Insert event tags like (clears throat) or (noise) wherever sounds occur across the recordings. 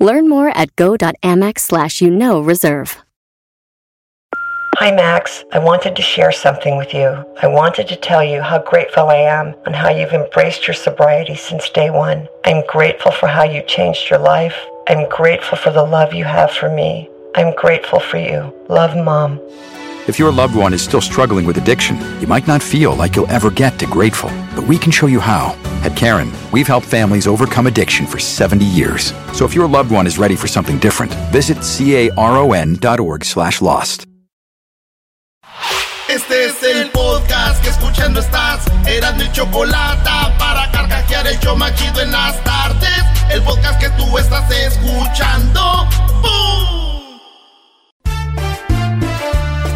Learn more at go.amex slash you know reserve. Hi, Max. I wanted to share something with you. I wanted to tell you how grateful I am and how you've embraced your sobriety since day one. I'm grateful for how you changed your life. I'm grateful for the love you have for me. I'm grateful for you. Love, Mom. If your loved one is still struggling with addiction, you might not feel like you'll ever get to grateful, but we can show you how. At Karen, we've helped families overcome addiction for 70 years. So if your loved one is ready for something different, visit caron.org slash lost. Este es el podcast que escuchando estás. Eran mi chocolate para carcajear el show machido en las tardes. El podcast que tú estás escuchando. ¡Bum!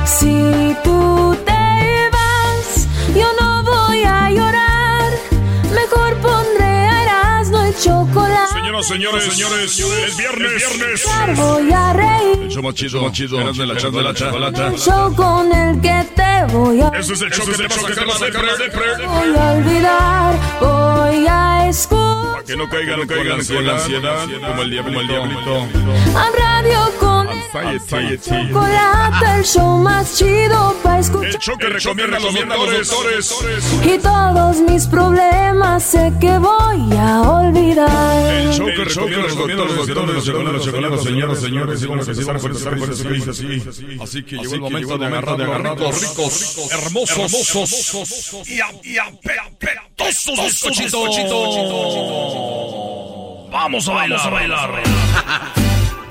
Si tú te vas, yo no voy a llorar. Mejor pondré Erasmo el chocolate. Señoras, señores, señores, es viernes, viernes. Voy a reír. El show más chido, más chido. Eras de la chanda, la chocolata. El show con el que te voy a, Ese es el show que te va a voy a olvidar. Voy a escuchar Para que no caigan, no caigan con la ansiedad, como el diablito. Como el diablito. a radio con Anxiety. chocolate. El show más chido para El escuchar. show que recomienda los doctores. Y todos mis problemas sé que voy a olvidar. El show que recomienda los doctores, los doctores, los chocolates, señoras, señores, y bueno, que sí, por eso, por eso, por eso, sí. Así que llegó el momento de agarrar, de agarrar los ricos, hermosos, hermosos y apetosos. Vamos a bailar, a bailar.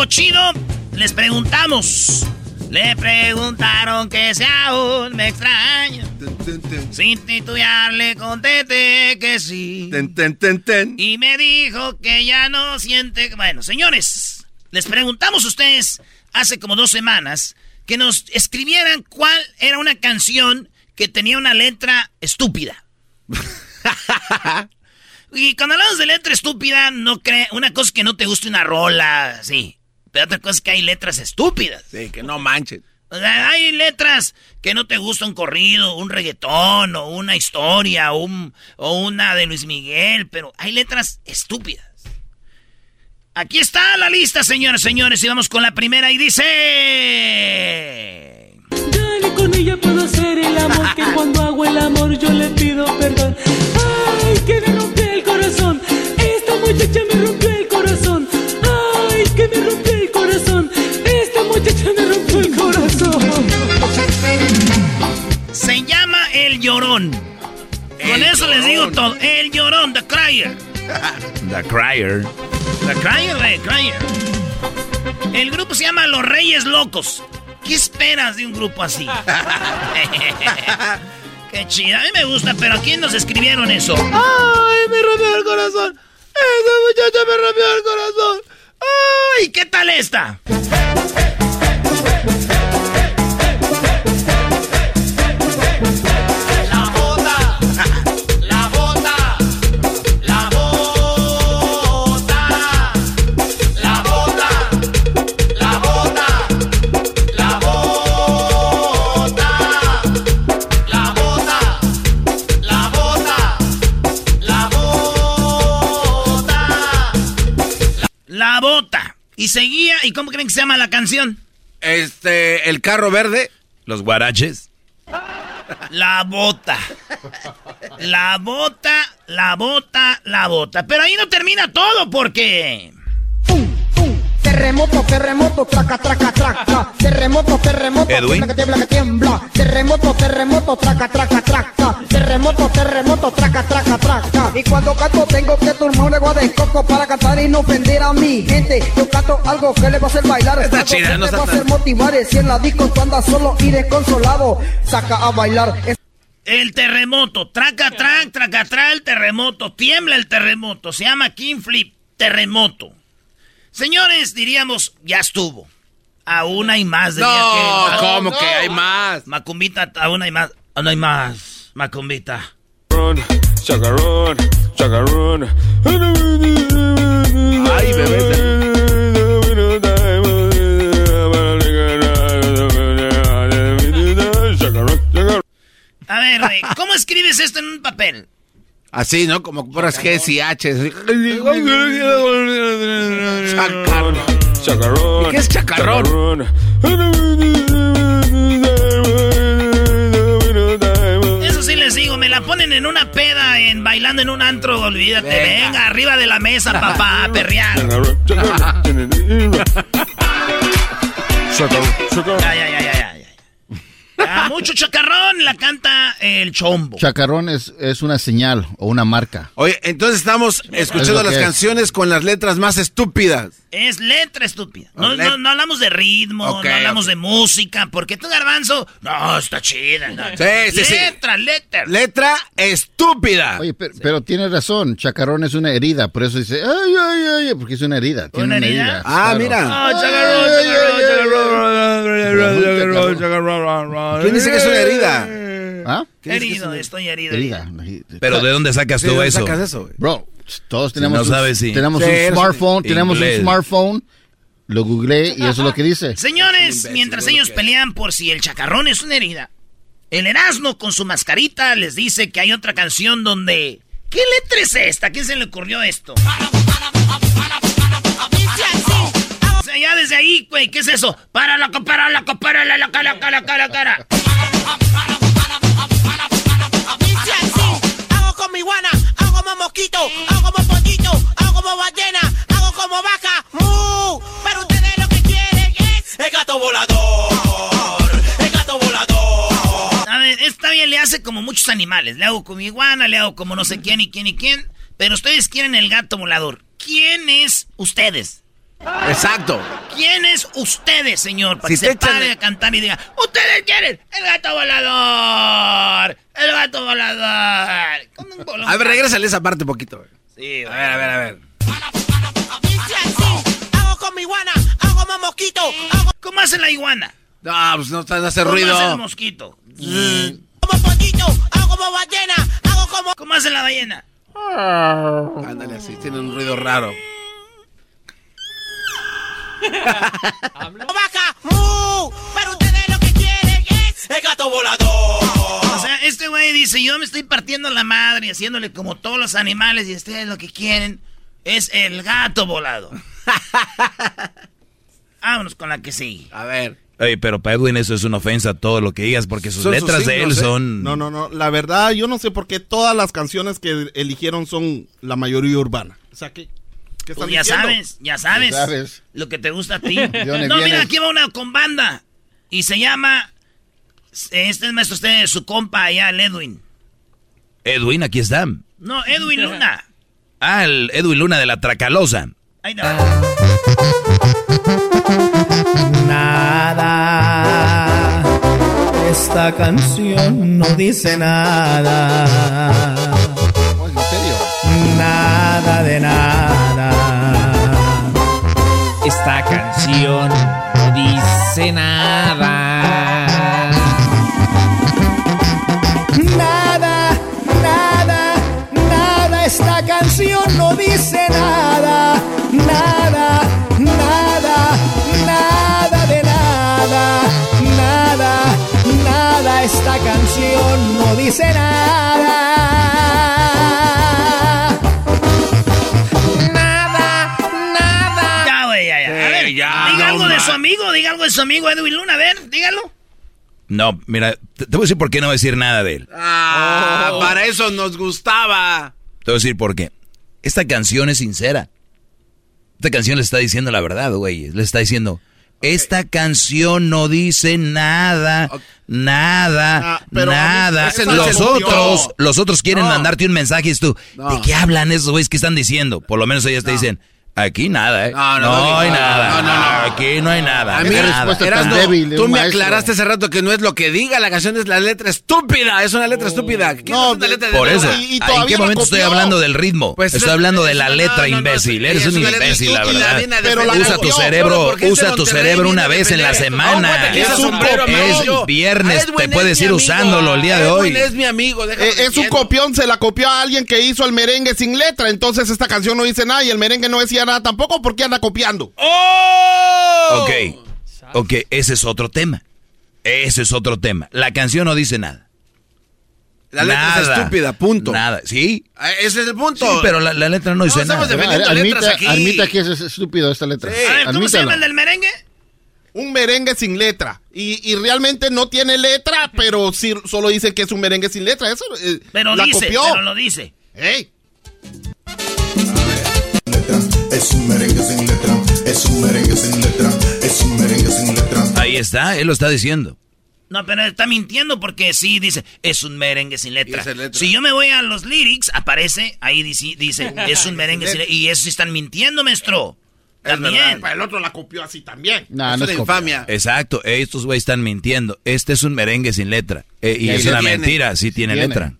público chido. Les preguntamos. Le preguntaron que si aún me extraño. Sin titubear le contesté que sí. Ten, ten, ten, ten. Y me dijo que ya no siente... Bueno, señores, les preguntamos a ustedes hace como dos semanas que nos escribieran cuál era una canción que tenía una letra estúpida. (laughs) y cuando hablamos de letra estúpida, no cree... Una cosa que no te guste una rola, sí. Pero otra cosa es que hay letras estúpidas. Sí, que no manches. O sea, hay letras que no te gusta un corrido, un reggaetón, o una historia, o, un- o una de Luis Miguel, pero hay letras estúpidas. Aquí está la lista, señores, señores, y vamos con la primera y dice... Dale con ella puedo hacer el amor que (laughs) cuando hago el amor yo le pido perdón. Ay, que me rompió el corazón. El Llorón. Con eso les digo todo. El Llorón, The Crier. (laughs) The Crier. The Crier, The Crier. El grupo se llama Los Reyes Locos. ¿Qué esperas de un grupo así? (laughs) Qué chido. A mí me gusta, pero ¿a quién nos escribieron eso? ¡Ay, me rompió el corazón! ¡Esa muchacha me rompió el corazón! ¡Ay! ¿Qué tal esta? La bota. Y seguía. ¿Y cómo creen que se llama la canción? Este, el carro verde. Los guaraches. La bota. La bota, la bota, la bota. Pero ahí no termina todo porque... Terremoto, terremoto, traca, traca, traca. Terremoto, terremoto, Edwin. que tiembla, que tiembla. Terremoto, terremoto, traca, traca, traca. Terremoto, terremoto, traca, traca, traca. Y cuando canto tengo que tomar agua de coco para cantar y no ofender a mi gente. Yo canto algo que le va a hacer bailar. Está algo chida, que no está va a hacer motivar. Si en la disco tú andas solo y desconsolado, saca a bailar. Es- El terremoto, traca, trac, traca, tra, el terremoto, tiembla el terremoto, se llama King Flip, terremoto. Señores, diríamos, ya estuvo. Aún hay más. diría No, aquel. ¿cómo que hay más? Macumbita, aún hay más. Aún hay más, Macumbita. Chacarrón, chacarrón. Ay, A ver, Rey, ¿cómo escribes esto en un papel? Así, ¿no? Como puras G's y H's. Chacarrón. Chacarrón. ¿Y qué es chacarrón? Eso ponen en una peda, en bailando en un antro, olvídate. Venga. Venga, arriba de la mesa, papá, a (laughs) perrear. Ya, ya, ya, ya, Ya, mucho chacarrón la canta el chombo. Chacarrón es, es una señal o una marca. Oye, entonces estamos escuchando Es las es. canciones con las letras más estúpidas. Es letra estúpida. No, let- no, no hablamos de ritmo, no hablamos de música, porque tú, Garbanzo, no, está chida. no. Sí, sí, sí. letra, letra. Letra estúpida. Oye, pero, pero tiene razón, chacarrón es una herida, por eso dice, ay, ay, ay, porque es una herida. Tiene ¿Una una, herida? Ah, claro. mira. No, chacarrón, chacarrón, chacarrón. ¿Quién dice que es una herida? ¿Ah? Herido, estoy herido. Herida. Pero ¿de dónde sacas ¿De tú dónde eso? sacas eso? güey? Bro, todos tenemos, no un, sabes si- tenemos Sí, un smartphone, tenemos inglés. un smartphone, lo googleé y eso es lo que dice. Señores, mientras ellos pelean por si el chacarrón es una herida, el Erasmo con su mascarita les dice que hay otra canción donde... ¿Qué letra es esta? ¿A quién se le ocurrió esto? Ya desde ahí, güey, ¿qué es eso? Para la para la para la la cara cara cara cara. Hago como iguana, hago como mosquito, hago como pollito, hago como ballena, hago como vaca, mu. Pero ustedes lo que quieren es el gato volador, el gato volador. A ver, está bien, le hace como muchos animales. Le hago como iguana, le hago como no sé quién y quién y quién. Pero ustedes quieren el gato volador. ¿Quién es ustedes? Exacto. ¿Quién es ustedes, señor? Para Si que se pare a cantar y diga, ustedes quieren el gato volador, el gato volador. Con. A ver, regrésale esa parte un poquito. Sí, A ver, a ver, a ver. Hago como iguana, hago como mosquito, hago ¿Cómo hace la iguana? No, pues no, no hace ¿Cómo ruido. hace el mosquito? como pollito, hago como ballena, hago como ¿Cómo hace la ballena? Ándale así, tiene un ruido raro. (laughs) vaca, mu. Pero ustedes lo que quieren es el gato volador. O sea, este güey dice, yo me estoy partiendo la madre y haciéndole como todos los animales y ustedes lo que quieren es el gato volado. (laughs) Vámonos con la que sigue. A ver. Oye, pero para Edwin eso es una ofensa todo lo que digas porque sus Son sus letras de él ¿eh? son... No, no, no. La verdad, yo no sé por qué todas las canciones que eligieron son la mayoría urbana. O sea, ¿qué, qué están Pues ya diciendo? sabes, ya sabes, Ya sabes. lo que te gusta a ti. (laughs) no, mira, aquí va una con banda y se llama... Este es maestro usted, su compa allá, el Edwin. Edwin, aquí está. No, Edwin Luna. (laughs) Ah, el Edwin Luna de la Tracalosa. Ahí te va. Nada, esta canción no dice nada. ¿En serio? Nada de nada. Esta canción no dice nada. Nada, nada, nada. Esta canción no dice nada. Nada, nada, nada de nada. Nada, nada. Esta canción no dice nada. De su amigo, diga algo de su amigo Edwin Luna, a ver, dígalo. No, mira, te, te voy a decir por qué no voy a decir nada de él. Ah, Oh. para eso nos gustaba. Te voy a decir por qué. Esta canción es sincera. Esta canción le está diciendo la verdad, güey. Le está diciendo, esta canción no dice nada, nada, Ah, pero nada. no los otros, los otros quieren No. mandarte un mensaje y es tú, No. ¿de qué hablan esos güeyes? ¿Qué están diciendo? Por lo menos ellos te dicen, aquí nada, ¿eh? No, No, no, no, hay no, nada. no, no, no. Aquí no hay nada. A mí, nada. Erasmo, débil de tú un me maestro. aclaraste hace rato que no es lo que diga la canción, es la letra estúpida. Es una letra estúpida. ¿Qué No, es una letra de Por eso? ¿en qué momento estoy hablando del ritmo? Pues estoy es- hablando de la letra, no, no, no, imbécil. Eres es un imbécil, la verdad. Pero la usa tu cerebro, usa tu cerebro una vez en la semana. Es un viernes, te es puedes ir usándolo el día de hoy. es mi amigo. déjame Eh, es un copión, se la copió a alguien que hizo el merengue sin letra. Entonces esta canción no dice nada y el merengue no decía nada tampoco porque anda copiando. ¡Oh! Ok, ok, ese es otro tema. Ese es otro tema. La canción no dice nada. La letra es Nada. estúpida, punto. Nada, ¿sí? Ah, Ese es el punto. Sí, pero la, la letra no dice estamos nada. Admita, aquí. admita que es estúpido esta letra. A ver, ¿cómo se llama Admítalo. el del merengue? Un merengue sin letra. Y, y realmente no tiene letra, pero sí, solo dice que es un merengue sin letra. Eso eh, Pero la dice, copió. pero lo dice. Ey. Es un merengue sin letra, es un merengue sin letra, es un merengue sin letra. Ahí está, él lo está diciendo. No, pero está mintiendo porque sí dice, es un merengue sin letra. Si yo me voy a los lyrics, aparece, ahí dice, dice (laughs) es un merengue sin letra. Y eso sí están mintiendo, maestro. También. Para el otro la copió así también. No, es no una infamia. Exacto, estos güeyes están mintiendo. Este es un merengue sin letra. Eh, y es una viene. mentira, sí tiene letra.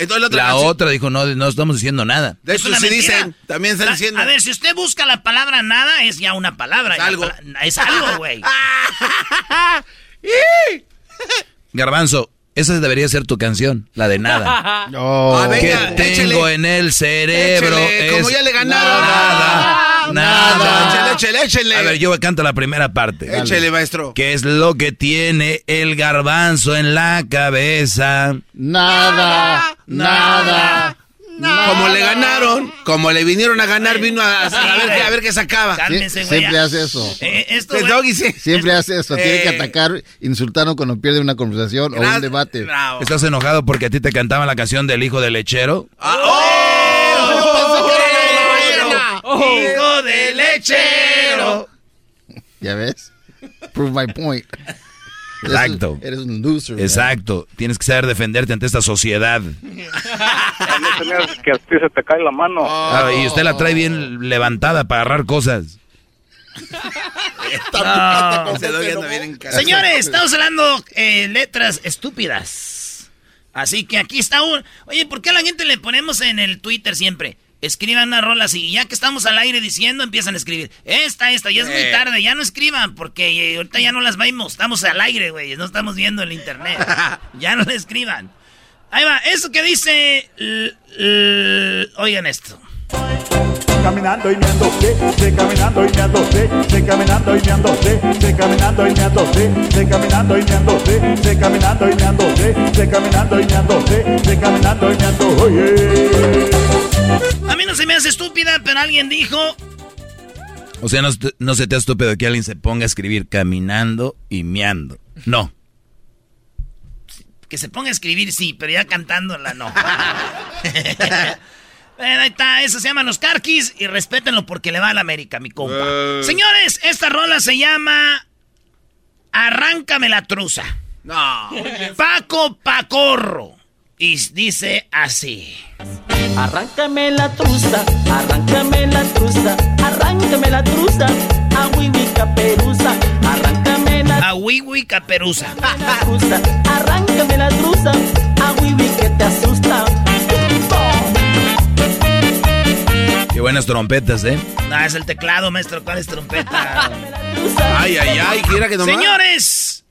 Entonces, la otra, La canción- otra dijo, no, no estamos diciendo nada. De Es hecho, sí mentira. dicen, también están A- diciendo. A ver, si usted busca la palabra nada, es ya una palabra. Es algo. pala- Es algo, güey. (laughs) Garbanzo, esa debería ser tu canción, la de nada. (laughs) No. A ver, que tengo en el cerebro como ya le ganaron. Nada, nada. Échele, échele, échele. A ver, yo canto la primera parte. Échele, maestro. ¿Qué es lo que tiene el garbanzo en la cabeza? Nada, nada. Como le ganaron, como le vinieron a ganar, vino a, ver, qué- a ver qué sacaba. Cálmense, güey. Siempre hace eso. Eh, esto, El güey, doggy sí. Siempre hace eso. Tiene que Eh. atacar, insultarnos cuando pierde una conversación o un debate. Bravo. ¿Estás enojado porque a ti te cantaban la canción del hijo del lechero? Ah, ¡Oh! Hijo de lechero. ¿Ya ves? Prove my point. Exacto. Eres un loser. man. Exacto. Tienes que saber defenderte ante esta sociedad. que a ti se te cae la mano. Ah, y usted la trae bien levantada para agarrar cosas. Bien en casa. Señores, estamos hablando eh, letras estúpidas. Así que aquí está un... Oye, ¿por qué a la gente le ponemos en el Twitter siempre? Escriban una rola así, y ya que estamos al aire diciendo, empiezan a escribir. Esta, esta, ya es muy Eh. tarde, ya no escriban, porque eh, ahorita ya no las vemos, estamos al aire, güey, no estamos viendo el internet. (laughs) ya no le escriban. Ahí va, eso que dice... oigan esto. Caminando y meándose, se caminando y meándose, se caminando y meándose, se caminando y meándose, se caminando y meándose, se caminando y meándose, se caminando y meándose, se caminando y meando, oye. No se me hace estúpida, pero alguien dijo... O sea, no, no se te ha estúpido que alguien se ponga a escribir caminando y meando. No. Que se ponga a escribir, sí, pero ya cantándola, no. (laughs) Bueno, ahí está, eso se llaman los carquis y respétenlo porque le va a la América, mi compa. Señores, esta rola se llama Arráncame la truza. No. Paco Pacorro. Y dice así. Arráncame la truza, arráncame la truza, arráncame la truza, a Wiwi Caperuza, arráncame la A Wiwi Caperuza. arráncame la truza, a Wiwi que te asusta. Qué buenas trompetas, ¿eh? No, es el teclado, maestro. ¿Cuál es trompeta? Ay, ay, ay, quiera que nomás. Señores,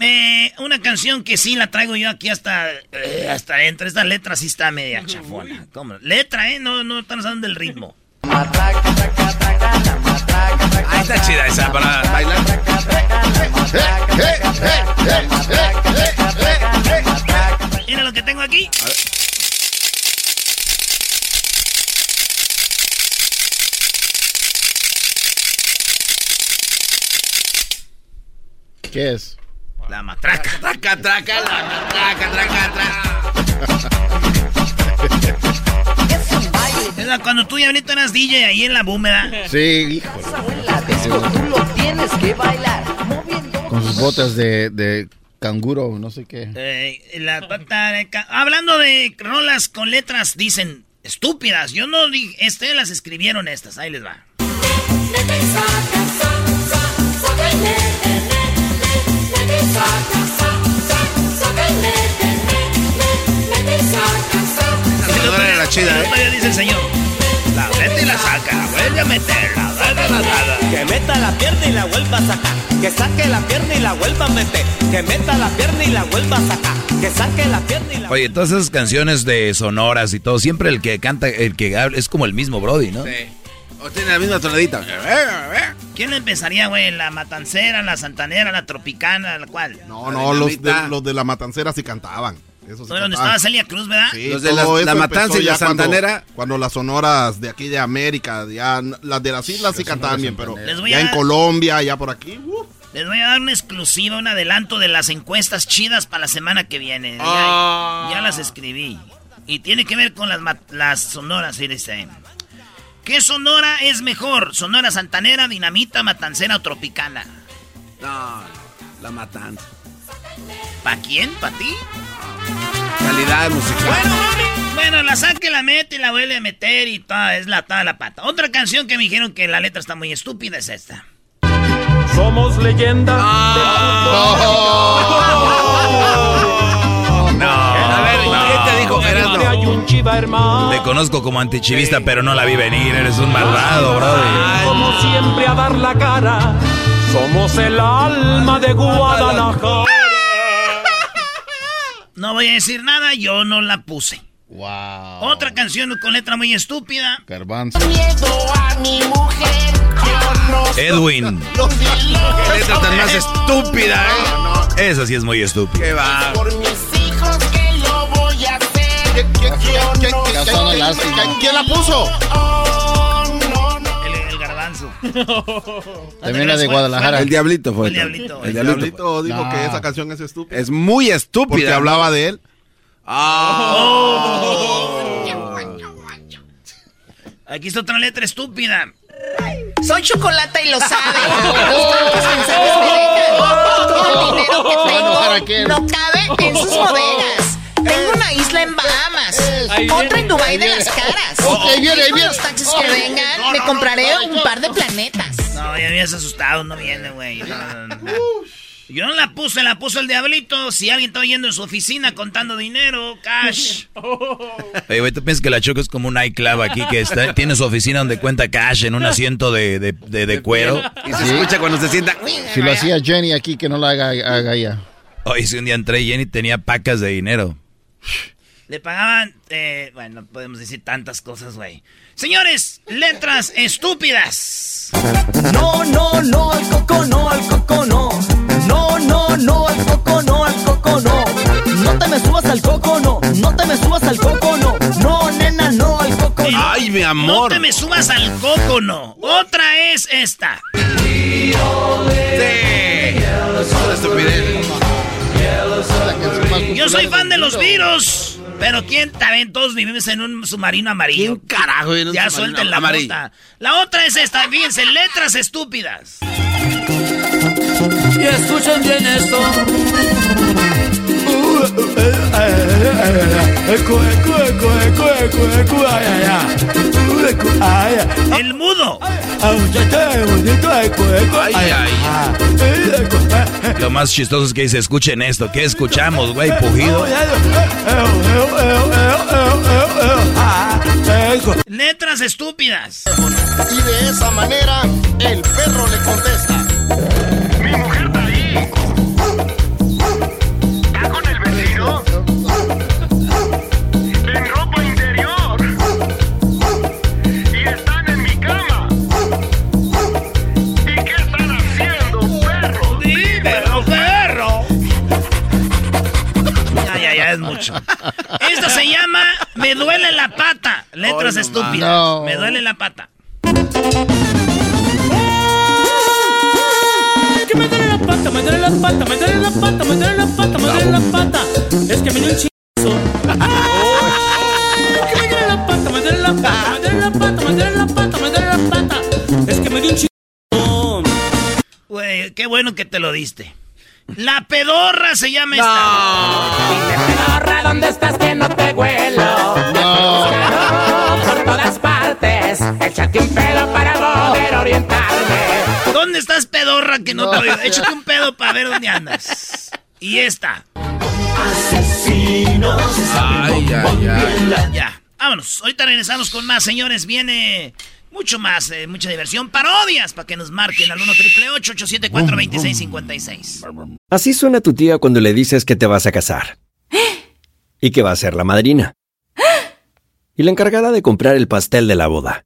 eh, una canción que sí la traigo yo aquí hasta, eh, hasta adentro. Esta letra sí está media chafona. ¿Cómo? Letra, ¿eh? No, no estamos hablando del ritmo. Ah, está chida esa para bailar. Mira lo que tengo aquí. ¿Qué es? La matraca. Traca, traca, la matraca, traca, traca. Es la- cuando tú, Diablito, eras DJ ahí en la búmeda. Sí, hijo. Tú lo tienes que bailar. Con sus botas de, de canguro, no sé qué. Eh, la Hablando de rolas con letras, dicen estúpidas. Yo no dije, este las escribieron estas. Ahí les va. La era la chida, ¿eh? Todavía dice el señor. La mete y la saca, la vuelve a meter, la vuelve a sacar. Que meta la pierna y la vuelva a sacar. Que saque la pierna y la vuelva a meter. Que meta la pierna y la vuelva a sacar. Que saque la pierna y la Oye, todas esas canciones de sonoras y todo, siempre el que canta, el que habla, es como el mismo Brody, ¿no? Sí. O tiene la misma tonadita. ¿Quién empezaría, güey? ¿La matancera, la santanera, la tropicana, la cual? No, no, los de, los de la matancera sí cantaban. Eso sí ¿Fue donde cantaban. estaba Celia Cruz, verdad? Sí, Los de la- la Matanza y la cuando- Santanera. Cuando, las sonoras de aquí de América, ya las de las islas sí cantaban bien, pero ya a en Colombia, ya por aquí. uh, Les voy a dar una exclusiva, un adelanto de las encuestas chidas para la semana que viene. Ya- Ah. Ya, las escribí. Y tiene que ver con las, las sonoras, sí, dice. ¿Qué sonora es mejor? ¿Sonora santanera, dinamita, matancera o tropicana? No, la matanza. ¿Pa quién? ¿Pa ti? Calidad musical. Bueno, la saca y la mete y la vuelve a meter y toda, es la toda la pata. Otra canción que me dijeron que la letra está muy estúpida es esta. Somos leyenda. No, (laughs) Gerardo? Hay un chiva hermano. Te conozco como antichivista, pero no la vi venir. Eres un malvado, Brody. Como siempre a dar la cara. Somos el alma de Guadalajara. (laughs) No voy a decir nada, yo no la puse. Wow. Otra canción con letra muy estúpida. Garbanzo. Miedo a mi mujer. No Edwin. Qué letra tan más estúpida, ¿eh? Esa sí es muy estúpida. Qué va. por mis qué- lástima. qué- ¿Quién la puso? Oh. También la de Guadalajara. El diablito fue. El diablito. El El diablito. dijo No. que esa canción es estúpida. Es muy estúpida. porque hablaba de él. Aquí está otra letra estúpida. Soy chocolate y lo sabe. Los tantos mensajes me dejan. Todo el dinero que Se va a enojar aquel. tengo no cabe en sus bodegas. Tengo una isla en Bahamas, otra en Dubái de las caras. Ok, ahí viene, ahí Y con viene. los taxis que vengan, me compraré un par de planetas. No, ya me has asustado, no viene, güey. Yo no la puse, la puso el diablito. Si alguien está yendo en su oficina contando dinero, cash. (laughs) Oye, güey, ¿tú piensas que la Choco es como un iClub aquí que está, tiene su oficina donde cuenta cash en un asiento de, de, de- de cuero? Y se Sí. escucha cuando se sienta. Si lo hacía Jenny aquí, que no la haga, haga ella. Oye, si un día entré y Jenny tenía pacas de dinero. Le pagaban, eh, bueno, no podemos decir tantas cosas, güey. Señores, letras estúpidas. No, no, no, al coco no, al coco no. No, no, no, al coco no, al coco no. No te me subas al coco no, no te me subas al coco no. No, nena, no, al coco no. Ay, mi No amor. te me subas al coco, no. Otra es esta. Sí. Toda estupidez. Yo soy fan de los virus. Pero quién también todos vivimos en un submarino amarillo. ¿Quién carajo vive en un Ya suelten la amarillo? La otra es esta, fíjense, letras estúpidas. Y escuchen bien esto. El mudo. Ay, ay. Lo más chistoso es que dice, escuchen esto. ¿Qué escuchamos, güey? Pujido. Letras estúpidas. Y de esa manera el perro le contesta. Mucho. Esta se llama Me duele la pata. Letras no estúpidas. No. Me duele la pata. que me duele la pata, me duele la pata, me duele la pata, me duele la pata, me duele la pata. Es que me dio un chingazo. Es que me duele la pata, me duele la pata, me duele la pata, me duele la pata, me duele la pata. Es que me dio un chingazo. Güey, qué bueno que te lo diste. La pedorra se llama esta. Pedorra, ¿dónde estás que no te huelo? Por todas partes, échate un pedo para poder orientarme. ¿Dónde estás, pedorra, que no te oigo? Échate un pedo para ver dónde andas. Y esta. Asesinos. Ay, ay, ay. Ya, vámonos. Ahorita regresamos con más, señores. Viene mucho más, eh, mucha diversión. Parodias para que nos marquen al 1 triple 874 2656 Así suena tu tía cuando le dices que te vas a casar. Y que va a ser la madrina. Y la encargada de comprar el pastel de la boda.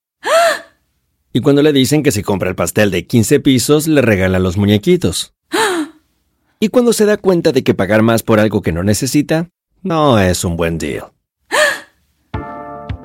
Y cuando le dicen que si compra el pastel de 15 pisos, le regalan los muñequitos. Y cuando se da cuenta de que pagar más por algo que no necesita, no es un buen deal.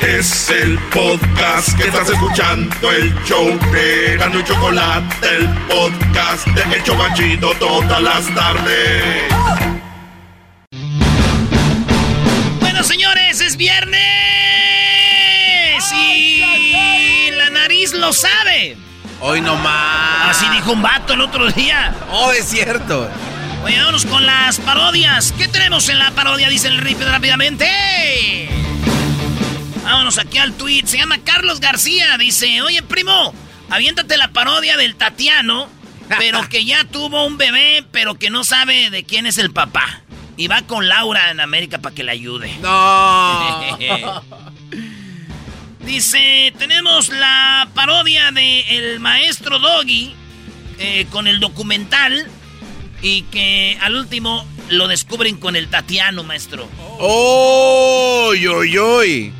Es el podcast que estás escuchando, el show de Gano y Chocolate, el podcast de El Chobachito todas las tardes. Bueno, señores, es viernes y la nariz lo sabe. Hoy no más. Así dijo un vato el otro día. Oh, es cierto. Oye, vámonos con las parodias. ¿Qué tenemos en la parodia? Dice el Rip rápidamente. Vámonos aquí al tweet. Se llama Carlos García. Dice, oye, primo, aviéntate la parodia del Tatiano, pero (laughs) que ya tuvo un bebé, pero que no sabe de quién es el papá. Y va con Laura en América para que le ayude. No. (laughs) Dice, tenemos la parodia de El Maestro Doggy eh, con el documental y que al último lo descubren con el Tatiano, maestro. ¡Oy, oy, oy!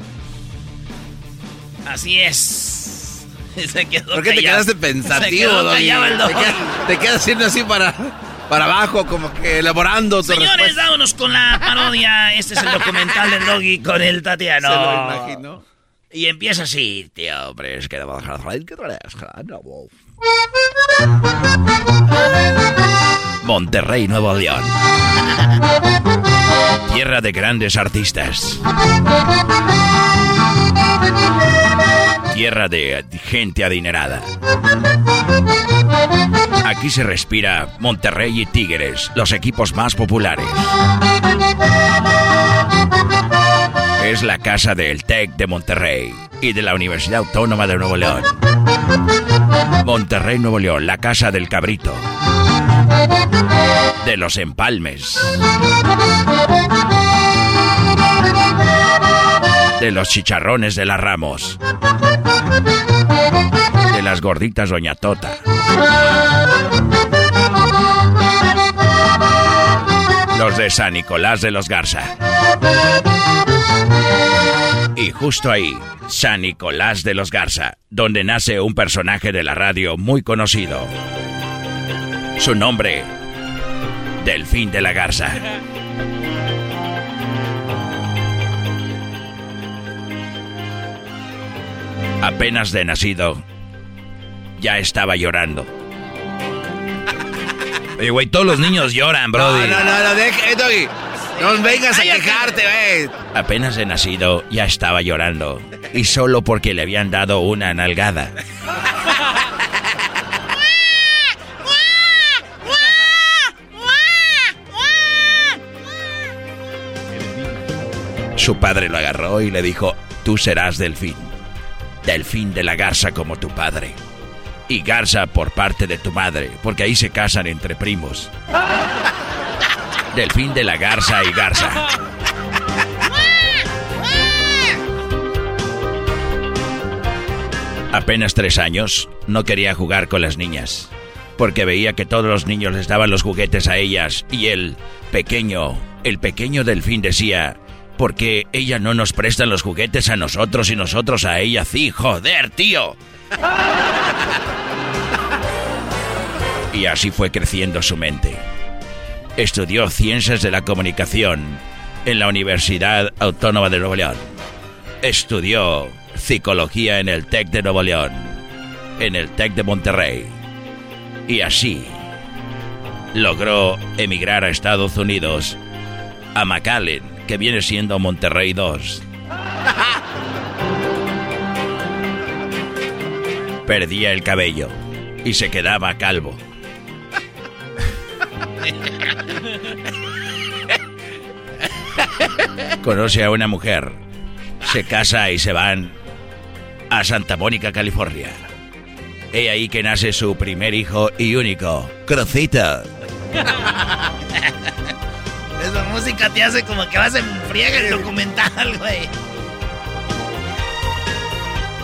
Así es. (laughs) Se quedó ¿Por qué te callado. quedaste Se pensativo, quedó Doggy? callado el Te quedas, te quedas haciendo así para, para abajo, como que elaborando tu Señores, respuesta. vámonos con la parodia. Este es el documental del Doggy con el Tatiano. Se lo imagino. Y empieza así, tío, hombre, es que no Monterrey, Nuevo León. Tierra de grandes artistas. Tierra de gente adinerada. Aquí se respira Monterrey y Tigres, los equipos más populares. Es la casa del TEC de Monterrey y de la Universidad Autónoma de Nuevo León. Monterrey, Nuevo León, la casa del cabrito. De los empalmes. De los chicharrones de la Ramos. De las gorditas Doña Tota. Los de San Nicolás de los Garza. Y justo ahí, San Nicolás de los Garza, donde nace un personaje de la radio muy conocido. Su nombre, Delfín de la Garza. Apenas de nacido, ya estaba llorando. Oye, güey, todos los niños lloran, brody. No, no, no, no, deja, eh, Doggy. No vengas a quejarte, güey. Apenas de nacido, ya estaba llorando. Y solo porque le habían dado una nalgada. Su padre lo agarró y le dijo, tú serás delfín. Delfín de la garza como tu padre. Y garza por parte de tu madre, porque ahí se casan entre primos. Delfín de la garza y garza. Apenas tres años, no quería jugar con las niñas, porque veía que todos los niños les daban los juguetes a ellas y el pequeño, el pequeño delfín decía, porque ella no nos presta los juguetes a nosotros y nosotros a ella sí, joder, tío. Y así fue creciendo su mente. Estudió Ciencias de la Comunicación en la Universidad Autónoma de Nuevo León. Estudió Psicología en el TEC de Nuevo León, en el TEC de Monterrey. Y así logró emigrar a Estados Unidos, a McAllen, que viene siendo Monterrey 2. Perdía el cabello y se quedaba calvo. Conoce a una mujer, se casa y se van a Santa Mónica, California. He ahí que nace su primer hijo y único, Crocita. Esa música te hace como que vas en friega el documental, güey.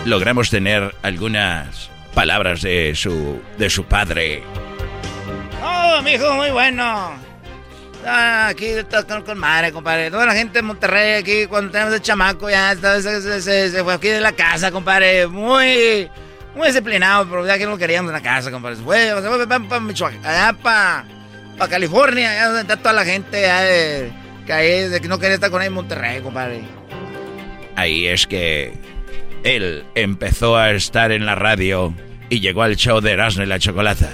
Logramos tener algunas palabras de su de su padre. Oh, mi hijo, muy bueno. Ah, aquí está con, con madre, compadre. Toda la gente de Monterrey aquí, cuando tenemos el chamaco, ya está, se, se- se- se fue aquí de la casa, compadre. Muy, muy disciplinado, pero ya que no lo queríamos en la casa, compadre. Se fue, se fue para Michoacán, allá para California, allá donde está toda la gente, de, que ahí, de que no quería estar con él en Monterrey, compadre. Ahí es que él empezó a estar en la radio y llegó al show de Erasmo y la Chocolata.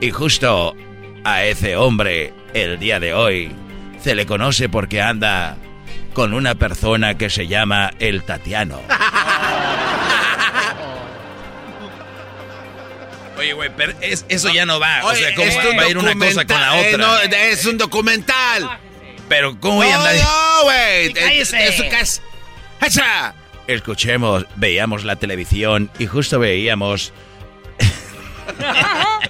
Y justo a ese hombre, el día de hoy, se le conoce porque anda con una persona que se llama el Tatiano. (laughs) Oye, güey, pero es- eso ya no va. o sea, ¿cómo es va, a ir una cosa con la documental, eh, otra? no, es un documental. Pero ¿cómo voy a andar? no, güey. Cállese. Es- ¡Hacha! Escuchemos, veíamos la televisión y justo veíamos (laughs)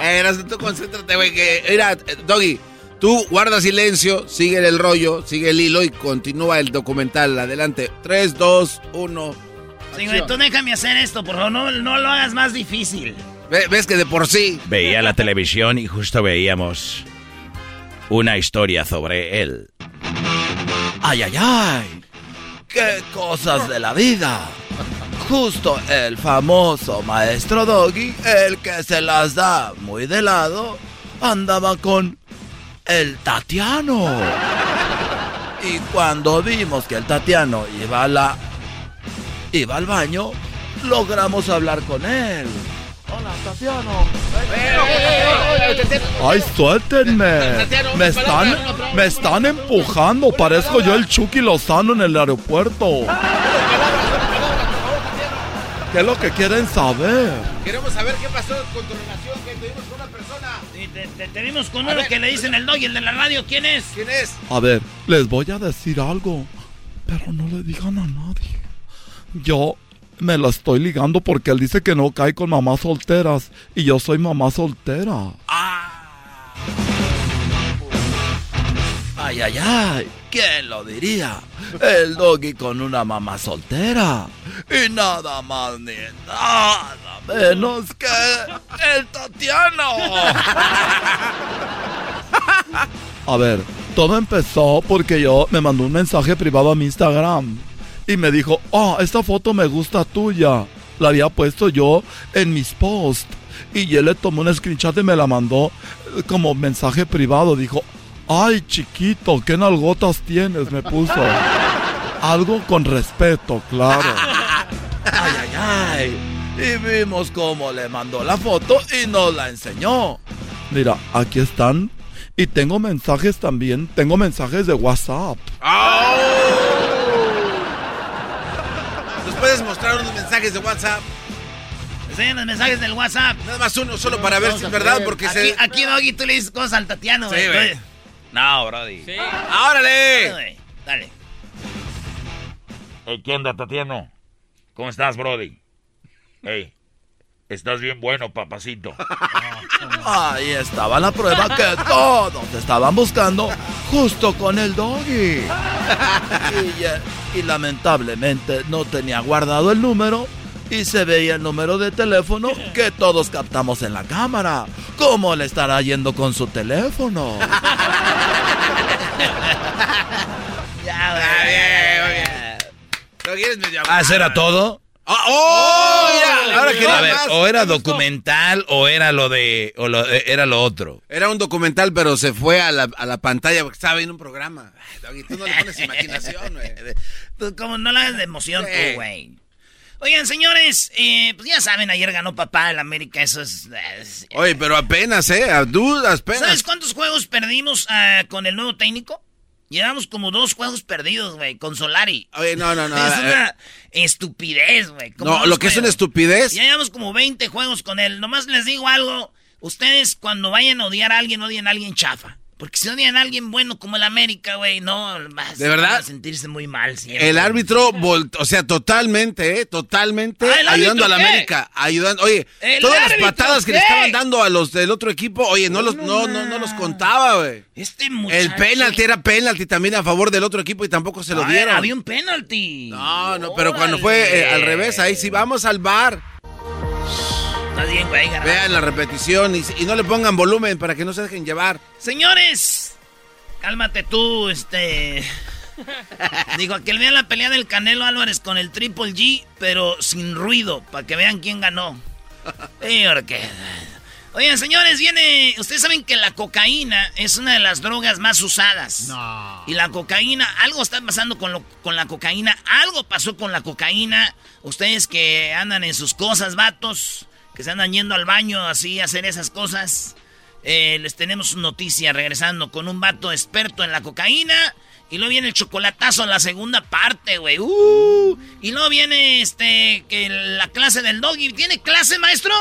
Eh, tú concéntrate, güey. Que, mira, Doggy, tú guarda silencio, sigue el rollo, sigue el hilo y continúa el documental. Adelante. 3, 2, 1. Güey, tú déjame hacer esto, por favor, no, no lo hagas más difícil. Ves que de por sí. Veía la televisión y justo veíamos una historia sobre él. Ay, ay, ay. Qué cosas de la vida. Justo el famoso maestro Doggy, el que se las da muy de lado, andaba con el Tatiano. Y cuando vimos que el Tatiano iba a la iba al baño, logramos hablar con él. Hola, Tatiano. Ay, suéltenme. Me están, me están empujando. Parezco yo el Chucky Lozano en el aeropuerto. ¿Qué es lo que quieren saber? Queremos saber qué pasó con tu relación que tuvimos con una persona. Sí, te, te- te vimos con uno que le dicen el dog y el de la radio. ¿Quién es? ¿Quién es? A ver, les voy a decir algo, pero no le digan a nadie. Yo me la estoy ligando porque él dice que no cae con mamás solteras y yo soy mamá soltera. Ay, ay, ay, ¿quién lo diría? El doggy con una mamá soltera. Y nada más ni nada menos que el Tatiano. A ver, Todo empezó porque yo me mandó un mensaje privado a mi Instagram y me dijo, oh, esta foto me gusta tuya. La había puesto yo en mis posts. Y él le tomó un screenshot y me la mandó eh, como mensaje privado. Dijo, ay chiquito, qué nalgotas tienes, me puso. (laughs) Algo con respeto, claro. Ay, ay, ay. Y vimos cómo le mandó la foto y nos la enseñó. Mira, aquí están. Y tengo mensajes también. Tengo mensajes de WhatsApp. ¿Nos puedes mostrar unos mensajes de WhatsApp? Enseñan los mensajes del WhatsApp. Nada más uno, solo para ver si es verdad, porque aquí, se... Aquí, Doggy, tú le dices cosas al Tatiano, Sí, güey. No, Brody. Sí. ¡Órale! Güey, Dale. Hey, ¿Qué onda, Tatiano? ¿Cómo estás, Brody? Hey, estás bien bueno, papacito. (laughs) Ahí estaba la prueba que todos estaban buscando justo con el doggy. (laughs) Y, eh, y lamentablemente no tenía guardado el número y se veía el número de teléfono que todos captamos en la cámara. ¿Cómo le estará yendo con su teléfono? (laughs) Ya, Lo quieres medio Ah, ¿eso era todo? Ah, ¡Oh! mira, ahora quería A ver, más. o era documental o era lo de o lo- eh, era lo otro. Era un documental, pero se fue a la, a la pantalla porque estaba viendo un programa. Ay, tú no le pones (laughs) imaginación, güey. Tú como no la hagas de emoción, Sí. tú, güey. Oigan, señores, eh, pues ya saben, ayer ganó papá el América, eso es... es- Oye, pero apenas, ¿eh? A dudas, apenas. ¿Sabes cuántos juegos perdimos ah, con el nuevo técnico? Llevamos como dos juegos perdidos, güey, con Solari. Oye, no, no, no. (laughs) Es eh, una estupidez, güey. No, lo que es una estupidez. Ya llevamos como 20 juegos con él. Nomás les digo algo. Ustedes cuando vayan a odiar a alguien, odien a alguien chafa. Porque si odian a alguien bueno como el América, güey, no, vas, ¿De verdad? van a sentirse muy mal siempre. El árbitro, o sea, totalmente, ¿eh? Totalmente Ah, ¿el ayudando árbitro a la qué? América. Ayudando, oye, ¿El todas las patadas que le estaban dando a los del otro equipo, oye, no los, no, no, no los contaba, güey. Este muchacho. El penalti era penalti también a favor del otro equipo y tampoco se lo dieron. Había un penalti. No, no, pero cuando fue eh, al revés, ahí sí vamos al bar. Está bien, güey, garbanzo. Vean la repetición y, y no le pongan volumen para que no se dejen llevar. Señores, cálmate tú, este. Digo, que vean la pelea del Canelo Álvarez con el Triple G, pero sin ruido, para que vean quién ganó. (laughs) Porque- Oigan, señores, viene. Ustedes saben que la cocaína es una de las drogas más usadas. No. Y la cocaína, algo está pasando con, lo- con la cocaína. Algo pasó con la cocaína. Ustedes que andan en sus cosas, vatos, que se andan yendo al baño así a hacer esas cosas. Eh, les tenemos noticia regresando con un vato experto en la cocaína. Y luego viene el chocolatazo en la segunda parte, güey. Uh, y luego viene este que la clase del doggy. ¿Tiene clase, maestro?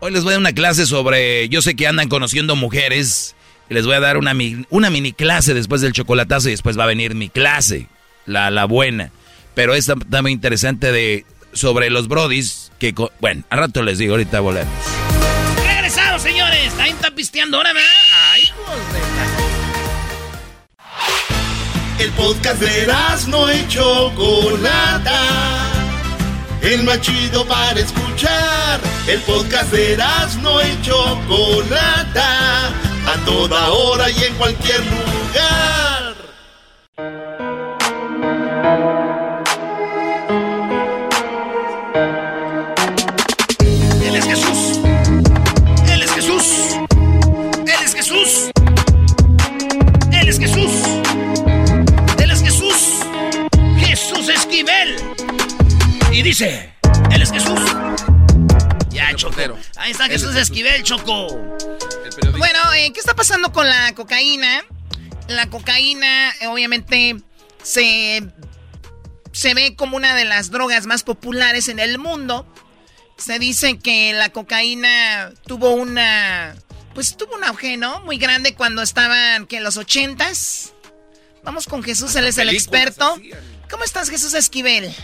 Hoy les voy a dar una clase sobre, yo sé que andan conociendo mujeres, les voy a dar una, una mini clase después del chocolatazo y después va a venir mi clase, la, la buena. Pero esta muy interesante de, sobre los brodis, que, bueno, al rato les digo, ahorita volvemos. Regresamos, señores. Ahí está pisteando ahora, ¿verdad? Ay, hijos de... El podcast de no y Chocolata. El más chido para escuchar. El podcast de no y Chocolata. A toda hora y en cualquier lugar. Y dice, Él es Jesús. Ya, Choco. Ahí está Jesús Esquivel, Choco. Bueno, eh, ¿qué está pasando con la cocaína? La cocaína, eh, obviamente, se, se ve como una de las drogas más populares en el mundo. Se dice que la cocaína tuvo una. Pues tuvo un auge, ¿no? Muy grande cuando estaban, que en los ochentas. Vamos con Jesús, él es el experto. ¿Cómo estás, Jesús Esquivel?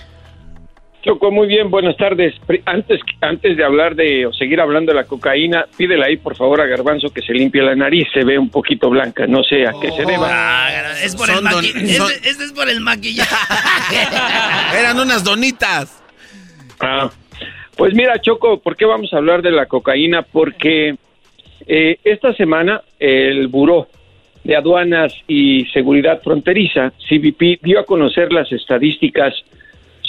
Choco, muy bien, buenas tardes. Antes, antes de hablar de o seguir hablando de la cocaína, pídele ahí por favor a Garbanzo que se limpie la nariz, se ve un poquito blanca, no sé a qué se deba. Ah, es por el don- son- Este, este es por el maquillaje. (laughs) Eran unas donitas. Ah, pues mira, Choco, ¿por qué vamos a hablar de la cocaína? Porque eh, esta semana el buró de Aduanas y Seguridad Fronteriza, CBP, dio a conocer las estadísticas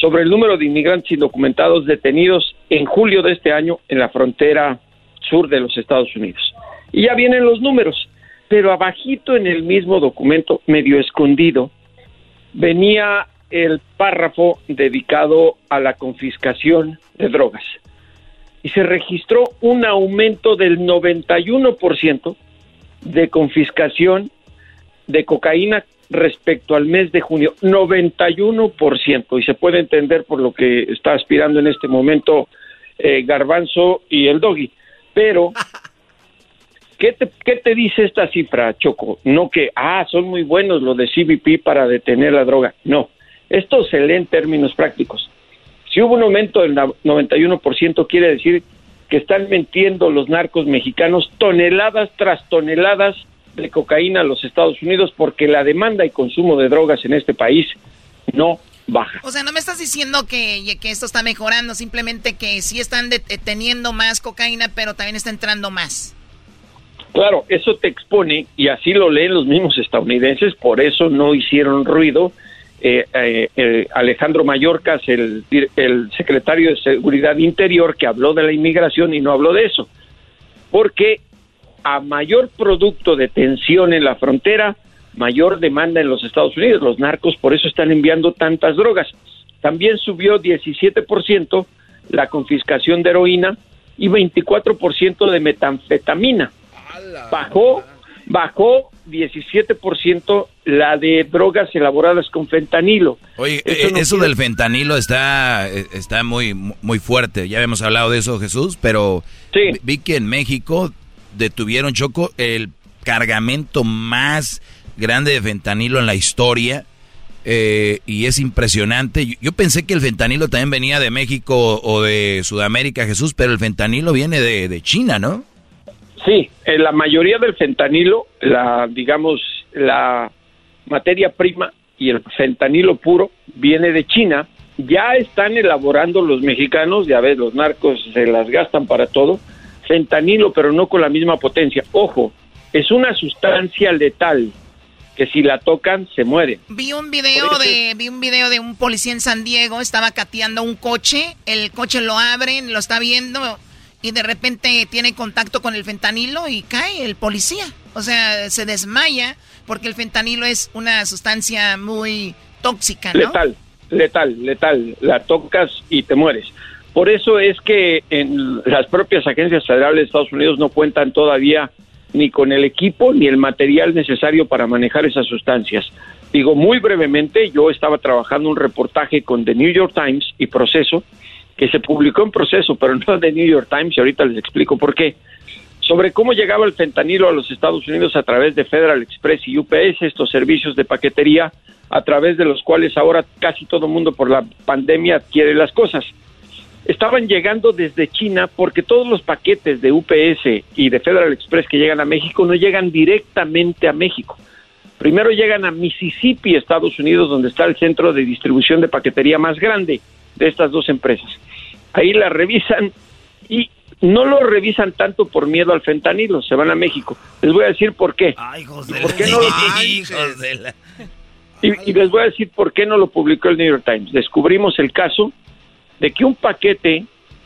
sobre el número de inmigrantes indocumentados detenidos en julio de este año en la frontera sur de los Estados Unidos. Y ya vienen los números, pero abajito en el mismo documento, medio escondido, venía el párrafo dedicado a la confiscación de drogas. Y se registró un aumento del 91% de confiscación de cocaína respecto al mes de junio, 91%, y se puede entender por lo que está aspirando en este momento eh, Garbanzo y el Doggy. Pero, (laughs) ¿qué te, ¿qué te dice esta cifra, Choco? No que, ah, son muy buenos los de CBP para detener la droga. No, esto se lee en términos prácticos. Si hubo un aumento del na- 91%, quiere decir que están metiendo los narcos mexicanos toneladas tras toneladas de cocaína a los Estados Unidos porque la demanda y consumo de drogas en este país no baja. O sea, no me estás diciendo que, que esto está mejorando, simplemente que sí están deteniendo más cocaína, pero también está entrando más. Claro, eso te expone, y así lo leen los mismos estadounidenses, por eso no hicieron ruido. Eh, eh, eh, Alejandro Mayorkas, el, el secretario de Seguridad Interior, que habló de la inmigración y no habló de eso, porque a mayor producto de tensión en la frontera, mayor demanda en los Estados Unidos. Los narcos por eso están enviando tantas drogas. También subió 17% la confiscación de heroína y 24% de metanfetamina. Bajó, bajó 17% la de drogas elaboradas con fentanilo. Oye, Eso eh, no eso quiere- del fentanilo está, eh, está muy, muy fuerte. Ya habíamos hablado de eso, Jesús, pero vi que en México detuvieron, Choco, el cargamento más grande de fentanilo en la historia. eh, y es impresionante. Yo, pensé que el fentanilo también venía de México o de Sudamérica, Jesús, pero el fentanilo viene de, de China, ¿no? Sí, eh, la mayoría del fentanilo, la digamos la materia prima y el fentanilo puro viene de China. Ya están elaborando los mexicanos, ya ves, los narcos se las gastan para todo. Fentanilo, pero no con la misma potencia. Ojo, es una sustancia letal que si la tocan se muere. Vi un video de vi un video de un policía en San Diego, estaba cateando un coche, el coche lo abren, lo está viendo y de repente tiene contacto con el fentanilo y cae el policía. O sea, se desmaya porque el fentanilo es una sustancia muy tóxica, ¿no? Letal, letal, letal. La tocas y te mueres. Por eso es que en las propias agencias federales de Estados Unidos no cuentan todavía ni con el equipo ni el material necesario para manejar esas sustancias. Digo, muy brevemente, yo estaba trabajando un reportaje con The New York Times y Proceso, que se publicó en Proceso, pero (laughs) no de New York Times, y ahorita les explico por qué, sobre cómo llegaba el fentanilo a los Estados Unidos a través de Federal Express y UPS, estos servicios de paquetería, a través de los cuales ahora casi todo mundo por la pandemia adquiere las cosas estaban llegando desde China porque todos los paquetes de UPS y de Federal Express que llegan a México no llegan directamente a México. Primero llegan a Mississippi, Estados Unidos, donde está el centro de distribución de paquetería más grande de estas dos empresas. Ahí la revisan y no lo revisan tanto por miedo al fentanilo, se van a México. Les voy a decir por qué. ¿Y por qué no lo- la... y, y les voy a decir por qué no lo publicó el New York Times. Descubrimos el caso de que un paquete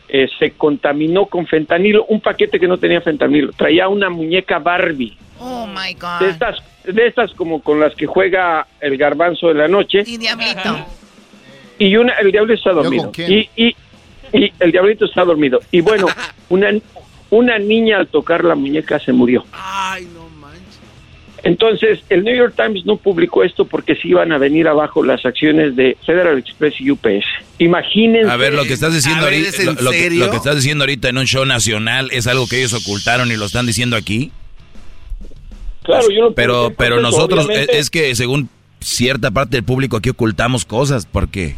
eh, se contaminó con fentanilo, un paquete que no tenía fentanilo, traía una muñeca Barbie, Oh my god. de estas, de estas como con las que juega el garbanzo de la noche, Y diablito. y una, el diablo está dormido. Y, y, y el diablito está dormido. Y bueno, (laughs) una, una niña al tocar la muñeca se murió. Entonces, el New York Times no publicó esto porque se iban a venir abajo las acciones de Federal Express y UPS. Imagínense. A ver, lo que estás diciendo ver, ahorita, ¿es lo, que, serio? lo que estás diciendo ahorita en un show nacional es algo que ellos ocultaron y lo están diciendo aquí. Claro, yo lo Pero, pero nosotros es, obviamente- es que según cierta parte del público aquí ocultamos cosas porque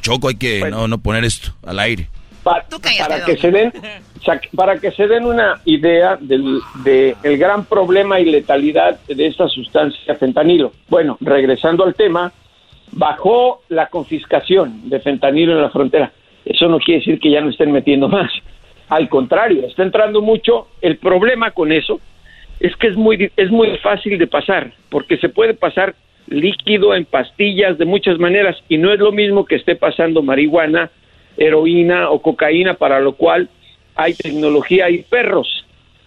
Choco hay que no, no poner esto al aire. Pa- para que se den para que se den una idea del de el gran problema y letalidad de esta sustancia fentanilo. Bueno, regresando al tema, bajó la confiscación de fentanilo en la frontera. Eso no quiere decir que ya no estén metiendo más. Al contrario, está entrando mucho. El problema con eso es que es muy, es muy fácil de pasar, porque se puede pasar líquido en pastillas de muchas maneras y no es lo mismo que esté pasando marihuana, heroína o cocaína, para lo cual hay tecnología y perros.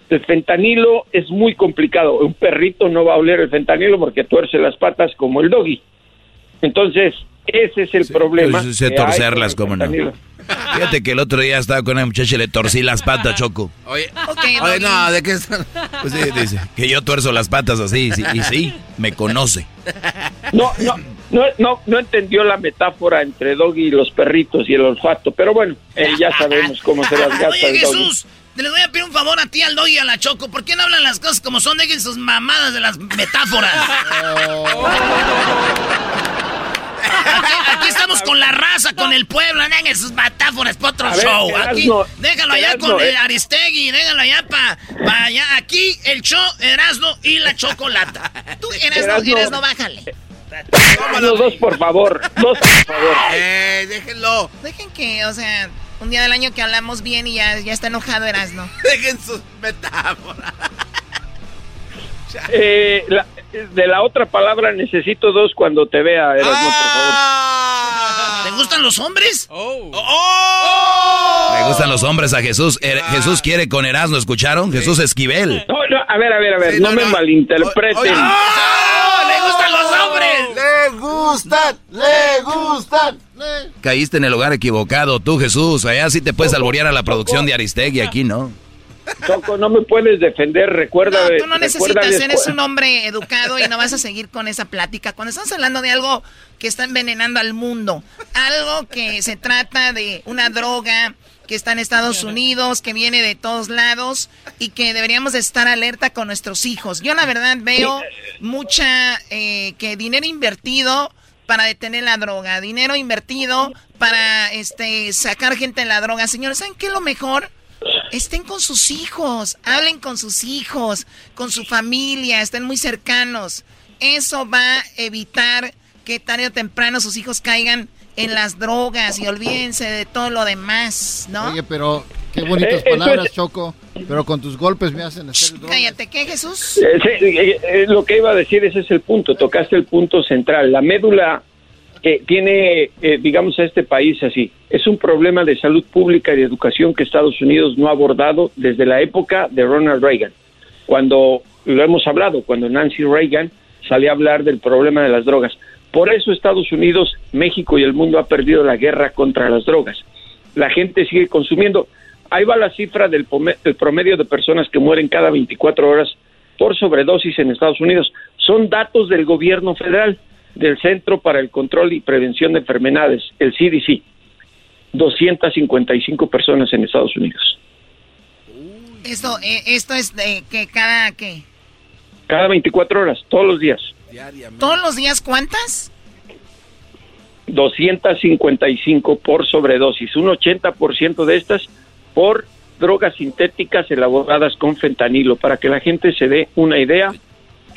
El fentanilo es muy complicado. Un perrito no va a oler el fentanilo porque tuerce las patas como el doggy. Entonces, ese es el problema. Yo sé torcerlas, cómo no. Fíjate que el otro día estaba con una muchacha y le torcí las patas, Choco. Oye, oye, no, ¿de qué están? Pues sí, dice que yo tuerzo las patas así, sí, y sí, me conoce. No, no, no, no, no entendió la metáfora entre Doggy y los perritos y el olfato, pero bueno, eh, ya sabemos cómo se las gasta Oye, el Doggy. Jesús, te les voy a pedir un favor a ti, al Doggy y a la Choco. ¿Por qué no hablan las cosas como son? Dejen sus mamadas de las metáforas. (laughs) Aquí, aquí estamos con la raza, con el pueblo. Dejen sus metáforas para otro ver, show. Aquí, déjalo allá con el eh. Aristegui. Déjalo allá para allá. Aquí el show Erasmo y la Chocolata. Tú, Erasmo, Erasmo. Erasmo, bájale. Los dos, por favor, dos, por favor. Eh, déjenlo. Dejen que, o sea, un día del año que hablamos bien y ya, ya está enojado Erasno. Dejen sus metáforas. Eh, la- de la otra palabra necesito dos cuando te vea, Erasmo, por favor. ¿Te gustan los hombres? Me gustan los hombres a Jesús. Er- Jesús quiere con Erasmo, ¿escucharon? Jesús Esquivel. No, no, a ver, a ver, a ver, no, me malinterpreten. ¡Le gustan los hombres! ¡Le gustan! ¡Le gustan! Caíste en el lugar equivocado, tú Jesús. Allá sí te puedes alborear a la producción de Aristegui, aquí no. Choco, no me puedes defender, recuerda. No, tú no necesitas, eres un hombre educado y no vas a seguir con esa plática. Cuando estamos hablando de algo que está envenenando al mundo, algo que se trata de una droga que está en Estados Unidos, que viene de todos lados y que deberíamos de estar alerta con nuestros hijos. Yo la verdad veo mucha eh, que dinero invertido para detener la droga, dinero invertido para este sacar gente de la droga. Señores, ¿saben qué es lo mejor? Estén con sus hijos, hablen con sus hijos, con su familia, estén muy cercanos. Eso va a evitar que tarde o temprano sus hijos caigan en las drogas y olvídense de todo lo demás, ¿no? Oye, pero qué bonitas Eh, palabras, es- Choco. Pero con tus golpes me hacen hacer drogas. Cállate, ¿qué, Jesús? Eh, sí, eh, eh, lo que iba a decir, ese es el punto, tocaste el punto central. La médula que tiene, eh, digamos, a este país así, es un problema de salud pública y de educación que Estados Unidos no ha abordado desde la época de Ronald Reagan. Cuando, lo hemos hablado, cuando Nancy Reagan salió a hablar del problema de las drogas. Por eso Estados Unidos, México y el mundo ha perdido la guerra contra las drogas. La gente sigue consumiendo. Ahí va la cifra del, del promedio de personas que mueren cada 24 horas por sobredosis en Estados Unidos. Son datos del gobierno federal, del Centro para el Control y Prevención de Enfermedades, el CDC. 255 personas en Estados Unidos. Esto, eh, esto es de que cada, ¿qué? Cada 24 horas, todos los días. ¿Todos los días cuántas? 255 por sobredosis. Un 80% de estas por drogas sintéticas elaboradas con fentanilo, para que la gente se dé una idea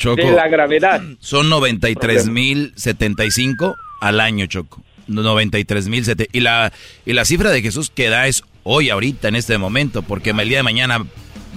Choco. de la gravedad. Son 93.075 al año, Choco. 93.000. Y la, y la cifra de Jesús que da es hoy, ahorita, en este momento, porque el día de mañana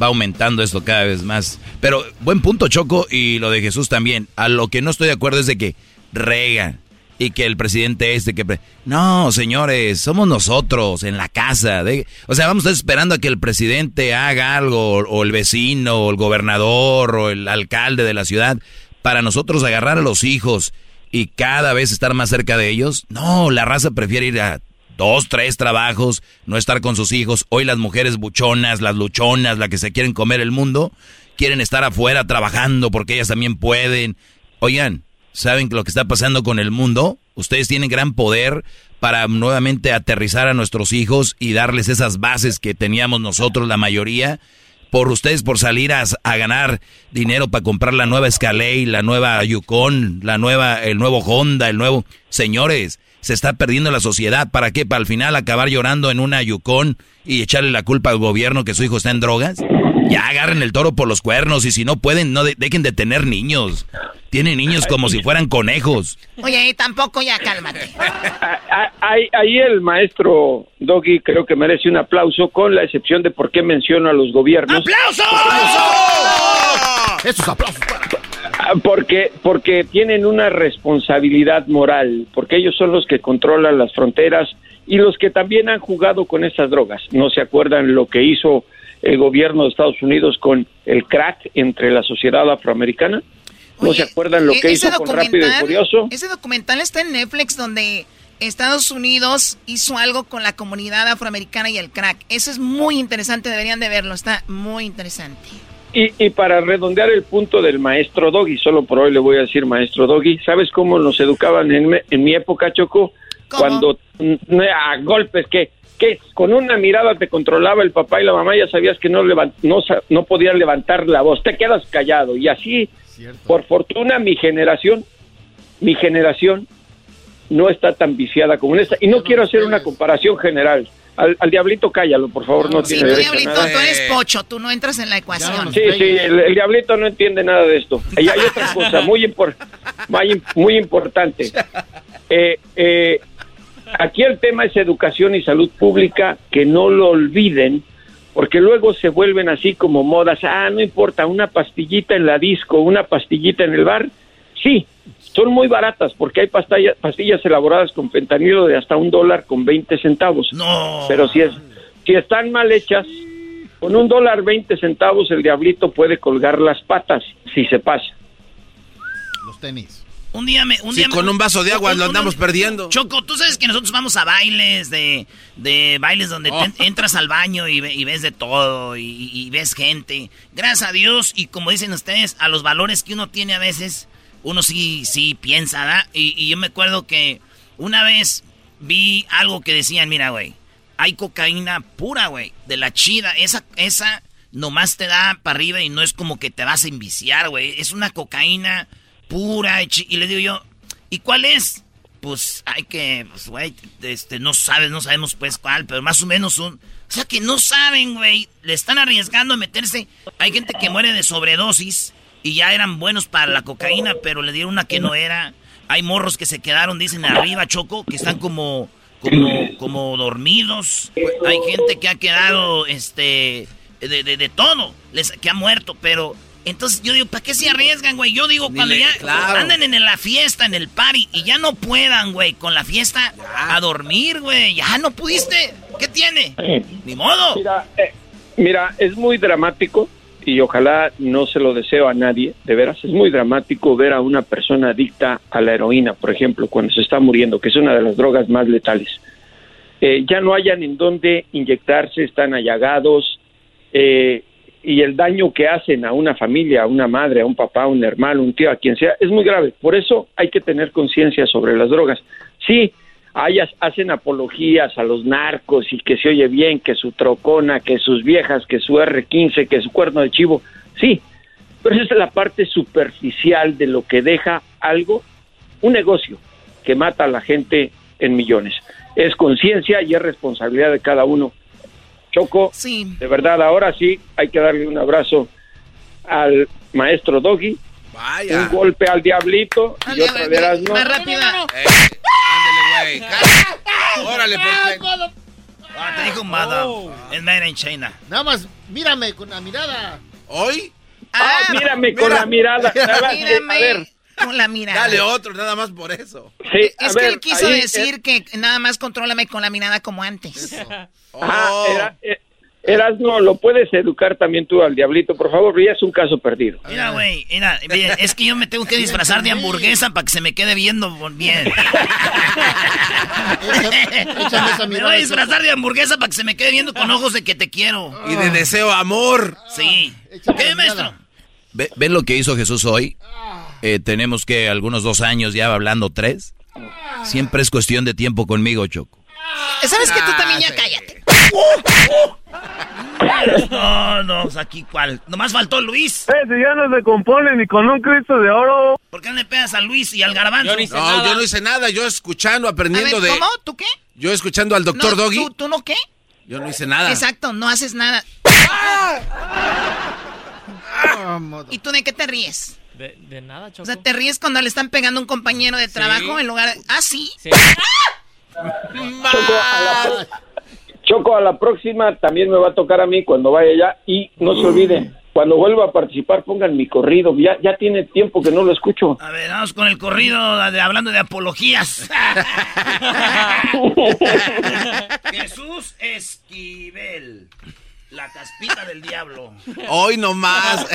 va aumentando esto cada vez más. Pero buen punto, Choco, y lo de Jesús también. A lo que no estoy de acuerdo es de que rega y que el presidente este que... No, señores, somos nosotros en la casa. de- O sea, vamos a estar esperando a que el presidente haga algo, o el vecino, o el gobernador, o el alcalde de la ciudad, para nosotros agarrar a los hijos y cada vez estar más cerca de ellos. No, la raza prefiere ir a dos, tres trabajos, no estar con sus hijos. Hoy las mujeres buchonas, las luchonas, las que se quieren comer el mundo, quieren estar afuera trabajando porque ellas también pueden. Oigan, ¿saben lo que está pasando con el mundo? Ustedes tienen gran poder para nuevamente aterrizar a nuestros hijos y darles esas bases que teníamos nosotros, la mayoría, por ustedes por salir a, a ganar dinero para comprar la nueva Escalade, la nueva Yukon, la nueva, el nuevo Honda, el nuevo. Señores, se está perdiendo la sociedad. ¿Para qué? Para al final acabar llorando en una Yukon y echarle la culpa al gobierno que su hijo está en drogas. Ya agarren el toro por los cuernos y si no pueden, no de- dejen de tener niños. Tienen niños como si fueran conejos. Oye, y tampoco ya cálmate. Ah, (laughs) Ahí, ahí el maestro Doggy creo que merece un aplauso, con la excepción de por qué menciono a los gobiernos. ¡Aplauso! Esos aplausos Porque, porque tienen una responsabilidad moral, porque ellos son los que controlan las fronteras y los que también han jugado con estas drogas. ¿No se acuerdan lo que hizo el gobierno de Estados Unidos con el crack entre la sociedad afroamericana? ¿No se acuerdan lo E- que hizo con Rápido y Furioso? Ese documental está en Netflix donde Estados Unidos hizo algo con la comunidad afroamericana y el crack. Eso es muy interesante, deberían de verlo, está muy interesante. Y, y para redondear el punto del maestro Doggy, solo por hoy le voy a decir maestro Doggy, ¿sabes cómo nos educaban en, me- en mi época, Choco? Cuando mm, a golpes, que, que con una mirada te controlaba el papá y la mamá, ya sabías que no, no, sa- no podían levantar la voz, te quedas callado. Y así, por fortuna, mi generación, mi generación no está tan viciada como en esta. Y no quiero hacer una comparación general. Al, al diablito cállalo, por favor, no Sí, tiene tú, derecho a Diablito, nada. tú eres pocho, tú no entras en la ecuación. Sí, sí, el, el diablito no entiende nada de esto. Y hay otra cosa muy, impor- muy, muy importante. Eh, eh, aquí el tema es educación y salud pública, que no lo olviden, porque luego se vuelven así como modas. Ah, no importa, una pastillita en la disco, una pastillita en el bar. Sí, son muy baratas porque hay pastillas, pastillas elaboradas con fentanilo de hasta un dólar con 20 centavos. No. Pero si, es, si están mal hechas, con un dólar 20 centavos el diablito puede colgar las patas si se pasa. Los tenis. Un día me. Un Sí, día me- con un vaso de agua lo andamos perdiendo. Choco, tú sabes que nosotros vamos a bailes de, de bailes donde Oh. te- entras al baño y, ve- y ves de todo y, y ves gente. Gracias a Dios y como dicen ustedes, a los valores que uno tiene a veces, uno sí, sí piensa, ¿verdad? Y, y yo me acuerdo que una vez vi algo que decían, mira, güey, hay cocaína pura, güey, de la chida. Esa, esa nomás te da para arriba y no es como que te vas a enviciar, güey. Es una cocaína pura y, y le digo yo, ¿y cuál es? Pues hay que, pues, güey, este, no sabes, no sabemos pues cuál, pero más o menos un... O sea que no saben, güey, le están arriesgando a meterse. Hay gente que muere de sobredosis y ya eran buenos para la cocaína, pero le dieron una que no era. Hay morros que se quedaron, dicen arriba, Choco, que están como, como, como dormidos. Hay gente que ha quedado, este, de, de, de todo, les, que ha muerto, pero... Entonces yo digo, ¿para qué se arriesgan, güey? Yo digo, cuando ya claro. anden en la fiesta, en el party, y ya no puedan, güey, con la fiesta a dormir, güey. Ya no pudiste. ¿Qué tiene? Ni modo. Mira, eh, mira, es muy dramático y ojalá no se lo deseo a nadie, de veras, es muy dramático ver a una persona adicta a la heroína, por ejemplo, cuando se está muriendo, que es una de las drogas más letales. Eh, ya no hayan en dónde inyectarse, están allagados eh, y el daño que hacen a una familia, a una madre, a un papá, a un hermano, un tío, a quien sea, es muy grave. Por eso hay que tener conciencia sobre las drogas. Sí, hay, hacen apologías a los narcos y que se oye bien, que su trocona, que sus viejas, que su R15, que su cuerno de chivo. Sí, pero esa es la parte superficial de lo que deja algo, un negocio que mata a la gente en millones. Es conciencia y es responsabilidad de cada uno. Choco, de verdad, ahora sí hay que darle un abrazo al maestro Doggy, un golpe al diablito y otra vez no. Más rápida. Ándale, güey. (laughs) Órale, perfecto. Ah, te dijo madam. Es made in China. Nada más, mírame con la mirada. ¿Hoy? Ah, mírame con la mirada. (laughs) A ver, Con la mirada. Dale otro, nada más por eso. Sí, Es que ver, él quiso decir que nada más contrólame con la mirada como antes. Ajá, era, eh, Erasmo, ¿lo puedes educar también tú al diablito, por favor? Ya es un caso perdido. Mira, güey, mira, mira, es que yo me tengo que disfrazar de hamburguesa para que se me quede viendo bien. me voy a disfrazar de hamburguesa para que se me quede viendo con ojos de que te quiero. Y de deseo amor. Sí. ¿Qué, maestro? Ve- ¿Ven lo que hizo Jesús hoy? Eh, tenemos que algunos dos años ya hablando tres. Siempre es cuestión de tiempo conmigo, Choco. ¿Sabes que tú también ya cállate? No, no, aquí cuál. Nomás faltó Luis. Eh, si ya no se compone ni con un Cristo de oro. ¿Por qué no le pegas a Luis y al garbanzo? no, yo no hice nada. Yo escuchando, aprendiendo A ver, de. ¿cómo? ¿Tú qué? Yo escuchando al doctor No, Doggy. ¿tú, ¿Tú no qué? Yo no hice nada. Exacto, no haces nada. ¿Y tú de qué te ríes? De, de nada, O Choco. sea, te ríes cuando le están pegando a un compañero de trabajo en lugar de... Ah, sí. Choco a, la, Choco, a la próxima también me va a tocar a mí cuando vaya allá. Y no se olviden, cuando vuelva a participar pongan mi corrido. Ya, ya tiene tiempo que no lo escucho. A ver, vamos con el corrido de- hablando de apologías. (laughs) Jesús Esquivel. La caspita del diablo. Hoy nomás.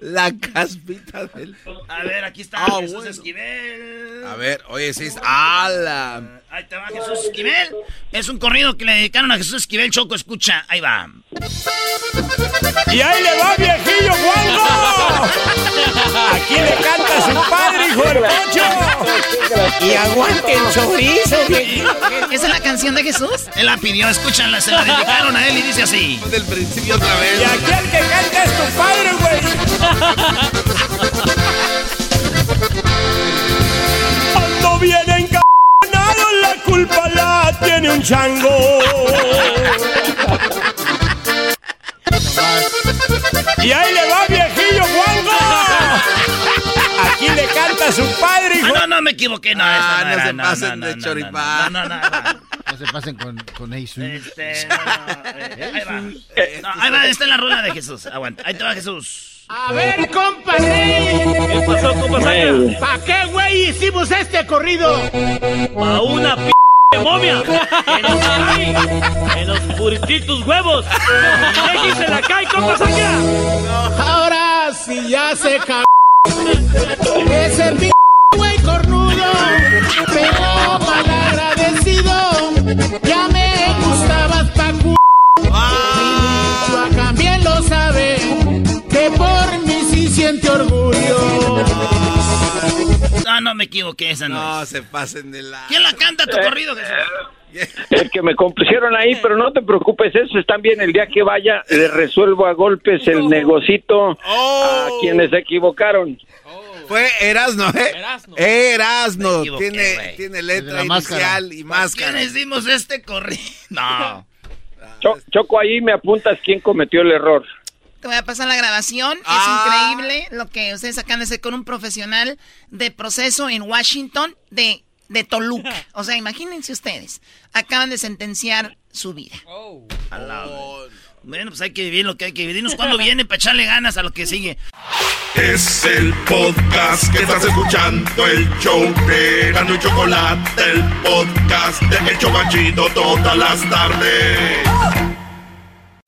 La caspita del. A ver, aquí está Ah, Jesús bueno. Esquivel. A ver, oye, sí. es- ¡Ala! Ahí te va Jesús Esquivel. Es un corrido que le dedicaron a Jesús Esquivel. Choco, escucha. Ahí va. Y ahí le va, viejillo Juanjo. Aquí le canta su padre, hijo del pocho. Y aguante el chorizo, ¿Esa es la canción de Jesús? Él la pidió, escúchala, se la dedicaron a él y dice así. Del principio otra vez. Y aquí el que canta es tu padre, güey. Ando bien encaminado, la culpa la tiene un chango. Y ahí le va, viejillo Juanjo. Aquí le canta su padre, hijo. Ah, no, no me equivoqué, no, Ah, no, no era, se no, pasen no, no, de no, choripán. No, no, no, no. No se pasen con, con Ace. Este, no, (laughs) no, eh, ahí va. No, ahí va, esta es la rola de Jesús. Aguanta, ahí te va Jesús. A ver, compadre. ¿Qué pasó, compa? ¿Para qué, güey, hicimos este corrido? A una p momia que nos cae en los purititos huevos. Y se la cae, compa Saña. Ahora sí ya se cagó. Ese p güey cornudo, pero mal agradecido. Ya me gustabas pa' cu. También lo sabe, que por mí sí siente orgullo. No, no me equivoqué, esa no. No se pasen de la. ¿Quién la canta tu corrido, Jesús? El que me compusieron ahí, pero no te preocupes, eso están bien. El día que vaya, le resuelvo a golpes el negocito a quienes se equivocaron. Fue Erasno, ¿eh? Erasno. Tiene, tiene letra inicial y máscara. ¿Quiénes dimos este corrido? (laughs) No. Cho- Choco, ahí me apuntas quién cometió el error. Te voy a pasar la grabación. Ah. Es increíble lo que ustedes acaban de hacer con un profesional de proceso en Washington de, de Toluca. (laughs) O sea, imagínense ustedes. Acaban de sentenciar su vida. Al lado. Bueno, pues hay que vivir lo que hay que vivir. Dinos cuándo viene para echarle ganas a lo que sigue. Es el podcast que estás escuchando, el show de Gano y Chocolate, el podcast de El Chocachito todas las tardes.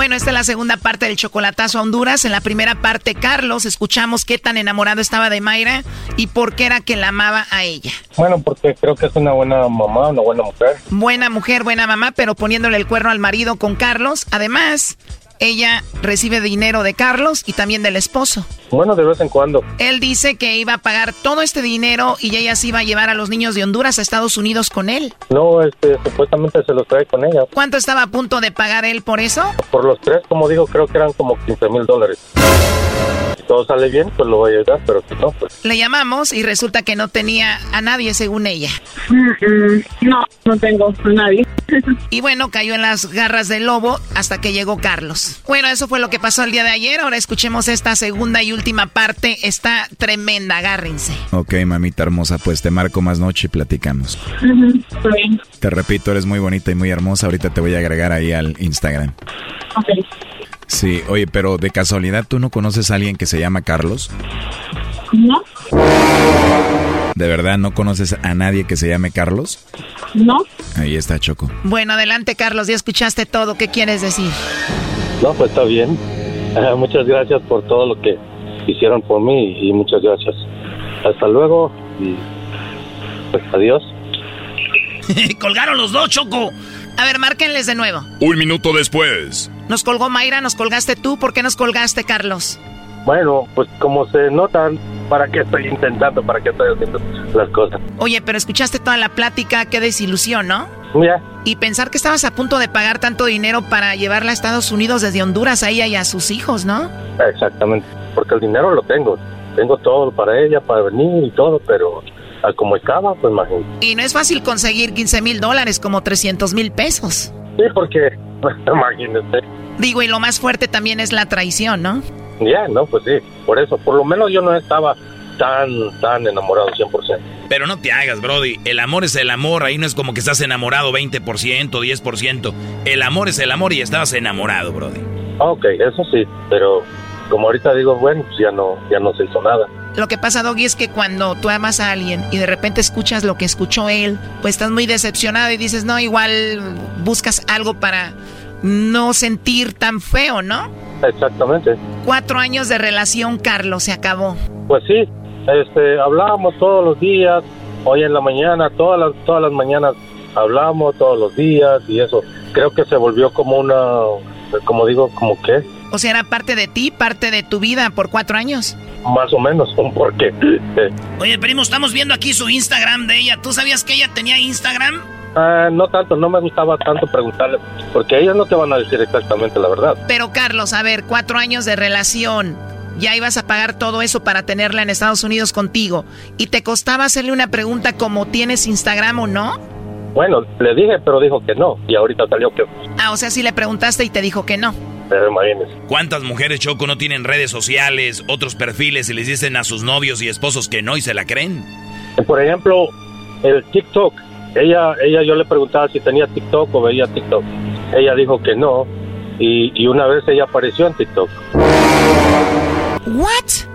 Bueno, esta es la segunda parte del chocolatazo a Honduras. En la primera parte, Carlos, escuchamos qué tan enamorado estaba de Mayra y por qué era que la amaba a ella. Bueno, porque creo que es una buena mamá, una buena mujer. Buena mujer, buena mamá, pero poniéndole el cuerno al marido con Carlos. Además, ella recibe dinero de Carlos y también del esposo. Bueno, de vez en cuando. Él dice que iba a pagar todo este dinero y ella se iba a llevar a los niños de Honduras a Estados Unidos con él. No, este, supuestamente se los trae con ella. ¿Cuánto estaba a punto de pagar él por eso? Por los tres, como digo, creo que eran como 15 mil dólares. Si todo sale bien, pues lo voy a ayudar, pero si no, pues... Le llamamos y resulta que no tenía a nadie según ella. No, no tengo a nadie. (laughs) Y bueno, cayó en las garras del lobo hasta que llegó Carlos. Bueno, eso fue lo que pasó el día de ayer. Ahora escuchemos esta segunda y última parte. Está tremenda, agárrense. Ok, mamita hermosa, pues te marco más noche y platicamos. Ujú, está bien. Te repito, eres muy bonita y muy hermosa. Ahorita te voy a agregar ahí al Instagram. Ok. Sí, oye, pero de casualidad, ¿tú no conoces a alguien que se llama Carlos? No, ¿De verdad no conoces a nadie que se llame Carlos? no. Ahí está Choco. Bueno, adelante, Carlos. Ya escuchaste todo. ¿Qué quieres decir? No, pues está bien. (laughs) Muchas gracias por todo lo que hicieron por mí y muchas gracias. Hasta luego y pues adiós. (laughs) Colgaron los dos, Choco. A ver, márquenles de nuevo. Un minuto después. Nos colgó Mayra, nos colgaste tú. ¿Por qué nos colgaste, Carlos? Bueno, pues como se notan, ¿para qué estoy intentando? ¿Para qué estoy haciendo las cosas? Oye, pero escuchaste toda la plática, qué desilusión, ¿no? Ya, Y pensar que estabas a punto de pagar tanto dinero para llevarla a Estados Unidos desde Honduras a ella y a sus hijos, ¿no? exactamente. Porque el dinero lo tengo. Tengo todo para ella, para venir y todo, pero a como estaba, pues imagínate. Y no es fácil conseguir 15 mil dólares, como 300 mil pesos. Sí, porque, (laughs) imagínate. Digo, y lo más fuerte también es la traición, ¿no? Ya, no, pues sí. Por eso, por lo menos yo no estaba tan, tan enamorado 100%. Pero no te hagas, Brody. El amor es el amor. Ahí no es como que estás enamorado 20%, 10%. El amor es el amor y estabas enamorado, Brody. Ok, eso sí, pero como ahorita digo, bueno, pues ya no, ya no se hizo nada. Lo que pasa, Doggy, es que cuando tú amas a alguien y de repente escuchas lo que escuchó él, pues estás muy decepcionado y dices, no, igual buscas algo para no sentir tan feo, ¿no? Exactamente. Cuatro años de relación, Carlos, se acabó. Pues sí, este, hablábamos todos los días, hoy en la mañana, todas las, todas las mañanas hablamos todos los días y eso. Creo que se volvió como una, como digo, como que, O sea, era parte de ti, parte de tu vida por cuatro años. más o menos. (laughs) Eh, Oye, primo, estamos viendo aquí su Instagram de ella. ¿Tú sabías que ella tenía Instagram? Ah, no tanto, no me gustaba tanto preguntarle, porque ellas no te van a decir exactamente la verdad. Pero, Carlos, a ver, cuatro años de relación. Ya ibas a pagar todo eso para tenerla en Estados Unidos contigo. ¿Y te costaba hacerle una pregunta como ¿tienes Instagram o no? Bueno, le dije, pero dijo que no, y ahorita salió que, Ah, o sea, sí le preguntaste y te dijo que no. pero imagínese. ¿Cuántas mujeres, Choco, no tienen redes sociales, otros perfiles y les dicen a sus novios y esposos que no y se la creen? Por ejemplo, el TikTok. Ella, ella yo le preguntaba si tenía TikTok o veía TikTok. Ella dijo que no. Y, y una vez ella apareció en TikTok. ¿What?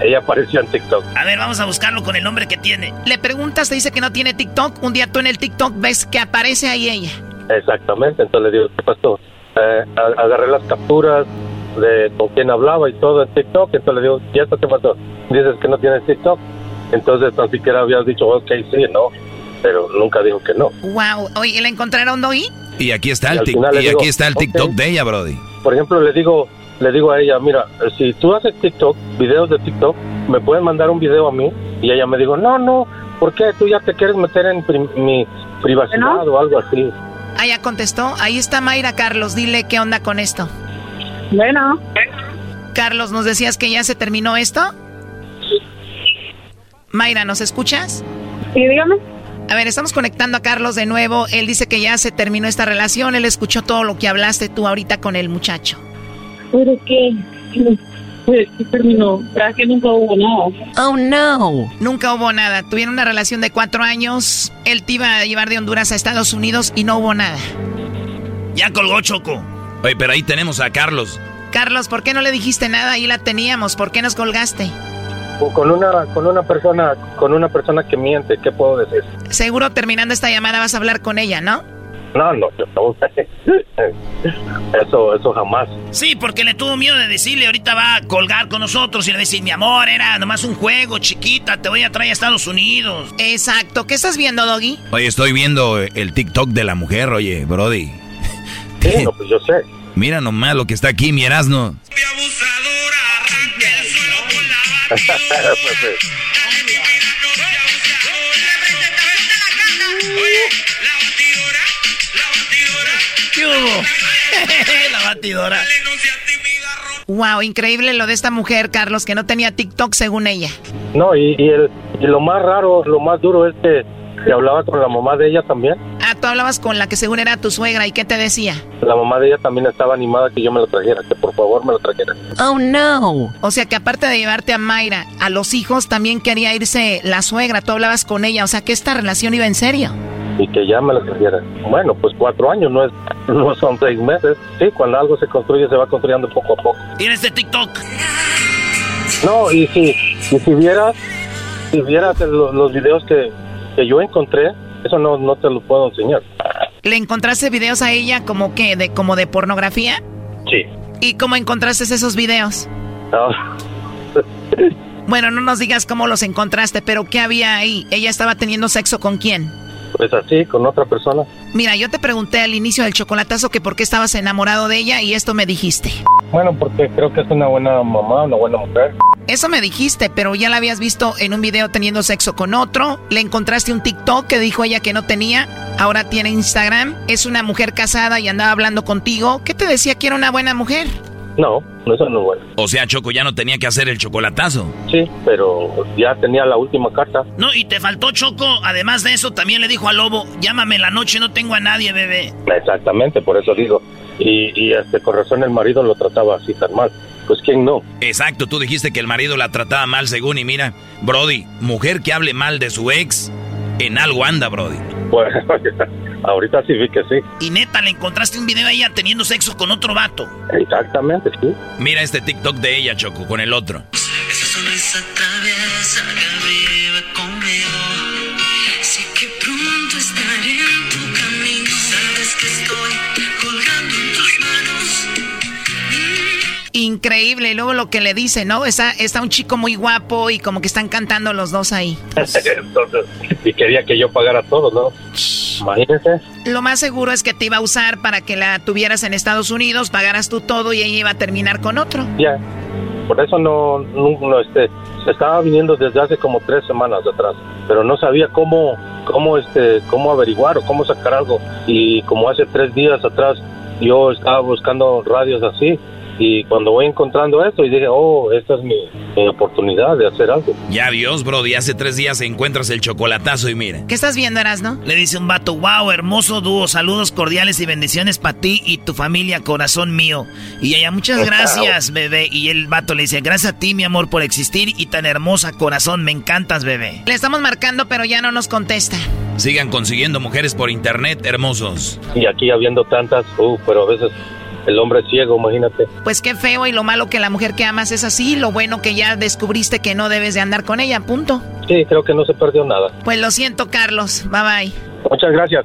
Ella apareció en TikTok. A ver, vamos a buscarlo con el nombre que tiene. Le preguntas, te dice que no tiene TikTok. Un día tú en el TikTok ves que aparece ahí ella. Exactamente. Entonces le digo, ¿qué pasó? Eh, agarré las capturas de con quién hablaba y todo en TikTok. Entonces le digo, ¿y esto qué pasó? Dices que no tienes TikTok. Entonces tan siquiera habías dicho, ok, sí, no. Pero nunca dijo que no. Wow. Oye, ¿la encontraron hoy? Y aquí está Y el, final y digo, aquí está el ok. TikTok de ella, Brody. Por ejemplo, le digo, le digo a ella, mira, si tú haces TikTok, videos de TikTok, me puedes mandar un video a mí. Y ella me dijo, no, no, ¿por qué tú ya te quieres meter en pri- mi privacidad o algo así? Ah, ya contestó. Ahí está Mayra, Carlos. Dile qué onda con esto. Bueno. Carlos, ¿nos decías que ya se terminó esto? Mayra, ¿nos escuchas? Sí, dígame. A ver, estamos conectando a Carlos de nuevo. Él dice que ya se terminó esta relación. Él escuchó todo lo que hablaste tú ahorita con el muchacho. ¿Pero qué? Pues, ¿qué terminó? ¿Verdad que nunca hubo nada? Oh, no. Nunca hubo nada. Tuvieron una relación de cuatro años. Él te iba a llevar de Honduras a Estados Unidos y no hubo nada. Ya colgó Choco. Oye, pero ahí tenemos a Carlos. Carlos, ¿por qué no le dijiste nada? Ahí la teníamos. ¿Por qué nos colgaste? Con una, con una persona, con una persona que miente, ¿qué puedo decir? Seguro terminando esta llamada vas a hablar con ella, ¿no? No, no, yo no. (laughs) Eso, eso jamás. Sí, porque le tuvo miedo de decirle, ahorita va a colgar con nosotros y le va a decir, mi amor, era nomás un juego, chiquita, te voy a traer a Estados Unidos. Exacto. ¿Qué estás viendo, Doggy? Oye, estoy viendo el TikTok de la mujer, oye, Brody. Sí, no, pues yo sé. (laughs) Mira nomás lo que está aquí, mi Erasno. Eh, ¿Qué hubo? (laughs) La batidora. Wow, increíble lo de esta mujer, Carlos, que no tenía TikTok según ella. No, y, y, el, y lo más raro, lo más duro es que, que hablaba con la mamá de ella también. Ah, tú hablabas con la que según era tu suegra y qué te decía. La mamá de ella también estaba animada que yo me lo trajera, que por favor me lo trajera. Oh, no. O sea que aparte de llevarte a Mayra, a los hijos también quería irse la suegra. Tú hablabas con ella, o sea que esta relación iba en serio. Y que ya me lo trajera. Bueno, pues cuatro años, no, es, no son seis meses. Sí, cuando algo se construye se va construyendo poco a poco. ¿Tienes este TikTok? No, y si, y si vieras, si vieras el- los videos que, que yo encontré, eso no, no te lo puedo enseñar. ¿Le encontraste videos a ella como que de como de pornografía? Sí. ¿Y cómo encontraste esos videos? No. (laughs) Bueno, no nos digas cómo los encontraste, pero ¿qué había ahí? ¿Ella estaba teniendo sexo con quién? Pues así, con otra persona. Mira, yo te pregunté al inicio del chocolatazo que por qué estabas enamorado de ella y esto me dijiste. Bueno, porque creo que es una buena mamá, una buena mujer. Eso me dijiste, pero ya la habías visto en un video teniendo sexo con otro. Le encontraste un TikTok que dijo ella que no tenía. Ahora tiene Instagram. Es una mujer casada y andaba hablando contigo. ¿Qué te decía que era una buena mujer? No, eso no es bueno. O sea, Choco ya no tenía que hacer el chocolatazo. Sí, pero ya tenía la última carta. No, y te faltó Choco. Además de eso, también le dijo al lobo, llámame en la noche, no tengo a nadie, bebé. Exactamente, por eso digo. Y, y este, con razón el marido lo trataba así tan mal. Pues quién no. Exacto, tú dijiste que el marido la trataba mal según y mira, Brody, mujer que hable mal de su ex, en algo anda, Brody. Pues (laughs) ahorita sí vi que sí. Y neta, le encontraste un video a ella teniendo sexo con otro vato. Exactamente, sí. Mira este TikTok de ella, Choco, con el otro. Esa sonrisa traviesa que vive conmigo. Increíble. Y luego lo que le dice, ¿no? Está, está un chico muy guapo y como que están cantando los dos ahí. (laughs) Entonces, y quería que yo pagara todo, ¿no? Imagínese. Lo más seguro es que te iba a usar para que la tuvieras en Estados Unidos, pagaras tú todo y ella iba a terminar con otro. Ya. Por eso no, no, no, este, se estaba viniendo desde hace como tres semanas atrás, pero no sabía cómo, cómo, este, cómo averiguar o cómo sacar algo. Y como hace tres días atrás yo estaba buscando radios así y cuando voy encontrando esto y dije, oh, esta es mi, mi oportunidad de hacer algo. Ya Dios, Brody, hace tres días encuentras el chocolatazo y mira. ¿Qué estás viendo, Erasno? Le dice un vato, wow, hermoso dúo, saludos cordiales y bendiciones para ti y tu familia, corazón mío. Y ella, muchas (laughs) gracias, bebé. Y el vato le dice, gracias a ti, mi amor, por existir y tan hermosa, corazón, me encantas, bebé. Le estamos marcando, pero ya no nos contesta. Sigan consiguiendo mujeres por internet, hermosos. Y aquí habiendo tantas, uh, pero a veces el hombre es ciego, imagínate. Pues qué feo y lo malo que la mujer que amas es así, lo bueno que ya descubriste que no debes de andar con ella, punto. Sí, creo que no se perdió nada. Pues lo siento, Carlos. Bye bye. Muchas gracias.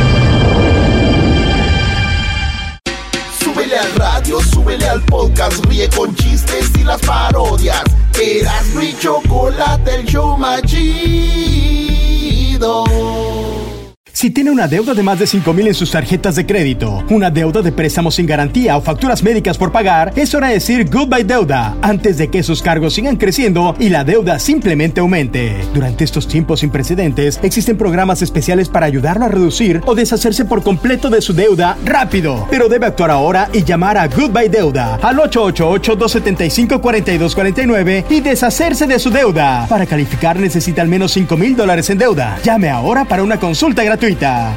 Súbele al radio, súbele al podcast, ríe con chistes y las parodias. Eras mi chocolate, el show más chido. Si tiene una deuda de más de 5 mil en sus tarjetas de crédito, una deuda de préstamos sin garantía o facturas médicas por pagar, es hora de decir goodbye deuda antes de que esos cargos sigan creciendo y la deuda simplemente aumente. Durante estos tiempos sin precedentes, existen programas especiales para ayudarlo a reducir o deshacerse por completo de su deuda rápido. Pero debe actuar ahora y llamar a Goodbye Deuda al 888-275-4249 y deshacerse de su deuda. Para calificar necesita al menos 5 mil dólares en deuda. Llame ahora para una consulta gratuita.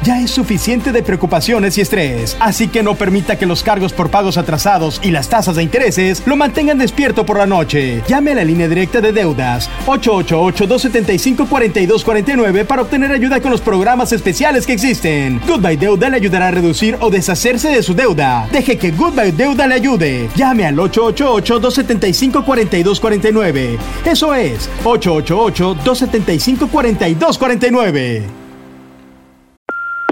Ya es suficiente de preocupaciones y estrés, así que no permita que los cargos por pagos atrasados y las tasas de intereses lo mantengan despierto por la noche. Llame a la línea directa de deudas 888-275-4249 para obtener ayuda con los programas especiales que existen. Goodbye Deuda le ayudará a reducir o deshacerse de su deuda. Deje que Goodbye Deuda le ayude. Llame al 888-275-4249. Eso es 888-275-4249.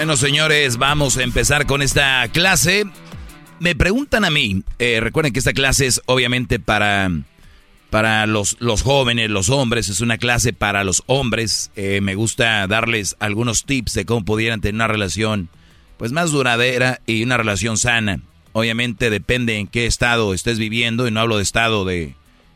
Bueno, señores, vamos a empezar con esta clase. Me preguntan a mí, eh, recuerden que esta clase es obviamente para, para los, los jóvenes, los hombres, es una clase para los hombres. Eh, me gusta darles algunos tips de cómo pudieran tener una relación pues más duradera y una relación sana. Obviamente depende en qué estado estés viviendo, y no hablo de estado de,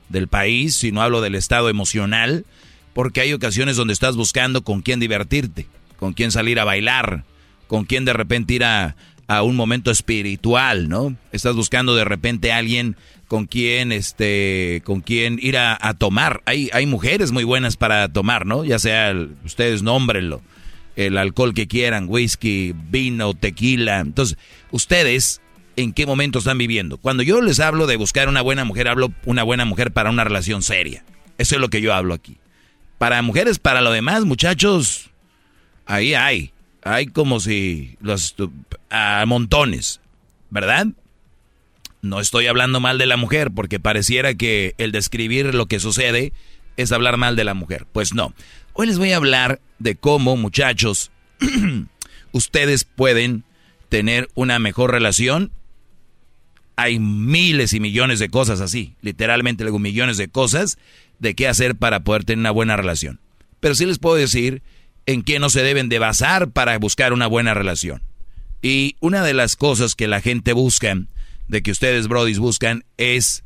del país, sino hablo del estado emocional, porque hay ocasiones donde estás buscando con quién divertirte, con quién salir a bailar, con quién de repente ir a, un momento espiritual, ¿no? Estás buscando de repente a alguien con quien, este, con quien ir a, tomar. Hay, hay mujeres muy buenas para tomar, ¿no? Ya sea, ustedes nómbrenlo, el alcohol que quieran, whisky, vino, tequila. Entonces, ustedes, ¿en qué momento están viviendo? Cuando yo les hablo de buscar una buena mujer, hablo una buena mujer para una relación seria. Eso es lo que yo hablo aquí. Para mujeres, para lo demás, muchachos, ahí hay. Hay como si los a montones, ¿verdad? No estoy hablando mal de la mujer porque pareciera que el describir lo que sucede es hablar mal de la mujer. Pues no. Hoy les voy a hablar de cómo, muchachos, (clears throat) ustedes pueden tener una mejor relación. Hay miles y millones de cosas así, literalmente luego millones de cosas de qué hacer para poder tener una buena relación. Pero sí les puedo decir en qué no se deben de basar para buscar una buena relación. Y una de las cosas que la gente busca, de que ustedes, brodis, buscan, es,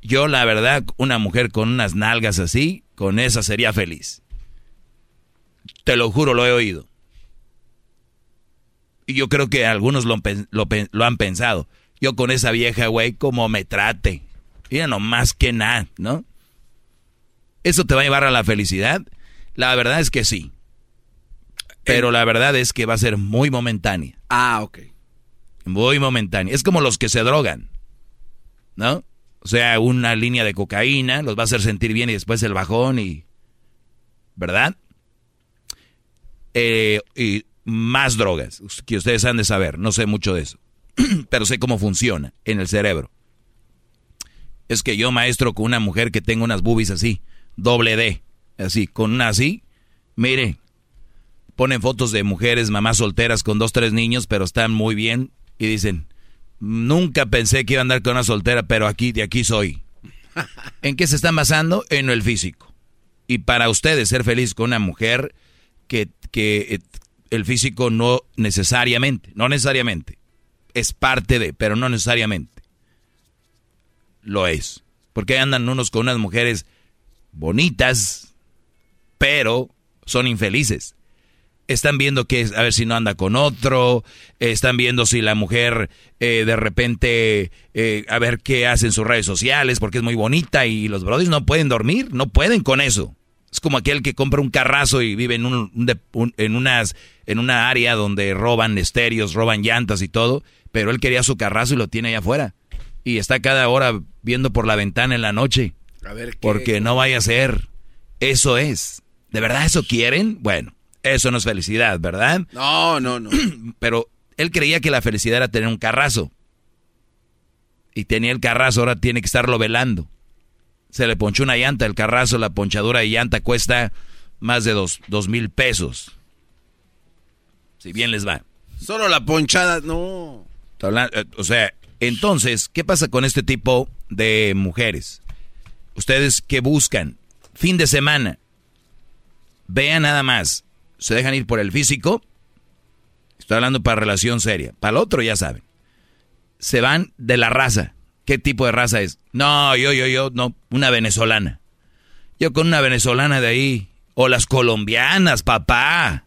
yo la verdad, una mujer con unas nalgas así, con esa sería feliz. Te lo juro, lo he oído. Y yo creo que algunos lo, lo han pensado. Yo con esa vieja, güey, como me trate. Mira, no más que nada, ¿no? ¿Eso te va a llevar a la felicidad? La verdad es que sí. Pero la verdad es que va a ser muy momentánea. Ah, ok. Muy momentánea. Es como los que se drogan, ¿no? O sea, una línea de cocaína los va a hacer sentir bien y después el bajón y... ¿Verdad? Eh, y más drogas, que ustedes han de saber. No sé mucho de eso. (clears throat) Pero sé cómo funciona en el cerebro. Es que yo, maestro, con una mujer que tenga unas boobies así, doble D, así, con una así, mire, ponen fotos de mujeres, mamás solteras con dos, tres niños, pero están muy bien y dicen, nunca pensé que iba a andar con una soltera, pero aquí, de aquí soy. (laughs) ¿En qué se están basando? En el físico. Y para ustedes ser feliz con una mujer que, que eh, el físico no necesariamente, no necesariamente, es parte de, pero no necesariamente lo es. Porque andan unos con unas mujeres bonitas, pero son infelices. Están viendo que, a ver si no anda con otro, están viendo si la mujer eh, de repente, eh, a ver qué hace en sus redes sociales, porque es muy bonita y los brothers no pueden dormir, no pueden con eso. Es como aquel que compra un carrazo y vive en, un, un de- un- en, unas, en una área donde roban estéreos, roban llantas y todo, pero él quería su carrazo y lo tiene allá afuera. Y está cada hora viendo por la ventana en la noche. A ver, ¿qué? Porque no vaya a ser. Eso es. ¿De verdad eso quieren? Bueno, eso no es felicidad, ¿verdad? No, no, no. (clears throat) Pero él creía que la felicidad era tener un carrazo. Y tenía el carrazo, ahora tiene que estarlo velando. Se le ponchó una llanta, el carrazo, la ponchadura de llanta cuesta más de dos, dos mil pesos. Si bien les va. Solo la ponchada, no. Eh, O sea, entonces, ¿qué pasa con este tipo de mujeres? Ustedes que buscan fin de semana, vean nada más, se dejan ir por el físico, estoy hablando para relación seria, para el otro ya saben, se van de la raza. ¿Qué tipo de raza es? No, yo, yo, yo, no, una venezolana. Yo con una venezolana de ahí, o las colombianas, papá.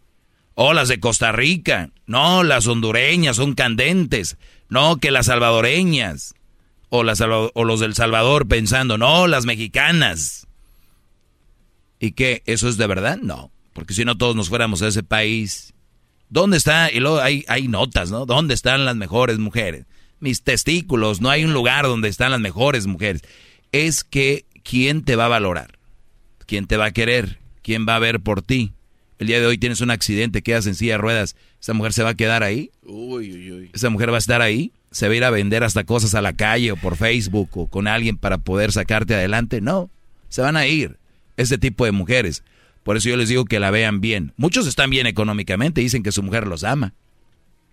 O las de Costa Rica. No, las hondureñas son candentes. No, que las salvadoreñas. O, las, o los del Salvador pensando, no, las mexicanas. ¿Y qué? ¿Eso es de verdad? No. Porque si no todos nos fuéramos a ese país. ¿Dónde está? Y luego hay, hay notas, ¿no? ¿Dónde están las mejores mujeres? Mis testículos, no hay un lugar donde están las mejores mujeres. Es que quién te va a valorar, quién te va a querer, quién va a ver por ti. El día de hoy tienes un accidente, quedas en silla de ruedas, ¿esa mujer se va a quedar ahí? Uy, uy, uy. ¿Esa mujer va a estar ahí? ¿Se va a ir a vender hasta cosas a la calle o por Facebook o con alguien para poder sacarte adelante? No, se van a ir ese tipo de mujeres. Por eso yo les digo que la vean bien. Muchos están bien económicamente, dicen que su mujer los ama.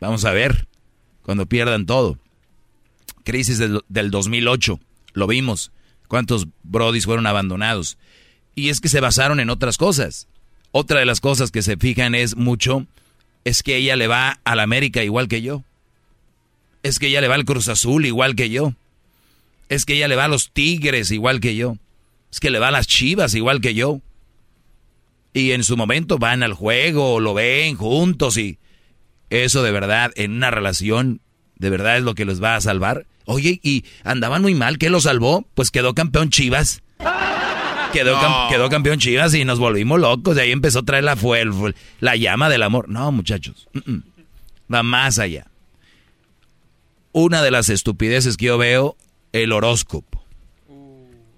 Vamos a ver, cuando pierdan todo. Crisis del, del 2008, lo vimos. ¿Cuántos brodis fueron abandonados? Y es que se basaron en otras cosas. Otra de las cosas que se fijan es mucho, es que ella le va al América igual que yo. Es que ella le va al Cruz Azul igual que yo. Es que ella le va a los Tigres igual que yo. Es que le va a las Chivas igual que yo. Y en su momento van al juego, lo ven juntos y eso de verdad en una relación de verdad es lo que les va a salvar. Oye, y andaban muy mal, ¿qué lo salvó? Pues quedó campeón Chivas. Quedó, quedó campeón Chivas y nos volvimos locos. De ahí empezó a traer la, fue, la llama del amor. No, muchachos. Va más allá. Una de las estupideces que yo veo, el horóscopo.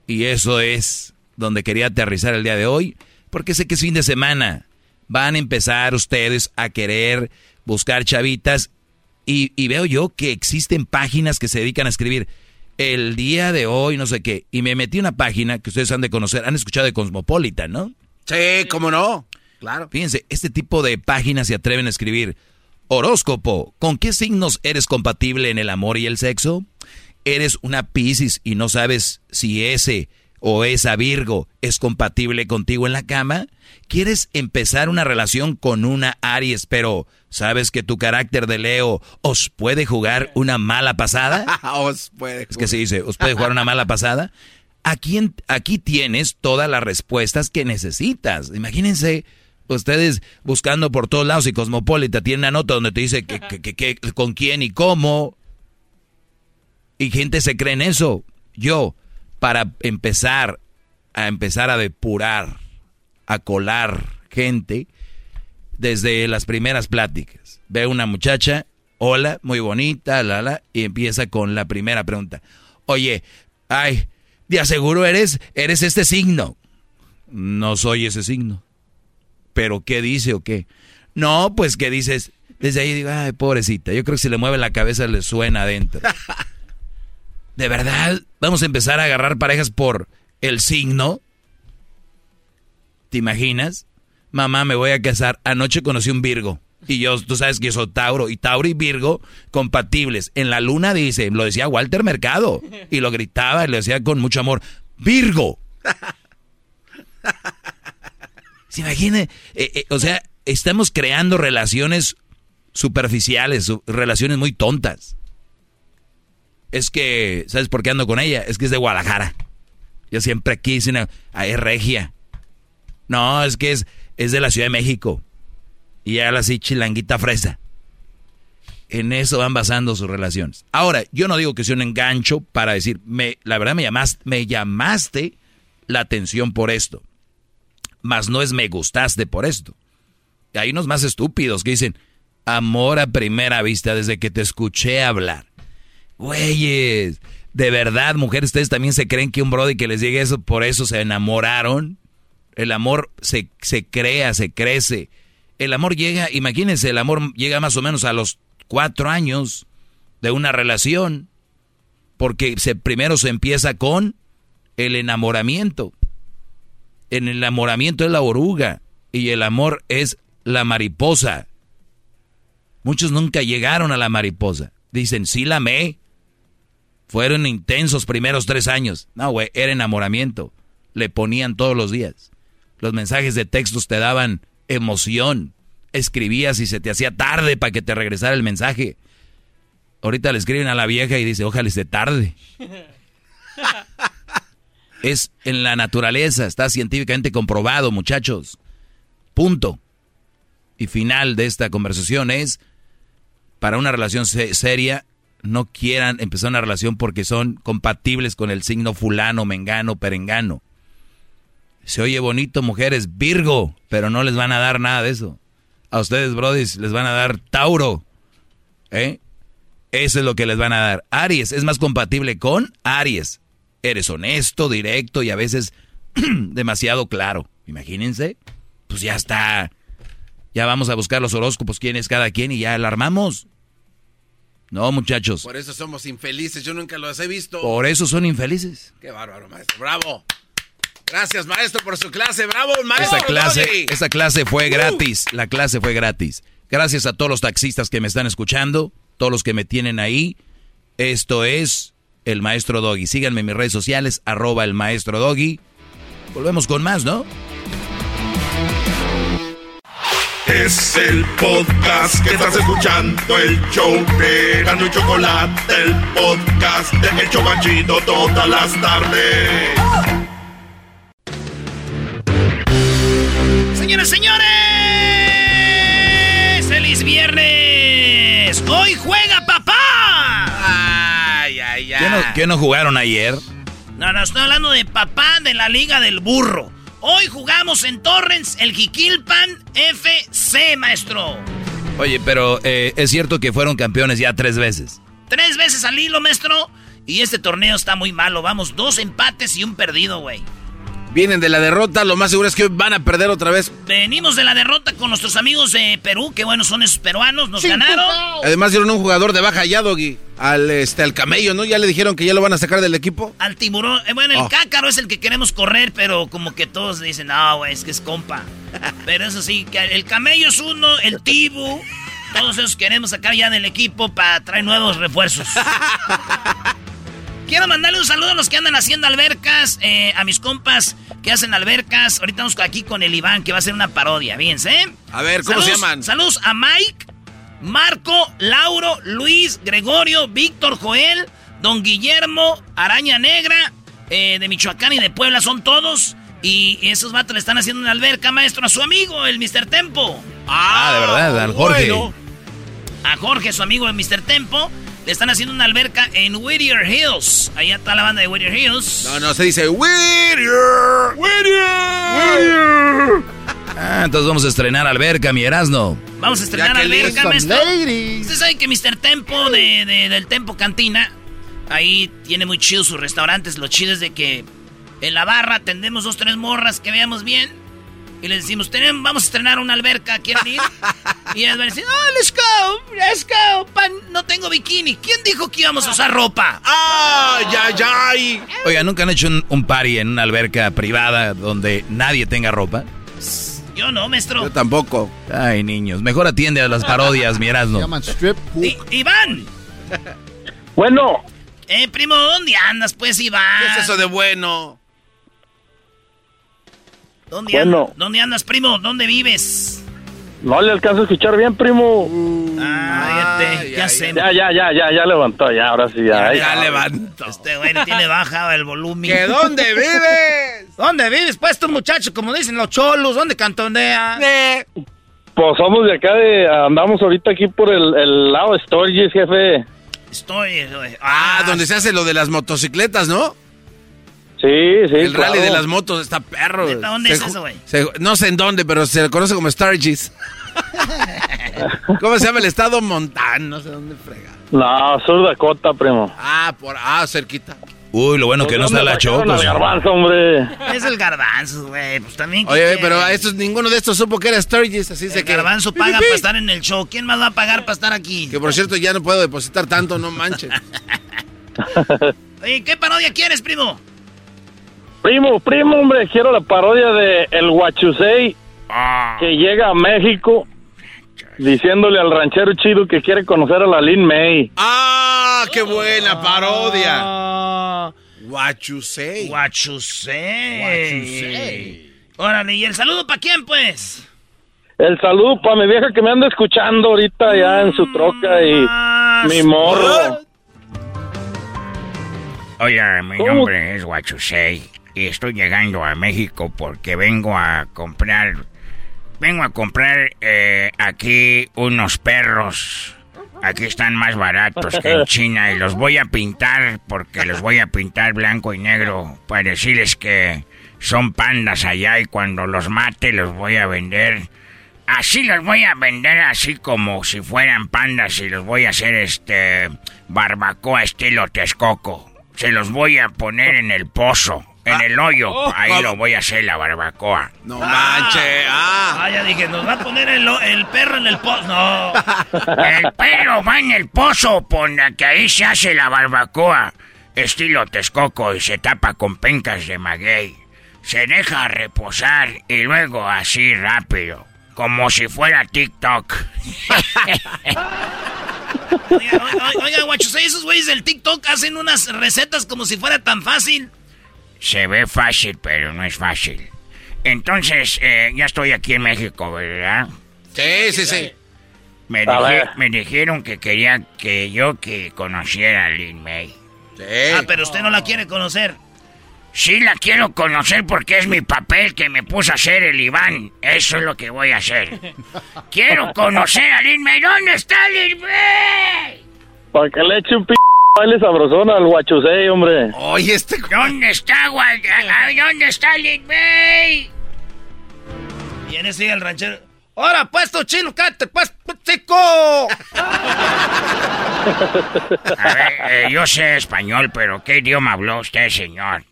Y eso es donde quería aterrizar el día de hoy porque sé que es fin de semana. Van a empezar ustedes a querer buscar chavitas y, veo yo que existen páginas que se dedican a escribir el día de hoy, no sé qué. Y me metí una página que ustedes han de conocer, han escuchado de Cosmopolitan, ¿no? Sí, cómo no. Claro. Fíjense, este tipo de páginas se atreven a escribir horóscopo. ¿Con qué signos eres compatible en el amor y el sexo? ¿Eres una Piscis y no sabes si ese o esa Virgo es compatible contigo en la cama? ¿Quieres empezar una relación con una Aries, pero sabes que tu carácter de Leo os puede jugar una mala pasada? (laughs) os puede. Es que se dice, os puede jugar una mala pasada. Aquí, aquí tienes todas las respuestas que necesitas. Imagínense ustedes buscando por todos lados y Cosmopolita tiene una nota donde te dice que, que, con quién y cómo. Y gente se cree en eso. Yo, para empezar a empezar a depurar, a colar gente desde las primeras pláticas. Ve una muchacha, hola, muy bonita, la, la, y empieza con la primera pregunta. Oye, ay, de aseguro eres, eres este signo. No soy ese signo. ¿Pero qué dice o qué? No, pues que dices, desde ahí digo, ay, pobrecita, yo creo que si le mueve la cabeza le suena adentro. (laughs) ¿De verdad vamos a empezar a agarrar parejas por el signo? ¿Te imaginas? Mamá, me voy a casar. Anoche conocí un Virgo. Y yo, tú sabes que yo soy Tauro. Y Tauro y Virgo compatibles. En la luna dice, lo decía Walter Mercado. Y lo gritaba y lo decía con mucho amor. Virgo. ¿Se imagina? Eh, eh, o sea, estamos creando relaciones superficiales, relaciones muy tontas es que, ¿sabes por qué ando con ella? Es que es de Guadalajara. Yo siempre quise una, es regia. No, es que es, es de la Ciudad de México. Y ya así chilanguita fresa. En eso van basando sus relaciones. Ahora, yo no digo que sea un engancho para decir, me, la verdad me llamaste, me llamaste la atención por esto. Mas no es me gustaste por esto. Hay unos más estúpidos que dicen, amor a primera vista desde que te escuché hablar. Güeyes, de verdad, mujeres, ustedes también se creen que un brody que les llegue eso, por eso se enamoraron. El amor se, se crea, se crece. El amor llega, imagínense, el amor llega más o menos a los cuatro años de una relación. Porque se, primero se empieza con el enamoramiento. En el enamoramiento es la oruga y el amor es la mariposa. Muchos nunca llegaron a la mariposa. Dicen, sí la amé, fueron intensos primeros tres años. No, güey, era enamoramiento. Le ponían todos los días. Los mensajes de textos te daban emoción. Escribías y se te hacía tarde para que te regresara el mensaje. Ahorita le escriben a la vieja y dice, ojalá esté tarde. (laughs) es en la naturaleza, está científicamente comprobado, muchachos. Punto. Y final de esta conversación es, para una relación seria, no quieran empezar una relación porque son compatibles con el signo fulano, mengano, perengano. Se oye bonito, mujeres, Virgo, pero no les van a dar nada de eso. A ustedes, brodis, les van a dar Tauro. ¿Eh? Eso es lo que les van a dar. Aries es más compatible con Aries. Eres honesto, directo y a veces (clears throat) demasiado claro. Imagínense. Pues ya está. Ya vamos a buscar los horóscopos, quién es cada quien y ya alarmamos. No, muchachos. Por eso somos infelices, yo nunca los he visto. Por eso son infelices. Qué bárbaro, maestro. Bravo. Gracias, maestro, por su clase. Bravo, maestro. Esa clase, esa clase fue gratis. La clase fue gratis. Gracias a todos los taxistas que me están escuchando, todos los que me tienen ahí. Esto es el maestro Doggy. Síganme en mis redes sociales, arroba el maestro Doggy. Volvemos con más, ¿no? Es el podcast que estás escuchando, el show de Gano y Chocolate, el podcast de El Chocachito todas las tardes. Señoras, señores, feliz viernes. Hoy juega papá. Ay, ay, ay. ¿Qué no, qué no jugaron ayer? No, no, estoy hablando de papá de la Liga del Burro. Hoy jugamos en Torrens el Jiquilpan FC, maestro. Oye, pero eh, es cierto que fueron campeones ya tres veces. Tres veces al hilo, maestro. Y este torneo está muy malo. Vamos, dos empates y un perdido, güey. Vienen de la derrota, lo más seguro es que van a perder otra vez. Venimos de la derrota con nuestros amigos de Perú, que bueno, son esos peruanos, nos ganaron. Además dieron un jugador de baja ya, Doggy. Al, este, al camello, ¿no? Ya le dijeron que ya lo van a sacar del equipo. Al tiburón. Eh, bueno, el Oh. cácaro es el que queremos correr, pero como que todos dicen, no, güey, es que es compa. (laughs) Pero eso sí, que el camello es uno, el tibu. Todos esos queremos sacar ya del equipo para traer nuevos refuerzos. (laughs) Quiero mandarle un saludo a los que andan haciendo albercas, eh, a mis compas que hacen albercas. Ahorita vamos aquí con el Iván, que va a hacer una parodia, fíjense. ¿eh? A ver, ¿cómo se Saludos- llaman? Saludos a Mike, Marco, Lauro, Luis, Gregorio, Víctor, Joel, Don Guillermo, Araña Negra, eh, de Michoacán y de Puebla, son todos. Y esos vatos le están haciendo una alberca, maestro, a su amigo, el Mr. Tempo. Ah, de verdad, al Jorge. Bueno. A Jorge, su amigo, el Mr. Tempo. Le están haciendo una alberca en Whittier Hills. Allá está la banda de Whittier Hills. No, no, se dice Whittier. Whittier. Ah, entonces vamos a estrenar alberca, mi Erasno. Vamos a estrenar alberca, maestro. Usted sabe que Mr. Tempo de, de- del Tempo Cantina, ahí tiene muy chido sus restaurantes. Lo chido es de que en la barra atendemos dos, tres morras que veamos bien. Y les decimos, tenemos, vamos a estrenar una alberca, ¿quieren ir? Y ellas van a decir, oh, let's go, let's go. Pan, no tengo bikini. ¿Quién dijo que íbamos a usar ropa? ¡Ay, ay, ay! Oiga, ¿nunca han hecho un, un party en una alberca privada donde nadie tenga ropa? Yo no, maestro. Yo tampoco. Ay, niños, mejor atiende a las parodias, mi Erasno. llaman strip I- Iván. Bueno, Eh, primo, ¿dónde andas, pues, Iván? ¿Qué es eso de bueno? ¿Dónde, Bueno. andas? ¿Dónde andas, primo? ¿Dónde vives? no le alcanzo a escuchar bien, primo. Ah, ya, te- ya sé. Ya, ya, ya, ya, ya levantó, ya, ahora sí, ya. Ya levanto. Este güey tiene baja el volumen. ¿Que dónde vives? (laughs) ¿Dónde vives, pues, tú, muchacho? Como dicen los cholos, ¿dónde cantonea? Pues somos de acá, de, andamos ahorita aquí por el, el lado de Sturgis, jefe. Estoy, güey. Ah, donde se hace lo de las motocicletas, ¿no? Sí, sí, El rally de las motos está perro. ¿Neta? ¿Dónde Se es eso, güey? No sé en dónde, pero se le conoce como Stargis. (laughs) ¿Cómo se llama el estado? Montán, no sé dónde frega. No, Sur Dakota, primo. Ah, por ah, cerquita. Uy, lo bueno que no está la Choco. al garbanzo, hombre. Es el garbanzo, güey. Pues también. ¿qué Oye, quiere? pero a estos, ninguno de estos supo que era Sturgis, así se El que. garbanzo paga para estar en el show. ¿Quién más va a pagar para estar aquí? Que por cierto ya no puedo depositar tanto, no manches. (laughs) Oye, ¿qué parodia quieres, primo? Primo, primo, hombre, quiero la parodia de El Huachusei que llega a México diciéndole al ranchero chido que quiere conocer a la Lin May. ¡Ah, qué buena parodia! What you say. Guachusei. Órale, ¿y el saludo para quién, pues? El saludo para mi vieja que me anda escuchando ahorita ya en su troca y mi morro. Hola, mi ¿Cómo? nombre es Huachusei y estoy llegando a México porque vengo a comprar, vengo a comprar eh, aquí unos perros. Aquí están más baratos que en China y los voy a pintar porque los voy a pintar blanco y negro para decirles que son pandas allá y cuando los mate los voy a vender. Así los voy a vender así como si fueran pandas y los voy a hacer este barbacoa estilo Texcoco. Se los voy a poner en el pozo, en el hoyo. Oh, Ahí lo voy a hacer la barbacoa. No manche. Ah. Ah, ya dije, nos va a poner el, el perro en el pozo. No. (laughs) El perro va en el pozo, ponga que ahí se hace la barbacoa. Estilo Texcoco y se tapa con pencas de maguey. Se deja reposar y luego así rápido. Como si fuera TikTok. (laughs) Oiga, oiga, guachos, esos güeyes del TikTok hacen unas recetas como si fuera tan fácil. Se ve fácil, pero no es fácil. Entonces, eh, ya estoy aquí en México, ¿verdad? Sí, sí, sí. Me, A dije- ver. me dijeron que querían que yo que conociera a Lin May. Ah, pero usted no la quiere conocer. Sí la quiero conocer porque es mi papel que me puso a hacer el Iván. Eso es lo que voy a hacer. (laughs) Quiero conocer a Lin May. ¿Dónde está Lin May? Para que le eche un p baile sabrosón al guachusei, hombre. Oye, este... ¿Dónde está, guay? Ay, ¿Dónde está Lin May? Ese sigue el ranchero. ¡Ahora, pues, tu chino, cállate, pues, chico! A ver, eh, yo sé español, pero ¿qué idioma habló usted, señor?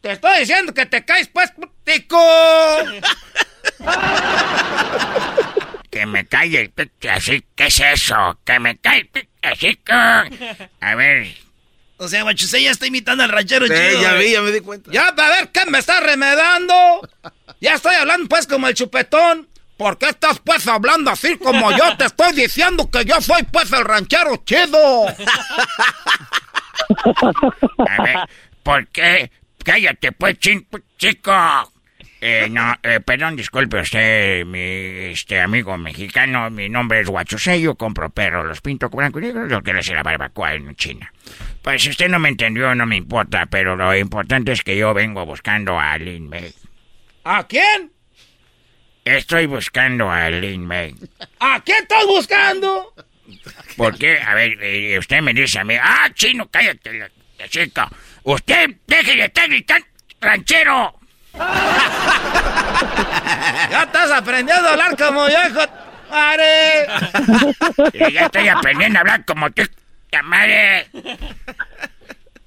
Te estoy diciendo que te caes, pues, tico. Que me calle así. ¿Qué es eso? Que me calle así. A ver, O sea, guachusei ya está imitando al ranchero Sí, chido. ya vi, ya me di cuenta. Ya, a ver, ¿qué me estás remedando? Ya estoy hablando, pues, como el chupetón. ¿Por qué estás, pues, hablando así como yo? Te estoy diciendo que yo soy, pues, el ranchero chido. a ver, ¿por qué? Cállate, pues, chico. Eh, no, eh, perdón, disculpe usted, mi este amigo mexicano. Mi nombre es Huachusei, yo compro perros, los pinto con blanco y negro, yo quiero hacer la barbacoa en China. Pues si usted no me entendió, no me importa, pero lo importante es que yo vengo buscando a Lin May. ¿A quién? Estoy buscando a Lin May. ¿A quién estás buscando? ¿Por qué? A ver, eh, usted me dice a mí, ah, chino, cállate, la, la chica. Usted, deje de estar gritando, ranchero. (laughs) Ya estás aprendiendo a hablar como yo, hijo. ¡Madre! (laughs) Ya estoy aprendiendo a hablar como tú, ¡ta madre.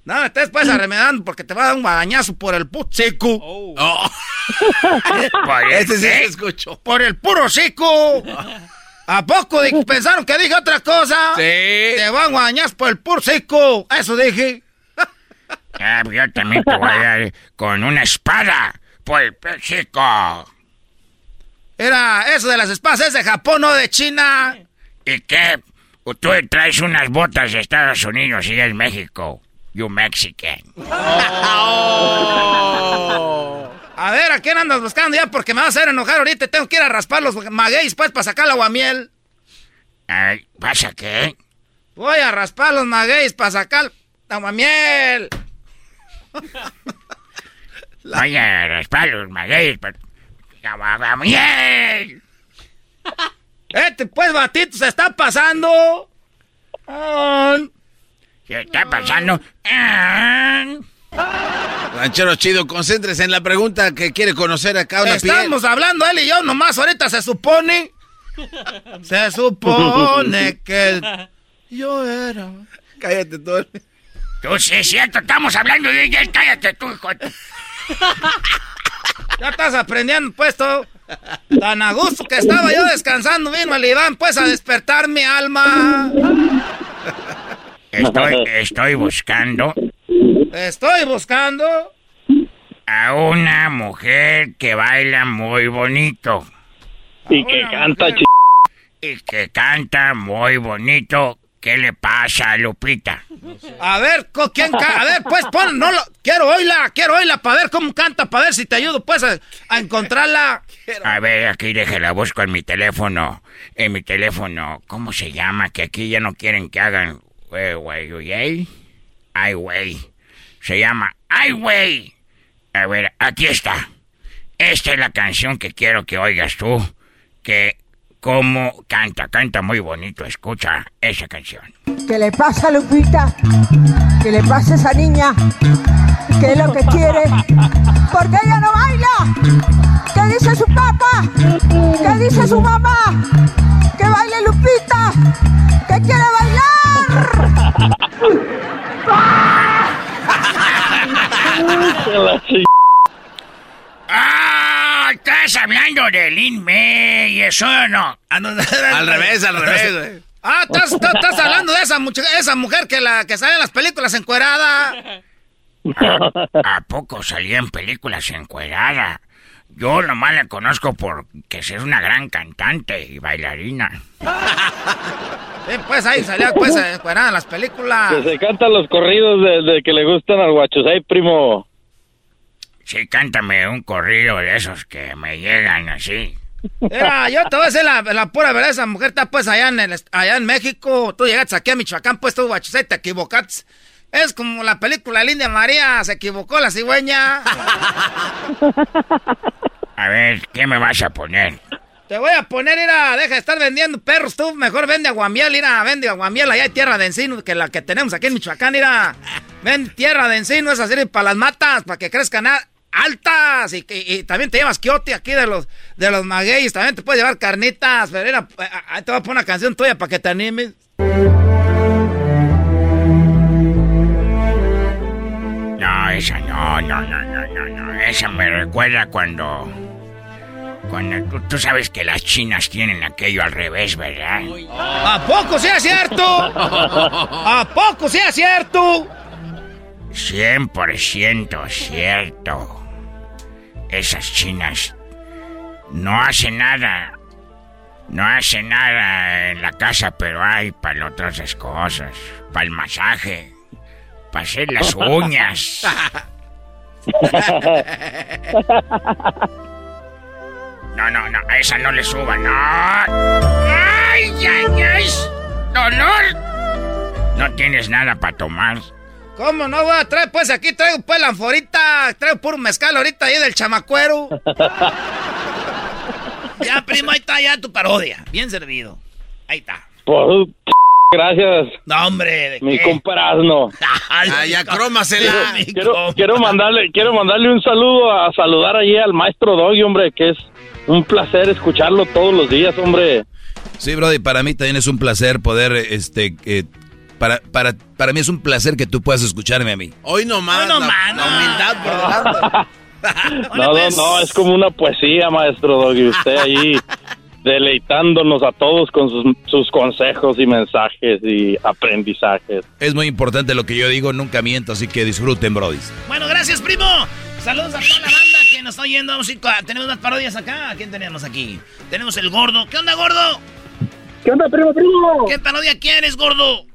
No me estés pues arremedando porque te va a dar un bagañazo por el puto seco. Oh. (laughs) Por el Este sí se escuchó. Por el puro seco. ¿A poco pensaron que dije otra cosa? Sí. Te van a bañar por el puro seco. Eso dije. Ah, yo también te voy a dar con una espada por el chico. Era eso de las espadas es de Japón, no de China. ¿Y qué? Tú traes unas botas de Estados Unidos y es México. You Mexican. A ver, ¿a quién andas buscando ya? Porque me vas a hacer enojar ahorita. Tengo que ir a raspar los magueyes pues para sacar el aguamiel. Ay, ¿Pasa qué? Voy a raspar los magueyes para sacar el aguamiel. Vaya a raspar los magueyes. pero- ¡Miel! (laughs) Este pues batito se está pasando. ¿Qué está pasando? Ranchero chido, concéntrese en la pregunta que quiere conocer acá una piel. Estamos hablando él y yo nomás ahorita se supone. Se supone que yo era. (laughs) Cállate tú. Tú sí es cierto, estamos hablando de ella. Cállate tú, hijo. Ya estás aprendiendo, pues, todo. Tan a gusto que estaba yo descansando, vino el Iván, pues, a despertar mi alma. Estoy, estoy buscando Estoy buscando. a una mujer que baila muy bonito. Y que canta ch... Y que canta muy bonito. ¿Qué le pasa Lupita? A ver, ¿con quién A ver, pues, pon, no lo... Quiero oírla, quiero oírla para ver cómo canta, para ver si te ayudo, pues, a, a encontrarla. A ver, aquí déjela, busco en mi teléfono. En mi teléfono, ¿cómo se llama? Que aquí ya no quieren que hagan... eh, güey, güey. Ay, güey. Se llama Ay, güey. A ver, aquí está. Esta es la canción que quiero que oigas tú. Que como canta, canta muy bonito. Escucha esa canción. ¿Qué le pasa, Lupita? que le pase a esa niña, qué es lo que quiere, porque ella no baila. ¿Qué dice su papá? ¿Qué dice su mamá? Que baile Lupita, que quiere bailar. (laughs) ¡Ah! Estás hablando de Lin May, eso (laughs) no. al revés, al revés, güey. Ah, estás, estás- estás hablando de esa, mucha- esa mujer que, la, que sale en las películas encuerada. ¿A poco salía en películas encuerada? Yo nomás la conozco porque es una gran cantante y bailarina. Sí, pues ahí salía pues encuerada en las películas. Que se cantan los corridos de, de que le gustan al guachusay, primo. Sí, cántame un corrido de esos que me llegan así. Mira, yo te voy a decir la, la pura verdad, esa mujer está pues allá en, el, allá en México, tú llegaste aquí a Michoacán, pues tú, guachusay, te equivocaste. Es como la película Linda María, se equivocó la cigüeña. A ver, ¿qué me vas a poner? Te voy a poner, mira, deja de estar vendiendo perros tú, mejor vende aguamiel, mira, vende aguamiel, allá hay tierra de encino que la que tenemos aquí en Michoacán, mira. Vende tierra de encino, esa sirve para las matas, para que crezcan a- altas y, que- y también te llevas quiote aquí de los de los magueyes, también te puedes llevar carnitas, pero eh, ahí te voy a poner una canción tuya para que te animes. No, esa no, no, no, no, no, no. Esa me recuerda cuando... Cuando tú, tú sabes que las chinas tienen aquello al revés, ¿verdad? ¿A poco sea cierto? ¿A poco sea cierto? 100% cierto. Esas chinas no hacen nada. No hacen nada en la casa, pero hay para otras cosas. Para el masaje. Para hacer las uñas. No, no, no, a esa no le suba, no. ¡Ay, ay, ay! ¡Dolor! No tienes nada para tomar. ¿Cómo no voy a traer? Pues aquí traigo pues la anforita, traigo puro mezcal ahorita ahí del chamacuero. (laughs) ya, primo, ahí está ya tu parodia. Bien servido. Ahí está. Pues, gracias. No, hombre, ¿de Mi qué? comparazno. (laughs) Ah, ya crómasela. Quiero, quiero mandarle, quiero mandarle un saludo a saludar allí al maestro Doggy, hombre, que es un placer escucharlo todos los días, hombre. Sí, Brody, para mí también es un placer poder, este, eh, para, para, para mí es un placer que tú puedas escucharme a mí. Hoy nomás, la, la humildad por delante. (laughs) No, no, no, es como una poesía, maestro Doggy. Usted ahí (laughs) deleitándonos a todos con sus, sus consejos y mensajes y aprendizajes. Es muy importante lo que yo digo, nunca miento, así que disfruten, Brody. Bueno, gracias, primo. Saludos a toda la banda que nos está oyendo. Vamos a Tenemos unas parodias acá. ¿A quién tenemos aquí? Tenemos el gordo. ¿Qué onda, gordo? ¿Qué onda, primo, primo? ¿Qué parodia quieres, gordo?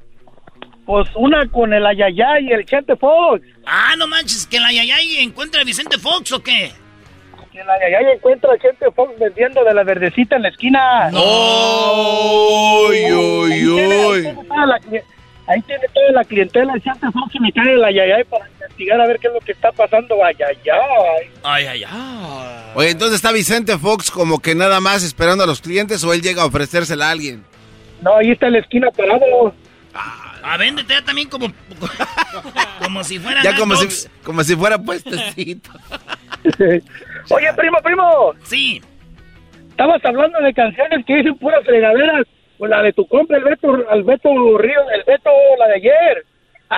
Pues una con el Ayayay y el Chente Fox. Ah, no manches, que la Yayay encuentra a Vicente Fox o qué? Que el Ayayay encuentra a Chente Fox vendiendo de la verdecita en la esquina. ¡Uy, uy, uy! cli- Ahí tiene toda la clientela el Chente Fox y me cae el Ayayay para investigar a ver qué es lo que está pasando. Ayayay. Ay, ay, ay. Oye, entonces está Vicente Fox como que nada más esperando a los clientes o él llega a ofrecérsela a alguien. No, ahí está en la esquina parado. Ah, véndete ya también como... (laughs) como si fuera... Ya como si, como si fuera puestecito. (laughs) Oye, primo, primo. Sí. Estabas hablando de canciones que dicen puras fregaderas. Pues la de tu compa, el Beto, el Beto Río, el Beto, la de ayer. (laughs)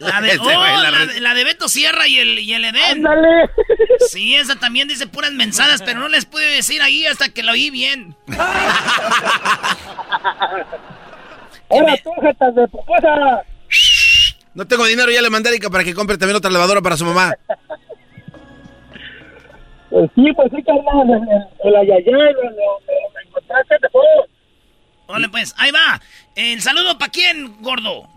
La de, oh, la la, de- la de Beto Sierra y el, y el Edén. Ándale. Sí, esa también dice puras mensadas, pero no les pude decir ahí hasta que lo oí bien. Ahora tú, jetas de pupusa. No tengo dinero, ya le mandé a Erika para que compre también otra lavadora para su mamá. Pues sí, pues sí, carnal, el, ayayay, lo, encontraste de todo. Ole, pues, ahí va. El saludo para quién, gordo.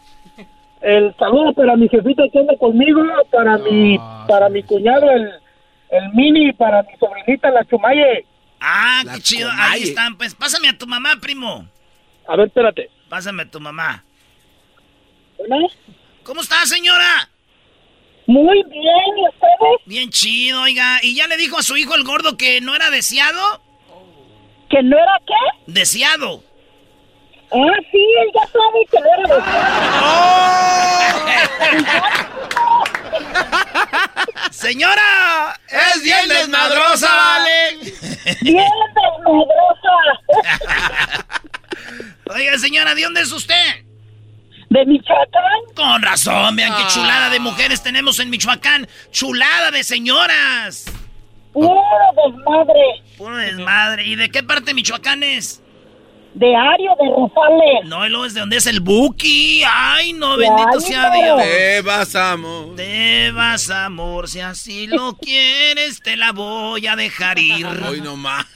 El saludo para mi jefita que anda conmigo, para mi, para mi cuñado, el, el mini, para mi sobrinita, la Chumaye. Ah, qué chido. Ahí están, pues. Pásame a tu mamá, primo. A ver, espérate. Pásame a tu mamá. ¿Bueno? ¿Cómo está, señora? Muy bien, ¿y ustedes? Bien chido, oiga. ¿Y ya le dijo a su hijo el gordo que no era deseado? ¿Que no era qué? Deseado. Ah, sí, él ya sabe que no era (laughs) Señora, es bien desmadrosa, vale. Bien desmadrosa. Oiga, señora, ¿de dónde es usted? De Michoacán. Con razón, vean qué Ah. chulada de mujeres tenemos en Michoacán. Chulada de señoras. Puro desmadre. Puro desmadre. ¿Y de qué parte de Michoacán es? De Ario de Rosales. No, y luego es de donde es el Buki. Ay, no, De bendito sea pero- Dios. Te vas, amor. Te vas, amor, si así lo (laughs) quieres, te la voy a dejar ir. Hoy no más. (laughs)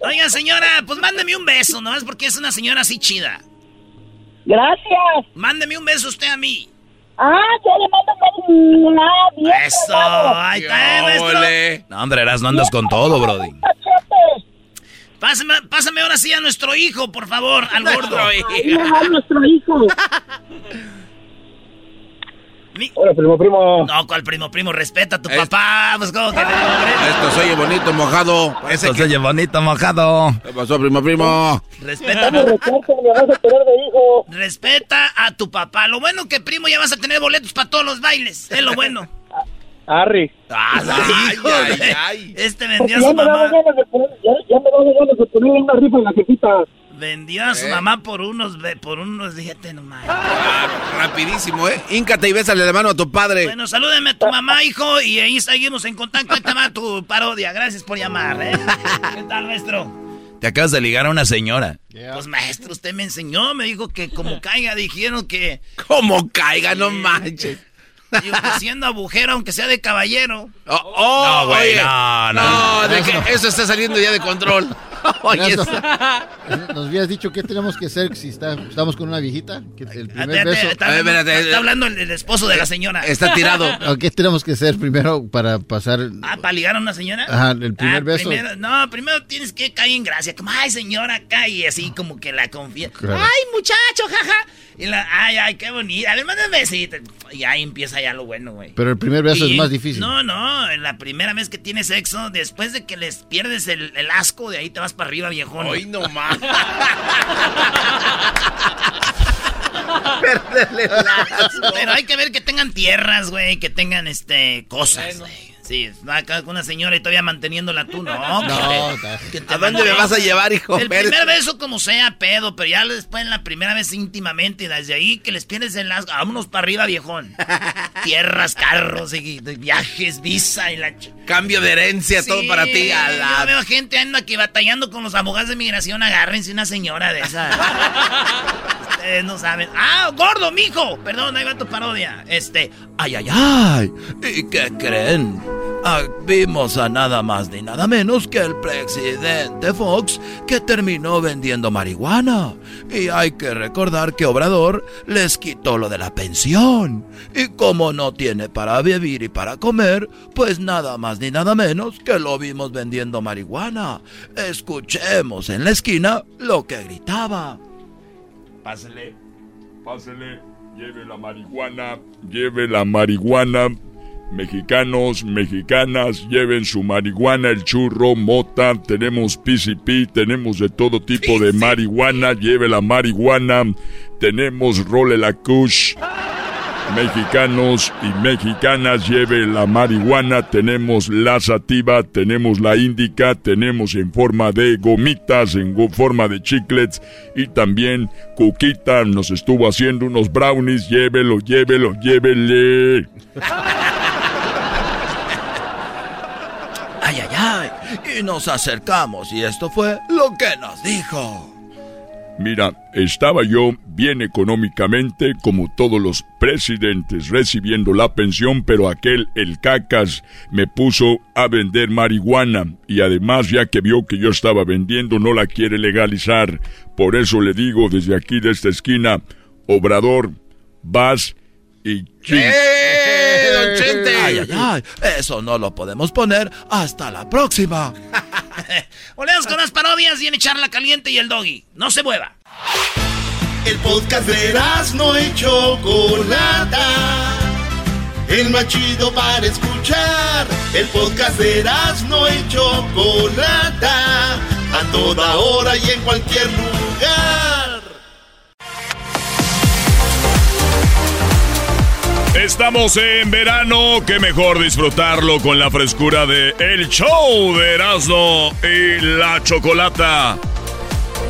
Oiga, señora, pues mándeme un beso, ¿no? Es porque es una señora así chida. Gracias. Mándeme un beso usted a mí. Ah, yo le mando una bien. Eso, ahí está, eh, maestro. No, hombre, eras, no andas con todo, Brody. Pásame, pásame ahora sí a nuestro hijo, por favor, al (laughs) gordo. Va nuestro hijo. (laughs) Hola, primo, primo. No, ¿cuál primo, primo? Respeta a tu papá. Pues, ¿cómo que Esto se oye bonito, mojado. Eso se oye bonito, mojado. ¿Qué pasó, primo, primo? Respeta. me vas a tener de hijo. Respeta a tu papá. Lo bueno que, primo, ya vas a tener boletos para todos los bailes. Es lo bueno. Arri. Ah, hijo de- Este vendió a su mamá. ya, ya me daba ganas de poner una rifa en la jefita. Vendió a su ¿Eh? mamá por unos, ve- por unos, fíjate nomás. Rapidísimo, ¿eh? Híncate y bésale la mano a tu padre. Bueno, salúdeme a tu mamá, hijo, y ahí seguimos en contacto. Ahí te va tu parodia. Gracias por llamar, ¿eh? ¿Qué tal, maestro? Te acabas de ligar a una señora. Pues, maestro, usted me enseñó, me dijo que como caiga, dijeron que... Como caiga, no manches. Digo, que siendo agujero, aunque sea de caballero. Oh, oh, No, güey, no, no. No, de que eso está saliendo ya de control. (laughs) Oye, (laughs) Nos habías dicho qué tenemos que hacer si está- estamos con una viejita. Que el primer Espérate, beso. Está, hablando, está hablando el, el esposo de la señora. ¿O ¿Qué (laughs) tenemos que hacer primero para pasar? Ah, ¿para ligar a una señora? Ajá, el primer Ah, beso. primero- no, primero tienes que caer en gracia. Como, ay, señora, cae. Así como que la confía. Claro. Ay, muchacho, jaja. Y la, ay, ay, qué bonita. A ver, mándame un besito. Y ahí empieza ya lo bueno, güey. Pero el primer beso Y- es más difícil. No, no, en la primera vez que tienes sexo, después de que les pierdes el, el asco, de ahí te vas para arriba, viejón. Hoy no más. (laughs) Pero hay que ver que tengan tierras, güey, que tengan este cosas, güey. Sí, va acá con una señora y todavía manteniéndola tú, no. (laughs) No, que te ¿A dónde me vas a llevar, hijo? El Eres- primer beso como sea, pedo, pero ya después en la primera vez íntimamente y desde ahí que les pierdes el asco. Vámonos para arriba, viejón. (laughs) Tierras, carros, y viajes, visa y la... Cambio de herencia, todo para ti. A Yo la... veo gente anda aquí batallando con los abogados de migración. Agárrense una señora de esa. (laughs) Ustedes no saben. ¡Ah, gordo, mijo! Perdón, ahí va tu parodia. Este. Ay, ay, ay. ¿Y qué creen? Ah, vimos a nada más ni nada menos que el presidente Fox que terminó vendiendo marihuana. Y hay que recordar que Obrador les quitó lo de la pensión. Y como no tiene para vivir y para comer, pues nada más ni nada menos que lo vimos vendiendo marihuana. Escuchemos en la esquina lo que gritaba. Pásele, pásele, lleve la marihuana, lleve la marihuana. Mexicanos, mexicanas, lleven su marihuana, el churro, mota, tenemos PCP, tenemos de todo tipo de marihuana, lleve la marihuana, tenemos role la kush. Mexicanos y mexicanas, lleve la marihuana, tenemos la sativa, tenemos la índica, tenemos en forma de gomitas, en forma de chiclets y también Cuquita nos estuvo haciendo unos brownies, llévelo, llévelo, llévele. (laughs) Y nos acercamos y esto fue lo que nos dijo. Mira, estaba yo bien económicamente como todos los presidentes recibiendo la pensión, pero aquel, el cacas, me puso a vender marihuana y además ya que vio que yo estaba vendiendo no la quiere legalizar. Por eso le digo desde aquí de esta esquina, Obrador, vas y ching. ¡Eh, don (laughs) Chente! Ay, ay, ay. Eso no lo podemos poner hasta la próxima. (laughs) Volvemos con las parodias y en echarla caliente y el doggy. No se mueva. El podcast de no y Chocolata. El más chido para escuchar. El podcast de no y Chocolata. A toda hora y en cualquier lugar. Estamos en verano, qué mejor disfrutarlo con la frescura de El Show de Erasmo y la Chocolata.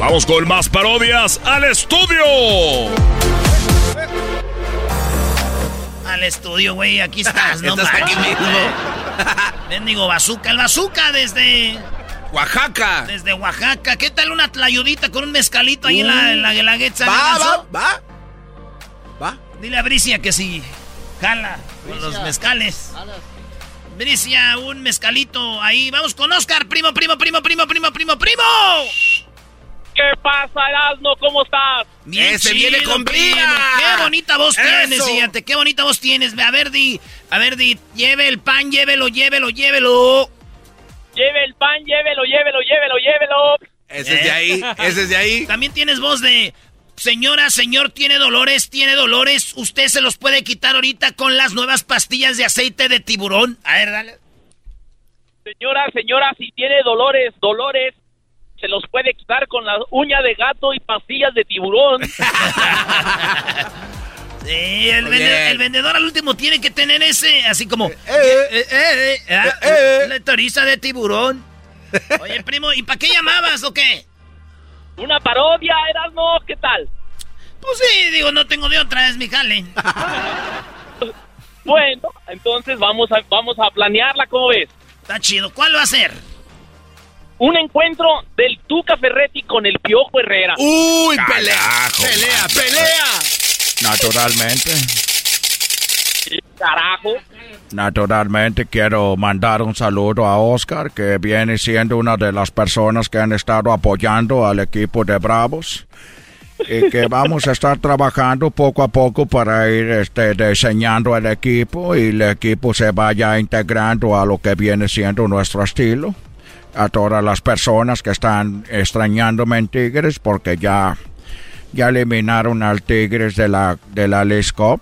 Vamos con más parodias al estudio. Al estudio, güey, aquí estás, no Estás aquí mismo. (laughs) Bendigo bazooka, el bazooka desde Oaxaca. desde Oaxaca. ¿Qué tal una tlayudita con un mezcalito ahí en la, en la guelaguetza? Va, garbanzo? va, va. Dile a Bricia que sí. Jala con los mezcales. Bricia, un mezcalito ahí. Vamos con Oscar, primo, primo, primo, primo, primo, primo, primo. ¿Qué pasa, Erasmo? ¿Cómo estás? Bien Ese chido, viene con primo. vida. Qué bonita voz tienes, fíjate. Qué bonita voz tienes. A ver, di. A ver, di. Lleve el pan, llévelo, llévelo, llévelo. Lleve el pan, llévelo, llévelo, llévelo, llévelo. Ese es de ahí, ese es de ahí. (laughs) También tienes voz de. Señora, señor, tiene dolores, tiene dolores. Usted se los puede quitar ahorita con las nuevas pastillas de aceite de tiburón. A ver, dale. Señora, señora, si tiene dolores, dolores, se los puede quitar con la uña de gato y pastillas de tiburón. (laughs) Sí, el, vende- el vendedor al último tiene que tener ese, así como. eh, eh, eh, eh, ah, eh. La toriza de tiburón. Oye, primo, ¿y para qué llamabas o qué? Una parodia, Erasmo, ¿qué tal? Pues sí, digo, no tengo de otra, es mi jale. (laughs) Bueno, entonces vamos a, vamos a planearla, ¿cómo ves? Está chido. ¿Cuál va a ser? Un encuentro del Tuca Ferretti con el Piojo Herrera. Uy, pelea, pelea, pelea. Naturalmente, Carajo. naturalmente quiero mandar un saludo a Oscar, que viene siendo una de las personas que han estado apoyando al equipo de Bravos. Y que vamos a estar trabajando poco a poco para ir este, diseñando el equipo y el equipo se vaya integrando a lo que viene siendo nuestro estilo. A todas las personas que están extrañándome en Tigres porque ya, ya eliminaron al Tigres de la, de la League Cup.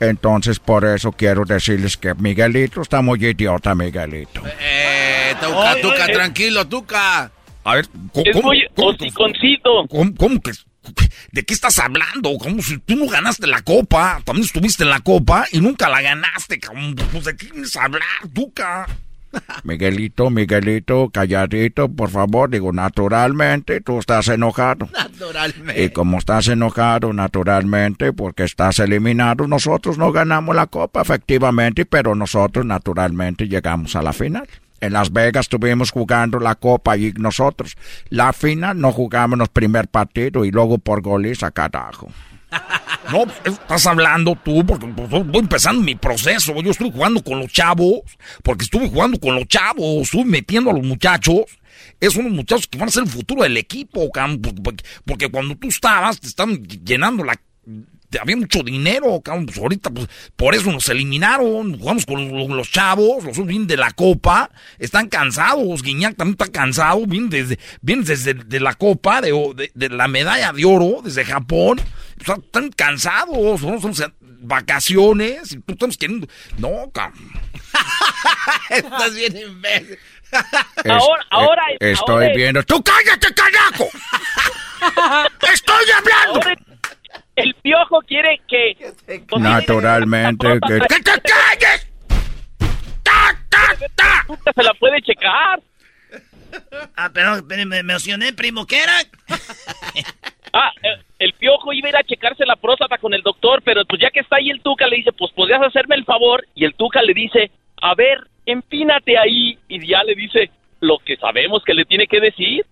Entonces por eso quiero decirles que Miguelito está muy idiota, Miguelito. Eh, Tuca, Oye, Tuca, oye. tranquilo, Tuca. A ver, Es muy. ¿Cómo, cómo que? ¿De qué estás hablando? Como si tú no ganaste la copa. También estuviste en la copa y nunca la ganaste. cabrón. Pues, ¿De qué a hablar, Tuca? Miguelito, Miguelito, calladito, por favor. Digo, naturalmente, tú estás enojado. Naturalmente. Y como estás enojado, naturalmente, porque estás eliminado, nosotros no ganamos la copa, efectivamente, pero nosotros, naturalmente, llegamos a la final. En Las Vegas estuvimos jugando la copa y nosotros, la final, no jugamos los primer partido y luego por goliza, carajo. (laughs) No, estás hablando tú, porque pues, voy empezando mi proceso. Yo estuve jugando con los chavos, porque estuve jugando con los chavos, estuve metiendo a los muchachos. Es unos muchachos que van a ser el futuro del equipo, porque- porque, cuando tú estabas, te estaban llenando la. Había mucho dinero, cabrón, pues ahorita, pues, por eso nos eliminaron. Jugamos con los, chavos, los vienen de la copa, están cansados. Guiñac también está cansado, vienen desde, vienen desde de la copa, de, de- de la medalla de oro, desde Japón. Están, están cansados, ¿no? Son se- vacaciones, y tú estamos queriendo. No, cabrón. (laughs) Estás bien imbécil. Ahora, Es- ahora, eh, Estoy ahora- viendo. ¡Tú cállate, carajo! (laughs) ¡Estoy hablando! El Piojo quiere que... Naturalmente que. ¡Que te (laughs) calles! Tuca se la puede checar. Ah, perdón, pero me me emocioné, primo. ¿Qué era? Ah, eh, el Piojo iba a ir a checarse la próstata con el doctor, pero pues ya que está ahí el Tuca le dice, pues podrías hacerme el favor. Y el Tuca le dice, a ver, empínate ahí. Y ya le dice lo que sabemos que le tiene que decir.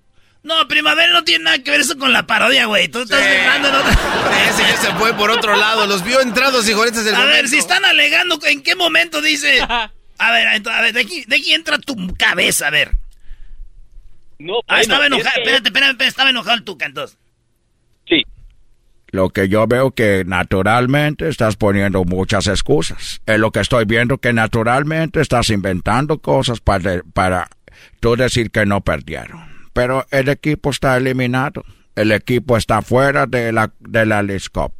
No, primavera no tiene nada que ver eso con la parodia, güey. Tú estás hablando en otra... Ese ya se fue por otro lado. Los vio entrados, hijo. Este es el A ver, si están alegando, ¿en qué momento dice? (laughs) A ver, a ver, de aquí, de aquí entra tu cabeza, a ver. No, Ah, bueno, estaba es enojado, que- espérate, espérate, espérate, estaba enojado el Tuca, entonces. Lo que yo veo que naturalmente estás poniendo muchas excusas. Es lo que estoy viendo que naturalmente estás inventando cosas para, para tú decir que no perdieron. Pero el equipo está eliminado. El equipo está fuera de la, de la Cup.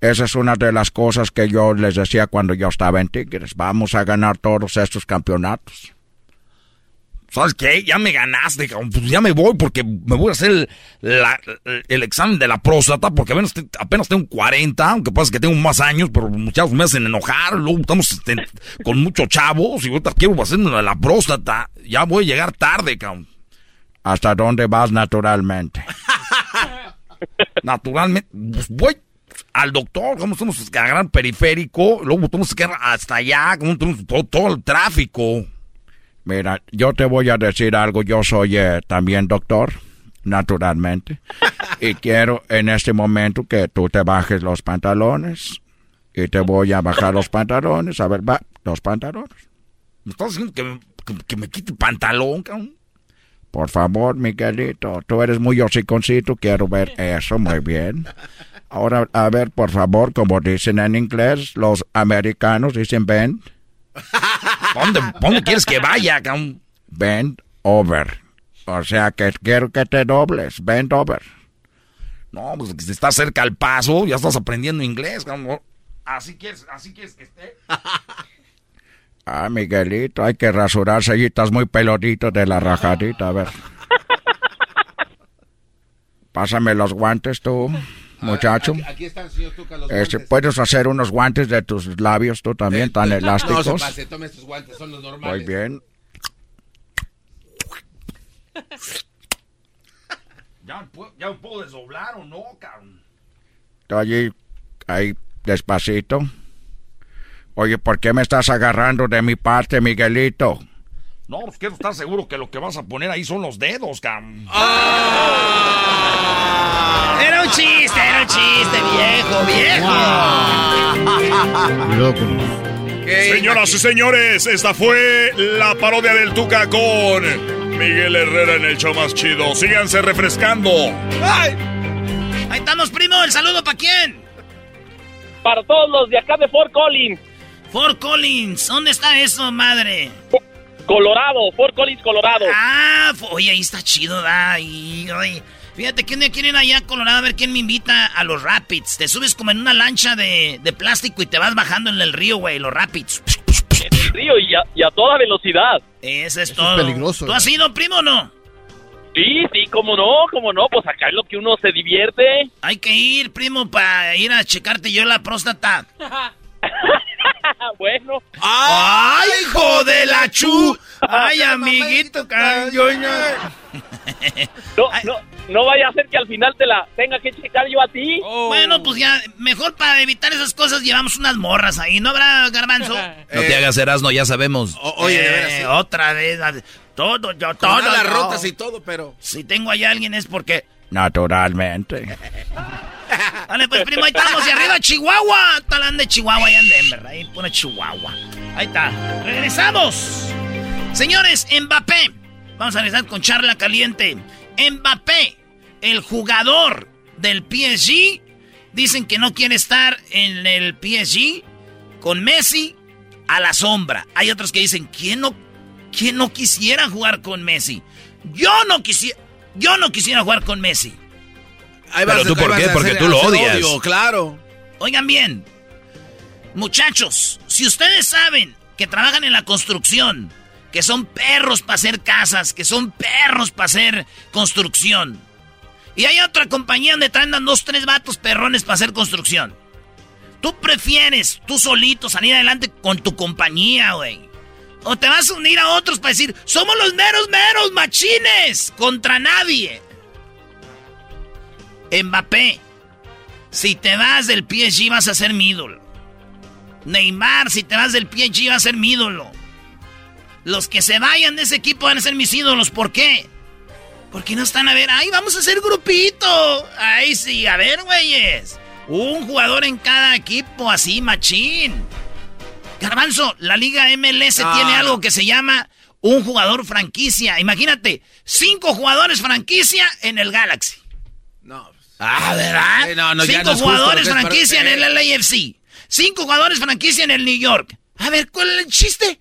Esa es una de las cosas que yo les decía cuando yo estaba en Tigres. Vamos a ganar todos estos campeonatos. ¿Sabes qué? Ya me ganaste, cabrón. Pues ya me voy porque me voy a hacer el, la- el examen de la próstata porque apenas, apenas tengo 40, aunque pasa que tengo más años, pero muchachos me hacen enojar. Luego estamos este, con muchos chavos y ahorita quiero hacerme la, próstata. Ya voy a llegar tarde, cabrón. ¿Hasta dónde vas naturalmente? (laughs) naturalmente, pues voy al doctor, como tenemos que agarrar periférico, luego tenemos que ir hasta allá, como tenemos todo, todo el tráfico. Mira, yo te voy a decir algo, yo soy eh, también doctor, naturalmente, y (laughs) quiero en este momento que tú te bajes los pantalones, y te voy a bajar los pantalones, a ver, va, los pantalones. ¿Me estás diciendo que, me- que- que me quite el pantalón, cabrón? Por favor, Miguelito, tú eres muy hociconcito, quiero ver eso, muy bien. Ahora, a ver, por favor, como dicen en inglés, los americanos dicen bend. (laughs) ¿Dónde, dónde quieres que vaya? Bend over. O sea, que quiero que te dobles, bend over. No, pues si estás cerca al paso, ya estás aprendiendo inglés, cabrón. Así quieres, así quieres que esté. (laughs) Ah, Miguelito, hay que rasurarse allí, estás muy peludito de la rajadita, a ver. (laughs) Pásame los guantes tú, muchacho. Aquí, aquí están, señor Tuca, los Este, guantes. ¿Puedes hacer unos guantes de tus labios tú también, tan No elásticos? se pase, tome estos guantes, son los normales. Muy bien. ¿Ya, ¿Ya puedo desdoblar o no, cabrón? Estoy allí, ahí, despacito. Oye, ¿por qué me estás agarrando de mi parte, Miguelito? No, pues quiero estar seguro que lo que vas a poner ahí son los dedos, cabrón. Era un chiste, era un chiste, viejo, viejo. Loco. Señoras y señores, esta fue la parodia del Tuca con Miguel Herrera en el show más chido. Síganse refrescando. Ahí estamos, primo. ¿El saludo para quién? Para todos los de acá de Fort Collins. Fort Collins. ¿Dónde está eso, madre? Colorado, Fort Collins, Colorado. Ah, oye, ahí está chido, da. Y, oye, fíjate que un día quieren ir allá a Colorado a ver quién me invita a los Rapids. Te subes como en una lancha de, de plástico y te vas bajando en el río, güey, los Rapids. En el río y a, y a toda velocidad. Eso es Eso es todo. peligroso, ¿Tú has ido, primo, o no? Sí, sí, cómo no, cómo no, pues acá es lo que uno se divierte. Hay que ir, primo, para ir a checarte yo la próstata. (laughs) (laughs) bueno. ¡Ay, hijo de la chu! ¡Ay, amiguito! (laughs) No, no, no vaya a ser que al final te la tenga que checar yo a ti. Bueno, pues ya, mejor para evitar esas cosas llevamos unas morras ahí, ¿no habrá, garbanzo? (laughs) No te hagas Erasmo, ya sabemos. oye, de veras, Eh, sí. Otra vez, todo, yo, Con todo. alas yo. rotas y todo, pero... Si tengo allá alguien es porque... Naturalmente. Vale, pues primo, ahí estamos. Y arriba Chihuahua. Talán de Chihuahua allá en Denver. Ahí pone Chihuahua. Ahí está. Regresamos. Señores, Mbappé. Vamos a regresar con charla caliente. Mbappé, el jugador del PSG, dicen que no quiere estar en el PSG con Messi a la sombra. Hay otros que dicen, ¿quién no, quién no quisiera jugar con Messi? Yo no yo no quisiera jugar con Messi. Ahí Pero tú, ahí ¿por vas qué? Porque hacer- tú lo odias. odio, claro. Oigan bien, muchachos, si ustedes saben que trabajan en la construcción, que son perros para hacer casas, que son perros para hacer construcción, y hay otra compañía donde traen dos, tres vatos perrones para hacer construcción, tú prefieres tú solito salir adelante con tu compañía, güey. O te vas a unir a otros para decir, somos los meros, meros machines contra nadie. Mbappé, si te vas del PSG vas a ser mi ídolo. Neymar, si te vas del PSG vas a ser mi ídolo. Los que se vayan de ese equipo van a ser mis ídolos. ¿Por qué? Porque no están a ver, ay, vamos a hacer grupito. Ay, sí, a ver, güeyes. Un jugador en cada equipo, así, machín. Garbanzo, la Liga MLS No, tiene algo que se llama un jugador franquicia. Imagínate, cinco jugadores franquicia en el Galaxy. No. Ah, ¿verdad? Eh, no, no, ya Cinco no es justo jugadores para- franquicia en eh. el LAFC. Cinco jugadores franquicia en el New York. A ver, ¿cuál es el chiste?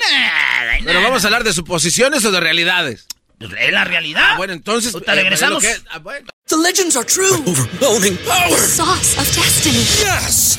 Nada, Pero nada. vamos a hablar de suposiciones o de realidades. Es la realidad. Ah, bueno, entonces. Ahorita eh, regresamos. lo que- ah, bueno. The legends are true. overwhelming power. The sauce of destiny. Yes!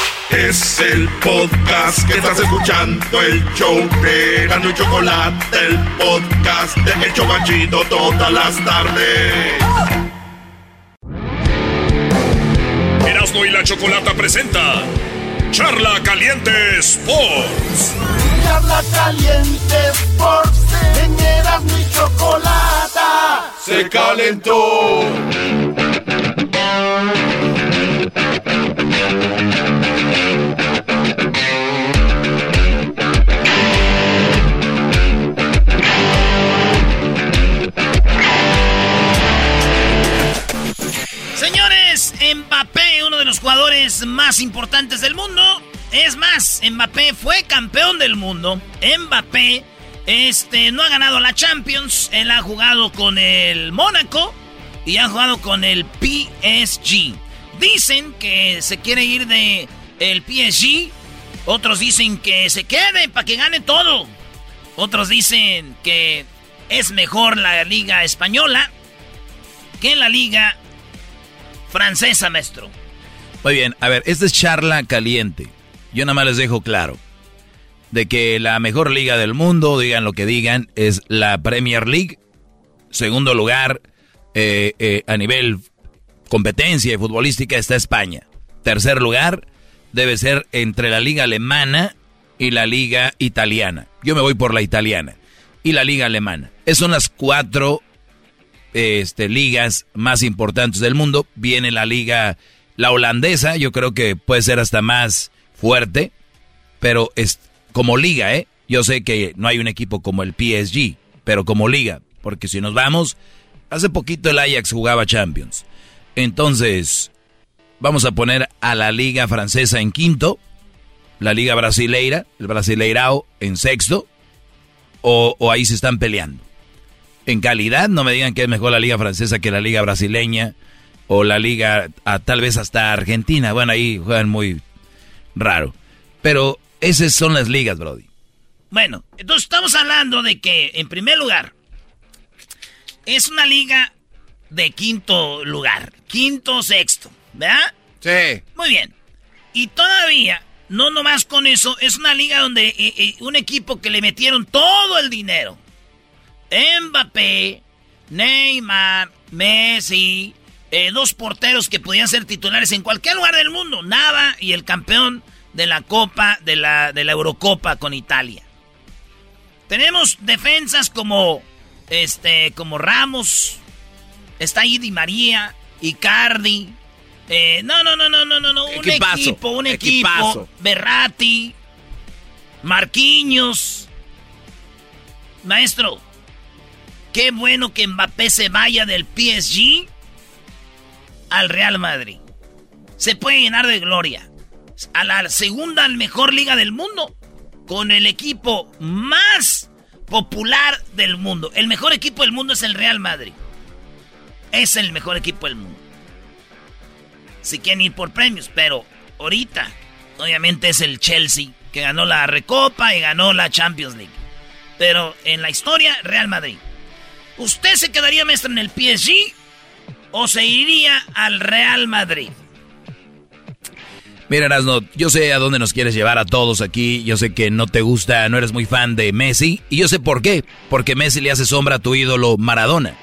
Es el podcast que estás escuchando, el show de Gano y Chocolate, el podcast de El Chobachito todas las tardes. Erasmo y la Chocolata presenta Charla Caliente Sports. Charla Caliente Sports, en Erasmo y Chocolata se calentó. Mbappé, uno de los jugadores más importantes del mundo. Es más, Mbappé fue campeón del mundo. Mbappé este, no ha ganado la Champions. Él ha jugado con el Mónaco y ha jugado con el PSG. Dicen que se quiere ir de el PSG. Otros dicen que se quede para que gane todo. Otros dicen que es mejor la liga española que la liga francesa, maestro. Muy bien, a ver, esta es charla caliente. Yo nada más les dejo claro de que la mejor liga del mundo, digan lo que digan, es la Premier League. Segundo lugar, eh, eh, a nivel competencia y futbolística está España. Tercer lugar debe ser entre la liga alemana y la liga italiana. Yo me voy por la italiana y la liga alemana. Esas son las cuatro este, ligas más importantes del mundo. Viene la liga, la holandesa, yo creo que puede ser hasta más fuerte, pero es como liga, ¿eh? Yo sé que no hay un equipo como el PSG, pero como liga, porque si nos vamos, hace poquito el Ajax jugaba Champions. Entonces, vamos a poner a la liga francesa en quinto, la liga brasileira, el brasileirao en sexto, o, o ahí se están peleando. En calidad, no me digan que es mejor la liga francesa que la liga brasileña o la liga, a, tal vez hasta Argentina. Bueno, ahí juegan muy raro. Pero esas son las ligas, Brody. Bueno, entonces estamos hablando de que, en primer lugar, es una liga de quinto lugar, quinto sexto, ¿verdad? Sí. Muy bien. Y todavía, no nomás con eso, es una liga donde eh, eh, un equipo que le metieron todo el dinero. Mbappé, Neymar, Messi, eh, dos porteros que podían ser titulares en cualquier lugar del mundo, Nava y el campeón de la Copa, de la, de la Eurocopa con Italia. Tenemos defensas como, este, como Ramos, está ahí Di María, Icardi, eh, no, no, no, no, no, no, no, un Equipazo, equipo, un equipo. Berratti, Marquinhos. Maestro, qué bueno que Mbappé se vaya del PSG al Real Madrid. Se puede llenar de gloria. A la segunda mejor liga del mundo. Con el equipo más popular del mundo. El mejor equipo del mundo es el Real Madrid. Es el mejor equipo del mundo. Si quieren ir por premios, pero ahorita, obviamente es el Chelsea, que ganó la Recopa y ganó la Champions League. Pero en la historia, Real Madrid. ¿Usted se quedaría maestro en el PSG o se iría al Real Madrid? Mira, Erasno, yo sé a dónde nos quieres llevar a todos aquí. Yo sé que no te gusta, no eres muy fan de Messi. Y yo sé por qué. Porque Messi le hace sombra a tu ídolo Maradona.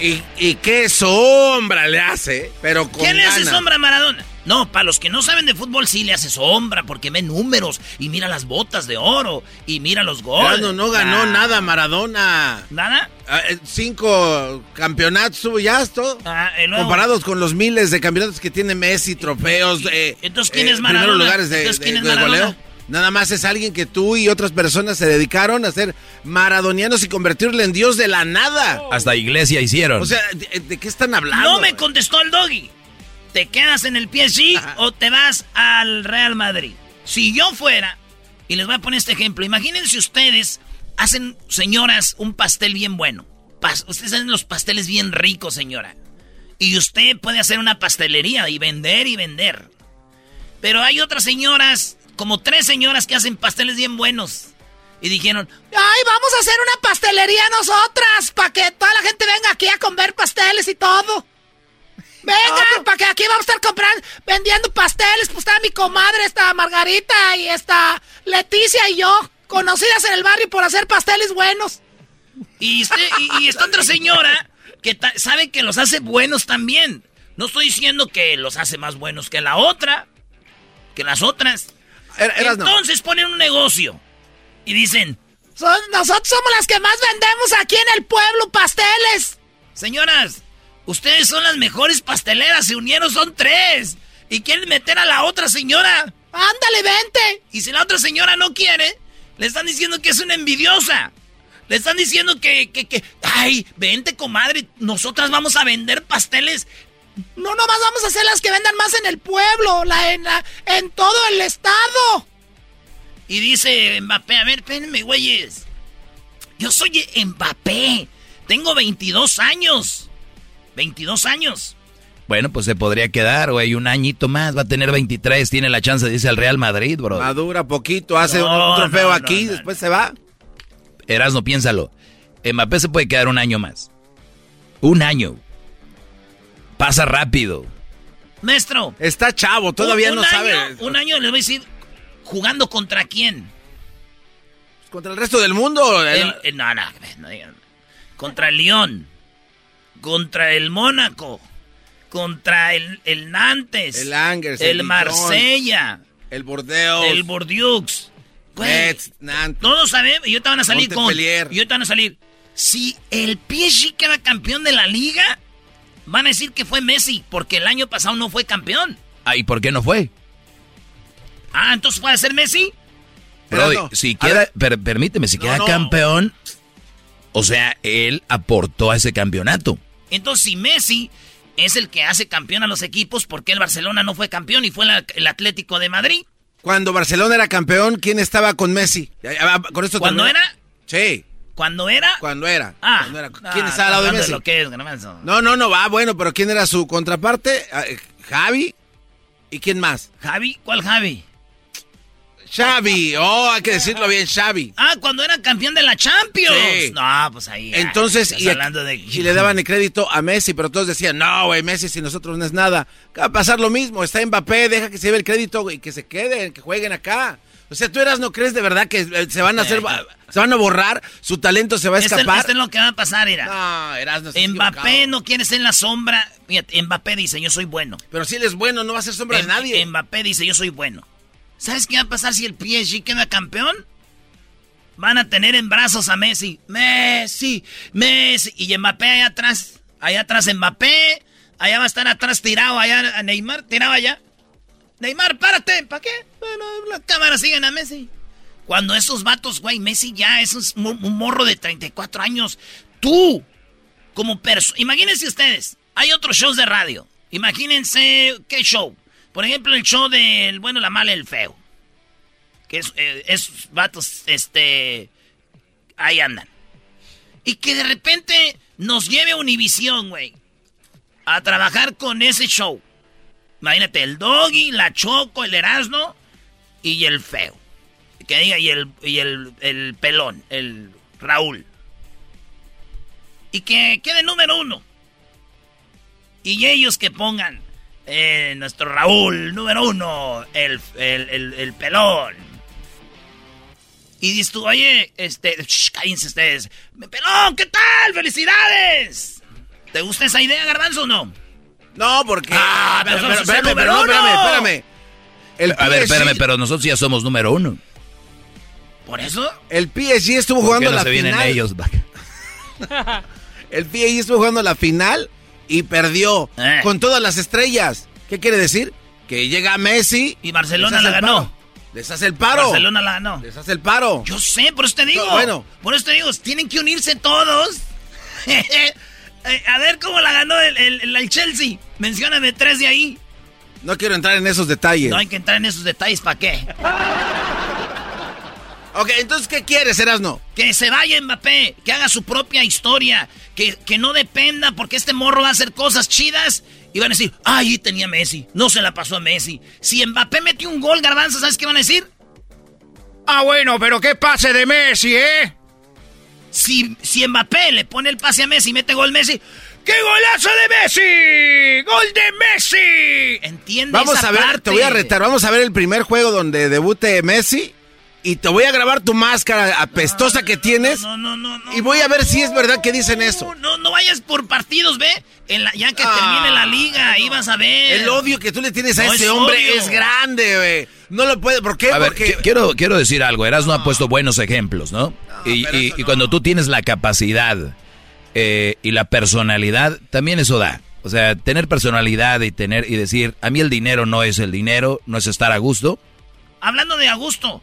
¿Y, y qué sombra le hace? Pero con ¿Quién le hace sombra a Maradona? No, para los que no saben de fútbol sí le hace sombra porque ve números y mira las botas de oro y mira los goles. Erasmo, no ganó Ah. nada Maradona. ¿Nada? Ah, eh, cinco campeonatos tuvo ya es todo. Ah, Comparados con los miles de campeonatos que tiene Messi, trofeos, eh, entonces, ¿quién eh, es Maradona? primeros lugares de, Entonces, ¿quién de- es de Maradona? goleo. Nada más es alguien que tú y otras personas se dedicaron a ser maradonianos y convertirle en Dios de la nada. Hasta iglesia hicieron. O sea, ¿de, de qué están hablando? No me contestó el doggy. ¿Te quedas en el PSG o te vas al Real Madrid? Si yo fuera Y les voy a poner este ejemplo. Imagínense ustedes hacen, señoras, un pastel bien bueno. ustedes hacen los pasteles bien ricos, señora. Y usted puede hacer una pastelería y vender y vender. Pero hay otras señoras, como tres señoras que hacen pasteles bien buenos. Y dijeron, ay, vamos a hacer una pastelería nosotras, para que toda la gente venga aquí a comer pasteles y todo. Venga, para que aquí vamos a estar comprando, vendiendo pasteles. Pues está mi comadre, está Margarita y está Leticia y yo, conocidas en el barrio por hacer pasteles buenos. Y, y, esta otra señora que sabe que los hace buenos también. No estoy diciendo que los hace más buenos que la otra, que las otras. Entonces ponen un negocio y dicen, nosotros somos las que más vendemos aquí en el pueblo pasteles. Señoras, ustedes son las mejores pasteleras, se unieron, son tres. Y quieren meter a la otra señora. Ándale, vente. Y si la otra señora no quiere, le están diciendo que es una envidiosa. Le están diciendo que, que, que, ay, vente, comadre, nosotras vamos a vender pasteles. No, nomás vamos a hacer las que vendan más en el pueblo, la, en, la, en todo el estado. Y dice Mbappé, a ver, espérenme, güeyes. Yo soy Mbappé. Tengo 22 años. 22 años. Bueno, pues se podría quedar, güey, un añito más, va a tener 23, tiene la chance, dice el Real Madrid, bro. Madura poquito, hace un trofeo aquí, después se va. Erasno, piénsalo. Mbappé se puede quedar un año más. Un año. Pasa rápido. Maestro. Está chavo, todavía no sabe. Un año le voy a decir, ¿jugando contra quién? ¿Contra el resto del mundo? no, no, Contra el Lyon. Contra el Mónaco contra el, el Nantes, el Angers, el, Marsella, el Bordeaux, el Bordeaux. Todos sabemos, y te van a salir con. Y te van a salir. Si el PSG queda campeón de la liga, van a decir que fue Messi, porque el año pasado no fue campeón. Ah, ¿y por qué no fue? Ah, entonces puede ser Messi. Pero si queda, permíteme, si queda campeón, o sea, él aportó a ese campeonato. Entonces, si Messi es el que hace campeón a los equipos porque el Barcelona no fue campeón y fue el Atlético de Madrid. Cuando Barcelona era campeón, ¿quién estaba con Messi? ¿Con esto ¿Cuándo era? Sí. ¿Cuándo era? Cuando era. Ah. ¿Quién estaba al lado de Messi? no, no, no, va, bueno, pero ¿quién era su contraparte? Ah, eh, Javi. ¿Y quién más? ¿Javi? ¿Cuál Javi? Xavi, oh, hay que decirlo bien, Xavi. Ah, cuando era campeón de la Champions. No, pues ahí. Entonces, y, le daban el (laughs) crédito a Messi, pero todos decían, no, güey, Messi si nosotros no es nada. Va a pasar lo mismo, está Mbappé, deja que se lleve el crédito y que se queden, que jueguen acá. O sea, tú eras, ¿no crees de verdad que eh, se van a hacer, se van a borrar, su talento se va a escapar? Esto es lo que va a pasar, era. No, eras, no Mbappé no quiere ser en la sombra. Fíjate, Mbappé dice, yo soy bueno. Pero si él es bueno, no va a ser sombra de nadie. Mbappé dice, yo soy bueno. ¿Sabes qué va a pasar si el PSG queda campeón? Van a tener en brazos a Messi. Messi, Messi. Y Mbappé allá atrás. Allá atrás Mbappé. Allá va a estar atrás tirado allá a Neymar. Tirado allá. Neymar, párate. ¿Para qué? Bueno, las cámaras siguen a Messi. Cuando esos vatos, güey, Messi ya es un, morro de 34 años. Tú, como persona. Imagínense ustedes. Hay otros shows de radio. Imagínense qué show. Por ejemplo, el show del bueno, la mala el feo. Que es, eh, esos vatos, este. Ahí andan. Y que de repente nos lleve a Univisión, güey. A trabajar con ese show. Imagínate, el doggy, la choco, el erasno y el feo. Que diga, y el, y el, el pelón, el Raúl. Y que quede número uno. Y ellos que pongan eh, nuestro Raúl número uno, el, el, pelón. Y dices tú, oye, este, cállense ustedes. Pelón, ¿qué tal? ¡Felicidades! ¿Te gusta esa idea, Garbanzo, o no? No, porque. Ah, pero, pero, espérame, pero no, espérame, espérame. a ver, espérame, pero nosotros ya somos número uno. ¿Por eso? El PSG estuvo jugando no la se vienen ellos, (laughs) El PSG estuvo jugando la final y perdió eh. con todas las estrellas. ¿Qué quiere decir? Que llega Messi. Y Barcelona la ganó. Les hace el paro. Barcelona la ganó. Les hace el paro. Yo sé, por eso te digo. bueno. Por eso te digo, tienen que unirse todos. (laughs) Eh, a ver cómo la ganó el, el, el Chelsea. Mencióname tres de ahí. No quiero entrar en esos detalles. No hay que entrar en esos detalles, ¿para qué? Ok, entonces, ¿qué quieres, Erasno? Que se vaya Mbappé, que haga su propia historia, que, que no dependa porque este morro va a hacer cosas chidas y van a decir, ay, tenía Messi, no se la pasó a Messi. Si Mbappé metió un gol, Garbanzo, ¿sabes qué van a decir? Ah, bueno, pero qué pase de Messi, ¿eh? Si, si Mbappé le pone el pase a Messi y mete gol Messi, ¡qué golazo de Messi! ¡Gol de Messi! ¿Entiendes? Vamos a ver, te voy a retar, vamos a ver el primer juego donde debute Messi y te voy a grabar tu máscara apestosa que tienes. No, no, no, no. Y voy a ver si es verdad que dicen eso. No, no vayas por partidos, ve. En la, ya que termine la liga, ahí vas a ver. El odio que tú le tienes a No ese es hombre es grande, güey. No lo puede, ¿por qué? A ver, quiero, quiero decir algo. Erasmo ha puesto buenos ejemplos, ¿no? y, y- y cuando tú tienes la capacidad eh, y la personalidad, también eso da. O sea, tener personalidad y tener y decir, a mí el dinero no es el dinero, no es estar a gusto. Hablando de Augusto.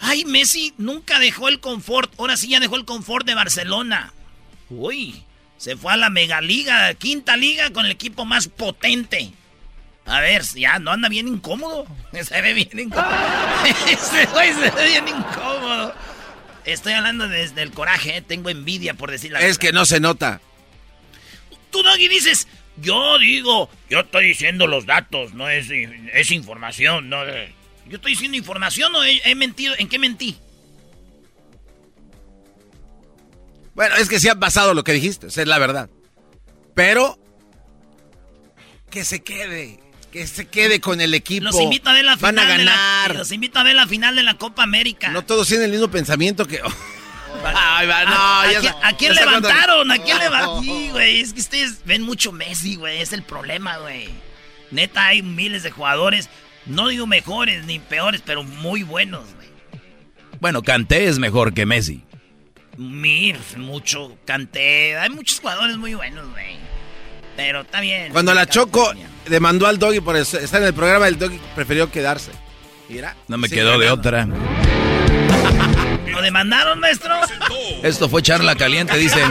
Ay, Messi nunca dejó el confort. Ahora sí ya dejó el confort de Barcelona. Uy, se fue a la megaliga, quinta liga con el equipo más potente. A ver, ya no anda bien incómodo. (laughs) Se ve bien incómodo. (laughs) Ese güey se ve bien incómodo. Estoy hablando desde el coraje, eh, tengo envidia por decir la es que no se nota. Tú, Doggy, dices, yo digo, yo estoy diciendo los datos, no es, es información, no. Yo estoy diciendo información o he, he mentido. ¿En qué mentí? Bueno, es que sí ha pasado lo que dijiste, es la verdad. Pero que se quede, que se quede con el equipo. Los invito a ver la final. Van a de la- ganar. los invito a ver la final de la Copa América. No todos tienen el mismo pensamiento que. (laughs) Ay, va, no, ¿A, ya a a quién ya levantaron? ¿A quién levantaron? (laughs) Sí, güey. Es que ustedes ven mucho Messi, güey. Es el problema, güey. Neta, hay miles de jugadores. No digo mejores ni peores, pero muy buenos, güey. Bueno, Kanté es mejor que Messi. Mir, mucho Canté. Hay muchos jugadores muy buenos, güey. Pero está bien. Cuando la Choco demandó al doggy por eso- estar en el programa, el doggy prefirió quedarse. Mira. No me quedó de otra. (laughs) ¿Lo demandaron, maestro? Esto fue charla caliente, dicen.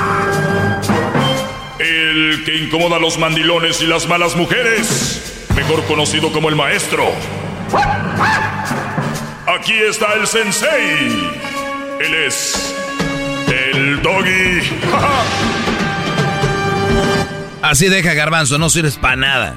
Que incomoda a los mandilones y las malas mujeres. Mejor conocido como el maestro. Aquí está el sensei. Él es. El doggy. (laughs) Así deja Garbanzo, no sirves para nada.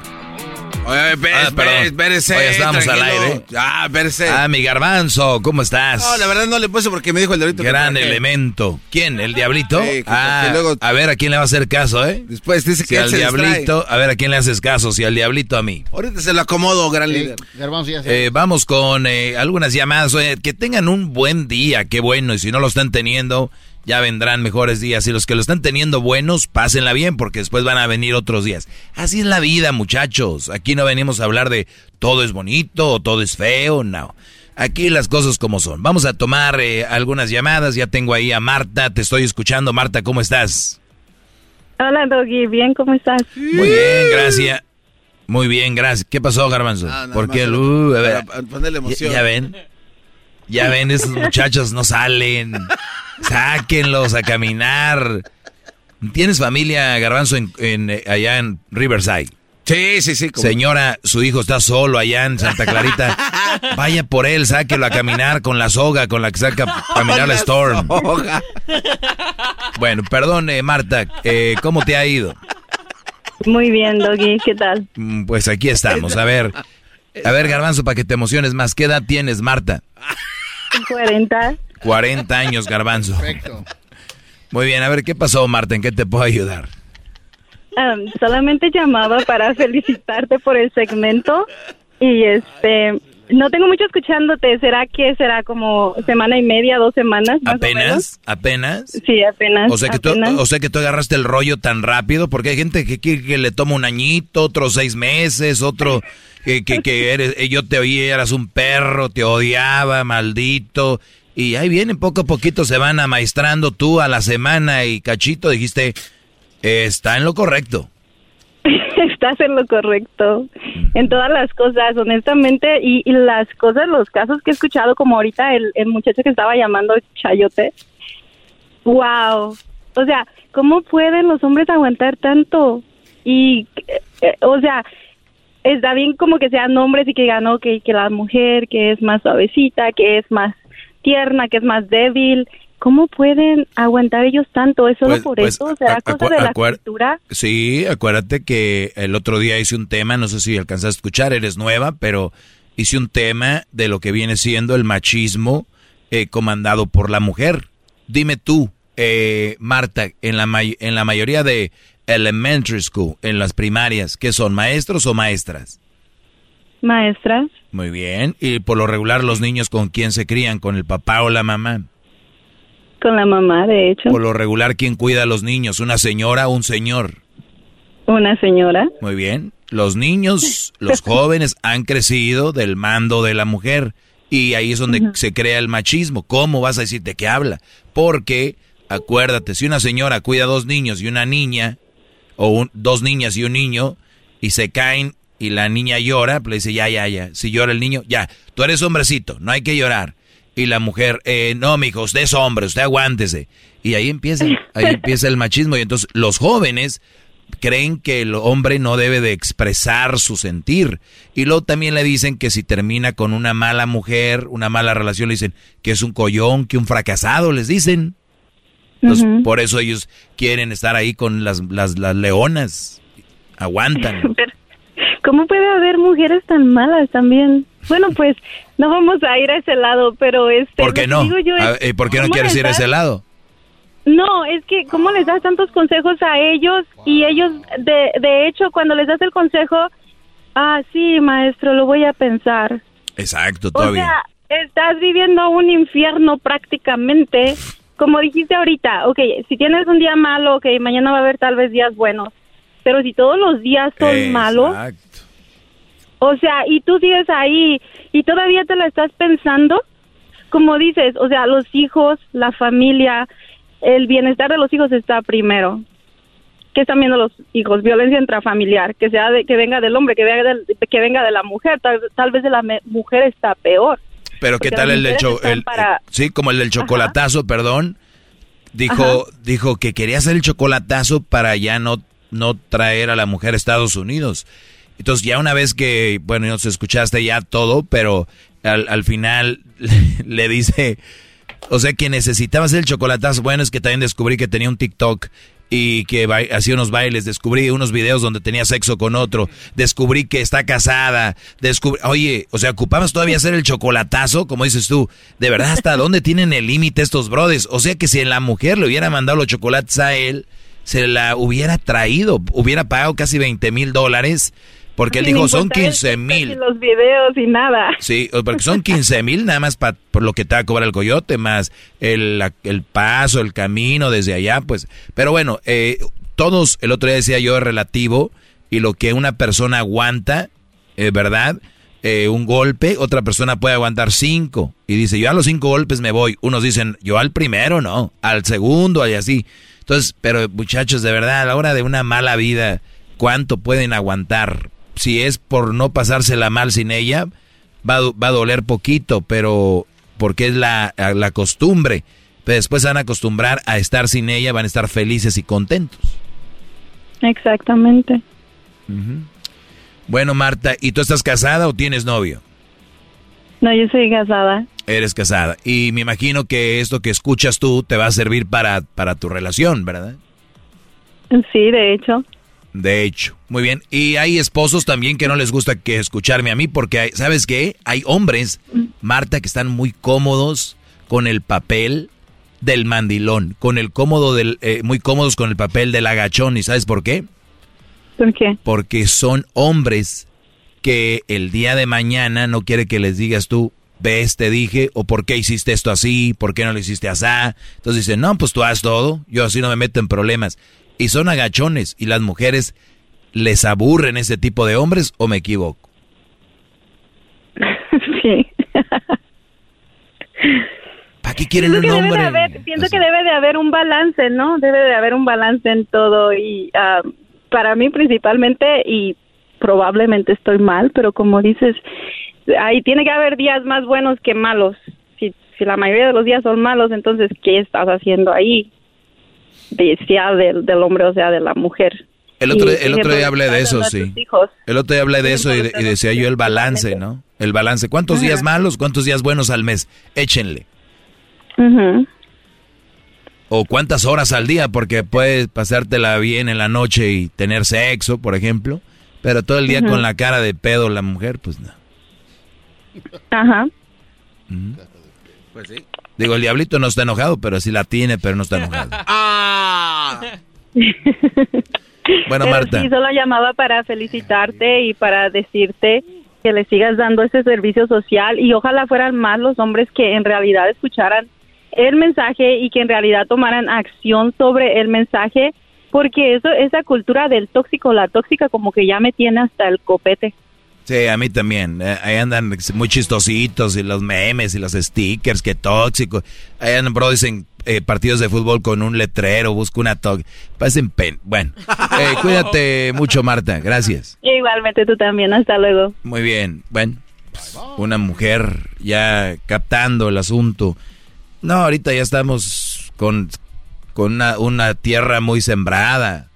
Oye, espérese, Ah, perdón. espérese, Oye, estamos al aire. Ah, espérese. Ah, mi Garbanzo, ¿cómo estás? No, la verdad no le puse porque me dijo el diablito. Gran elemento. ¿Quién? ¿El diablito? Sí, ah, luego- a ver a quién le va a hacer caso, ¿eh? Después dice Si que al se distrae. diablito, a ver a quién le haces caso, si al diablito a mí. Ahorita se lo acomodo, gran líder. Garbanzo ya se- Eh, vamos con eh, algunas llamadas. Oye, que tengan un buen día, qué bueno. Y si no lo están teniendo, ya vendrán mejores días. Y los que lo están teniendo buenos, pásenla bien, porque después van a venir otros días. Así es la vida, muchachos. Aquí no venimos a hablar de todo es bonito o todo es feo, no. Aquí las cosas como son. Vamos a tomar eh, algunas llamadas. Ya tengo ahí a Marta. Te estoy escuchando. Marta, ¿cómo estás? Hola, Doggy. Bien, ¿cómo estás? Muy bien, gracias. Muy bien, gracias. ¿Qué pasó, Garbanzo? Ah, nada ¿Por más qué? para- Uh, a ver. para ponerle emoción. Ya, ya ven. Ya ven, esos muchachos no salen. Sáquenlos a caminar. ¿Tienes familia, Garbanzo, en, en, eh, allá en Riverside? Sí, sí, sí. Señora, su hijo está solo allá en Santa Clarita. Vaya por él, sáquelo a caminar con la soga con la que saca a caminar la Storm. Soga. Bueno, perdón, eh, Marta, eh, ¿cómo te ha ido? Muy bien, Doggy. ¿Qué tal? Mm, Pues aquí estamos. A ver, a ver, Garbanzo, para que te emociones más. ¿Qué edad tienes, Marta? 40. 40 años, Garbanzo. Perfecto. Muy bien, a ver, ¿qué pasó, Marta? ¿En qué te puedo ayudar? Um, solamente llamaba para felicitarte por el segmento y este No tengo mucho escuchándote. ¿Será que será como semana y media, dos semanas? Más ¿Apenas? ¿Apenas? Sí, apenas. O sea, que tú, o sea que tú agarraste el rollo tan rápido, porque hay gente que quiere que le toma un añito, otros seis meses, otro que, que, que eres, eh, yo te oí, eras un perro, te odiaba, maldito. Y ahí vienen, poco a poquito se van amaestrando tú a la semana y cachito dijiste, está en lo correcto. (laughs) Estás en lo correcto. En todas las cosas, honestamente. Y, las cosas, los casos que he escuchado, como ahorita el, muchacho que estaba llamando Chayote. ¡Wow! O sea, ¿cómo pueden los hombres aguantar tanto? Y, eh, o sea, está bien como que sean hombres y que digan, que, que la mujer que es más suavecita, que es más tierna, que es más débil, ¿Cómo pueden aguantar ellos tanto? ¿Es solo Pues- por pues, eso? ¿Será acu- cosa de la cultura? Sí, acuérdate que el otro día hice un tema, no sé si alcanzaste a escuchar, eres nueva, pero hice un tema de lo que viene siendo el machismo eh, comandado por la mujer. Dime tú, eh, Marta, en la, may- en la mayoría de elementary school, en las primarias, ¿qué son, maestros o maestras? Maestras, Muy bien, y por lo regular los niños con quién se crían, con el papá o la mamá. Con la mamá, de hecho. Por lo regular, ¿quién cuida a los niños? ¿Una señora o un señor? Una señora. Muy bien. Los niños, (laughs) los jóvenes han crecido del mando de la mujer y ahí es donde se crea el machismo. ¿Cómo vas a decir de qué habla? Porque, acuérdate, si una señora cuida a dos niños y una niña, o un- dos niñas y un niño, y se caen y la niña llora, pues le dice, ya, ya, ya. Si llora el niño, ya, tú eres hombrecito, no hay que llorar. Y la mujer, eh, no, mijo, usted es hombre, usted aguántese. Y ahí empieza, ahí (laughs) empieza el machismo. Y entonces los jóvenes creen que el hombre no debe de expresar su sentir. Y luego también le dicen que si termina con una mala mujer, una mala relación, le dicen que es un collón, que un fracasado, les dicen. Entonces, por eso ellos quieren estar ahí con las, las, las leonas. Aguantan. (laughs) Pero, ¿Cómo puede haber mujeres tan malas también? Bueno, pues no vamos a ir a ese lado, pero este. ¿Por qué no? digo yo es, ¿Por qué no ¿cómo quieres ir a ese lado? No, es que cómo les das tantos consejos a ellos y ellos, de, de hecho, cuando les das el consejo, ah, sí, maestro, lo voy a pensar. Exacto, O todavía. sea, estás viviendo un infierno prácticamente. Como dijiste ahorita, ok, si tienes un día malo, ok, mañana va a haber tal vez días buenos. Pero si todos los días son malos, o sea, y tú sigues ahí y todavía te la estás pensando, como dices, o sea, los hijos, la familia, el bienestar de los hijos está primero. ¿Qué están viendo los hijos? Violencia intrafamiliar, que sea de, que venga del hombre, que venga, del- que venga de la mujer, tal, tal vez de la me- mujer está peor. Pero qué tal el del el- para- eh, sí, como el del chocolatazo, perdón. Dijo, dijo que quería hacer el chocolatazo para ya no, no traer a la mujer a Estados Unidos. Entonces ya una vez que, bueno, nos escuchaste ya todo, pero al, al final (laughs) le dice, o sea que necesitaba hacer el chocolatazo. Bueno, es que también descubrí que tenía un TikTok y que hacía unos bailes, descubrí unos videos donde tenía sexo con otro, descubrí que está casada, descubrí, oye, o sea, ocupabas todavía hacer el chocolatazo, como dices tú, de verdad, ¿hasta (laughs) dónde tienen el límite estos brothers? O sea que si la mujer le hubiera mandado los chocolates a él, se la hubiera traído, hubiera pagado casi 20 mil dólares, porque él dijo, son importar el 15 texto mil. los videos y nada. Sí, porque son 15 mil nada más pa- por lo que te va a cobrar el coyote, más el, el paso, el camino desde allá, pues. Pero bueno, eh, todos, el otro día decía yo, es relativo, y lo que una persona aguanta, eh, ¿verdad? Eh, un golpe, otra persona puede aguantar cinco. Y dice, yo a los cinco golpes me voy. Unos dicen, yo al primero no, al segundo y así. Entonces, pero muchachos, de verdad, a la hora de una mala vida, ¿cuánto pueden aguantar? Si es por no pasársela mal sin ella, va, va a doler poquito, pero porque es la, la costumbre. Pero después se van a acostumbrar a estar sin ella, van a estar felices y contentos. Exactamente. Bueno, Marta, ¿y tú estás casada o tienes novio? No, yo soy casada. Eres casada. Y me imagino que esto que escuchas tú te va a servir para, para tu relación, ¿verdad? Sí, de hecho. De hecho, muy bien. Y hay esposos también que no les gusta que escucharme a mí porque, hay- ¿sabes qué? Hay hombres, Marta, que están muy cómodos con el papel del mandilón, con el cómodo del, eh, muy cómodos con el papel del agachón. ¿Y sabes por qué? ¿Por qué? Porque son hombres que el día de mañana no quiere que les digas tú, ves, te dije, o por qué hiciste esto así, por qué no lo hiciste así. Entonces dicen, no, pues tú haz todo, yo así no me meto en problemas. Y son agachones, y las mujeres les aburren ese tipo de hombres, o me equivoco. (laughs) Sí. ¿Para qué quieren pienso un de hombre? haber, pienso que debe de haber un balance, ¿no? Debe de haber un balance en todo y ah, para mí principalmente y probablemente estoy mal, pero como dices, ahí tiene que haber días más buenos que malos. Si, si la mayoría de los días son malos, entonces ¿qué estás haciendo ahí? De, sea del, del hombre o sea de la mujer. El otro, Y, el otro día hablé de eso, sí. El otro día hablé de eso y, de- y decía yo el balance, ¿no? El balance. ¿Cuántos días malos, cuántos días buenos al mes? Échenle. Ujú. O cuántas horas al día, porque puedes pasártela bien en la noche y tener sexo, por ejemplo. Pero todo el día con la cara de pedo la mujer, pues no. Ajá. Pues sí. Digo, el diablito no está enojado, pero sí la tiene, pero no está enojado. (laughs) Ah. (laughs) Bueno, Pero Marta. Sí, solo llamaba para felicitarte y para decirte que le sigas dando ese servicio social y ojalá fueran más los hombres que en realidad escucharan el mensaje y que en realidad tomaran acción sobre el mensaje porque eso esa cultura del tóxico, la tóxica como que ya me tiene hasta el copete. Sí, a mí también. Eh, ahí andan muy chistositos y los memes y los stickers, que tóxicos. Ahí andan, bro, dicen eh, partidos de fútbol con un letrero, busco una toque. Parecen pen. Bueno, (laughs) eh, cuídate mucho, Marta. Gracias. Igualmente tú también, hasta luego. Muy bien. Bueno, pues, una mujer ya captando el asunto. No, ahorita ya estamos con, con una, una tierra muy sembrada,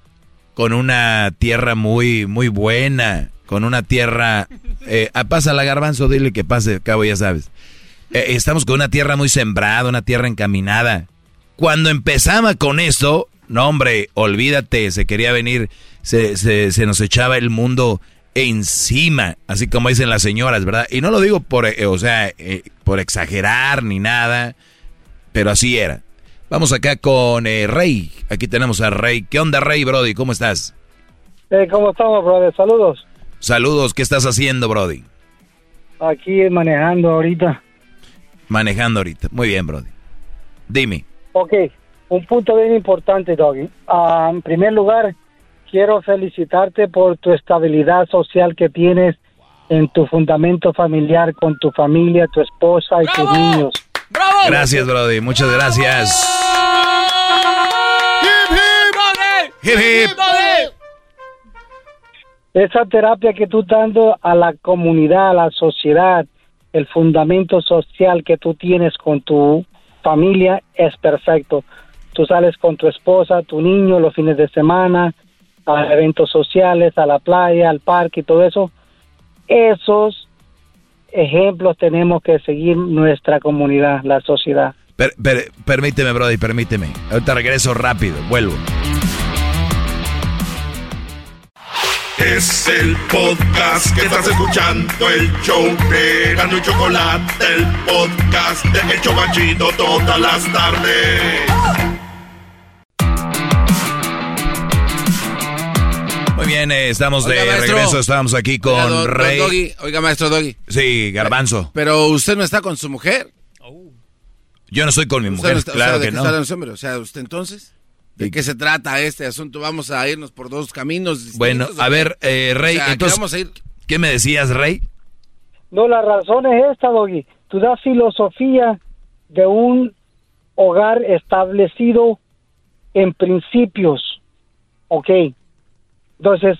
con una tierra muy, muy buena, con una tierra... Eh, pasa la garbanzo, dile que pase, cabo, ya sabes. Eh, estamos con una tierra muy sembrada, una tierra encaminada. Cuando empezaba con esto, no hombre, olvídate, se quería venir, se, se, se nos echaba el mundo encima, así como dicen las señoras, ¿verdad? Y no lo digo por, eh, o sea, eh, por exagerar ni nada, pero así era. Vamos acá con eh, Rey, aquí tenemos a Rey. ¿Qué onda, Rey, Brody? ¿Cómo estás? ¿Cómo estamos, brother? Saludos. Saludos, ¿qué estás haciendo, Brody? Aquí manejando ahorita. Manejando ahorita. Muy bien, Brody. Dime. Ok, un punto bien importante, Doggy. Ah, en primer lugar, quiero felicitarte por tu estabilidad social que tienes en tu fundamento familiar con tu familia, tu esposa y tus niños. Gracias, Brody. Muchas gracias. Hip, hip. Esa terapia que tú dando a la comunidad, a la sociedad, el fundamento social que tú tienes con tu familia es perfecto. Tú sales con tu esposa, tu niño los fines de semana, a eventos sociales, a la playa, al parque y todo eso. Esos ejemplos tenemos que seguir nuestra comunidad, la sociedad. Per- per- permíteme, Brody, permíteme. Ahorita regreso rápido, vuelvo. Es el podcast que estás escuchando, el show de Gano y Chocolate, el podcast de El Chobachito todas las tardes. Muy bien, eh, estamos de maestro. regreso. Estamos aquí con Oiga, don- don Rey. Doggy. Oiga, maestro Doggy. Sí, Garbanzo. Pero usted no está con su mujer. Yo no estoy con mi Usted mujer, no está- o claro sea, ¿de que qué no. está hablando, hombre? O sea, ¿usted entonces? ¿De qué se trata este asunto? Vamos a irnos por dos caminos distintos. Bueno, ¿o a ver, eh, Rey, O sea, ¿qué entonces, vamos a ir? ¿qué me decías, Rey? No, la razón es esta, Doggy. Tú das filosofía de un hogar establecido en principios. ¿Ok? Entonces,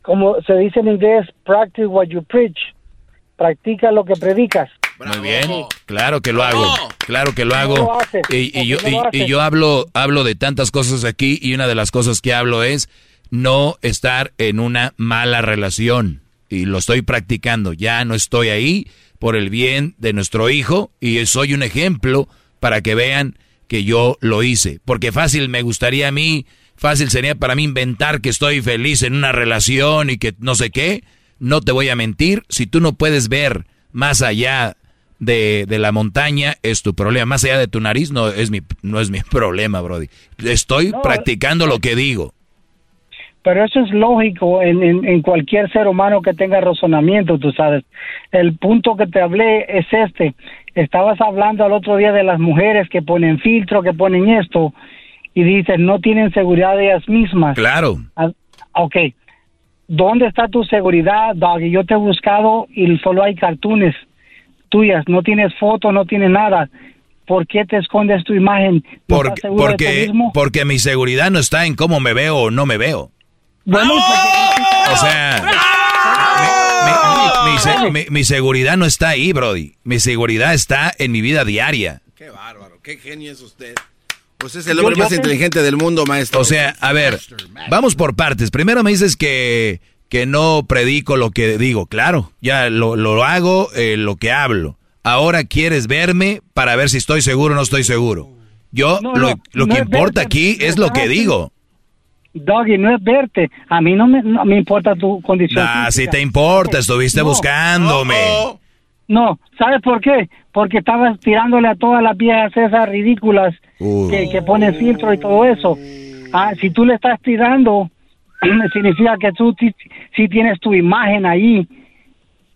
como se dice en inglés, practice what you preach. Practica lo que predicas. Muy bien, claro que lo hago, claro que lo hago. lo? Y, y yo, ¿Por qué no lo y- yo hablo, hablo de tantas cosas aquí y una de las cosas que hablo es no estar en una mala relación. Y lo estoy practicando, ya no estoy ahí por el bien de nuestro hijo y soy un ejemplo para que vean que yo lo hice. Porque fácil me gustaría a mí, fácil sería para mí inventar que estoy feliz en una relación y que no sé qué. No te voy a mentir, si tú no puedes ver más allá de, de la montaña, es tu problema. Más allá de tu nariz, no es mi, no es mi (laughs) problema, Brody. Estoy No, practicando lo que digo. pero eso es lógico en, en, en cualquier ser humano que tenga razonamiento, tú sabes. El punto que te hablé es este. Estabas hablando al otro día de las mujeres que ponen filtro, que ponen esto, y dices, no tienen seguridad de ellas mismas. Claro. Ah, ok. ¿Dónde está tu seguridad, Doggy? Yo te he buscado y solo hay cartones tuyas. No tienes fotos, no tienes nada. ¿Por qué te escondes tu imagen? ¿No Por- estás seguro de ti porque, porque mi seguridad no está en cómo me veo o no me veo. Bueno, O sea, mi, mi- mi se- mi- mi seguridad no está ahí, Brody. Mi seguridad está en mi vida diaria. Qué bárbaro, qué genio es usted. Pues es el hombre más inteligente del mundo, maestro. O sea, a ver, vamos por partes. Primero me dices que, que no predico lo que digo. Claro, ya lo, lo hago, eh, lo que hablo. Ahora quieres verme para ver si estoy seguro o no estoy seguro. Yo, No, lo, lo no que importa verte, aquí es lo que digo. Doggy, no es verte. A mí no me, no me importa tu condición. Ah, si física. te importa, estuviste No. buscándome. No, ¿sabes por qué? Porque estabas tirándole a todas las viejas esas ridículas Uh. que, que ponen filtro y todo eso. Ah, si tú le estás tirando, significa que tú sí, sí tienes tu imagen ahí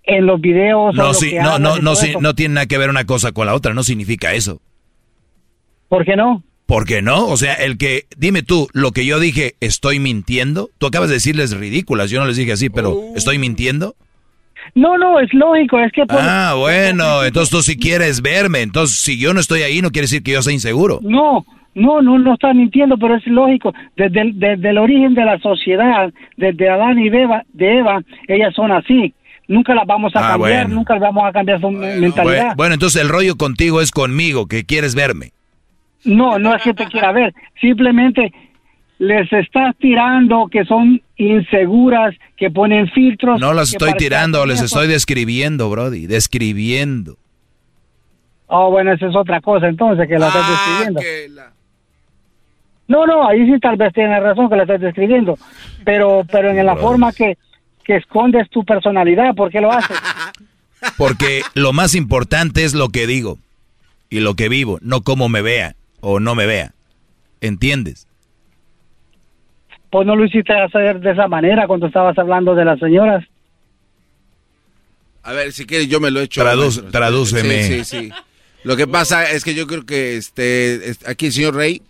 en los videos. o No, lo sí, que no, no, no, sí, no tiene nada que ver una cosa con la otra, no significa eso. ¿Por qué no? ¿Por qué no? O sea, el que, dime tú, lo que yo dije, ¿estoy mintiendo? Tú acabas de decirles ridículas, yo no les dije así, pero ¿estoy mintiendo? No, no, es lógico, es que... por- Ah, bueno, entonces tú si quieres verme, entonces si yo no estoy ahí no quiere decir que yo sea inseguro. No, no, no, no estás mintiendo, pero es lógico. Desde el, desde el origen de la sociedad, desde Adán y de Eva, de Eva, ellas son así. Nunca las vamos a Ah, cambiar, bueno. nunca vamos a cambiar su mentalidad. Bueno, bueno, entonces el rollo contigo es conmigo, que quieres verme. No, no es que te quiera ver, simplemente les estás tirando que son inseguras, que ponen filtros. No las estoy tirando, les estoy describiendo, Brody, describiendo. Oh, bueno, esa es otra cosa entonces, que la estás Ah, describiendo. No, no, ahí sí tal vez tienes razón que la estás describiendo, pero, pero en la forma que, que escondes tu personalidad, ¿por qué lo haces? (laughs) Porque lo más importante es lo que digo y lo que vivo, no cómo me vea o no me vea. ¿Entiendes? Pues no lo hiciste hacer de esa manera cuando estabas hablando de las señoras. A ver, si quieres yo me lo he hecho. Traduz- tradúceme. Sí, sí, sí. Lo que pasa es que yo creo que este es- aquí el señor Rey,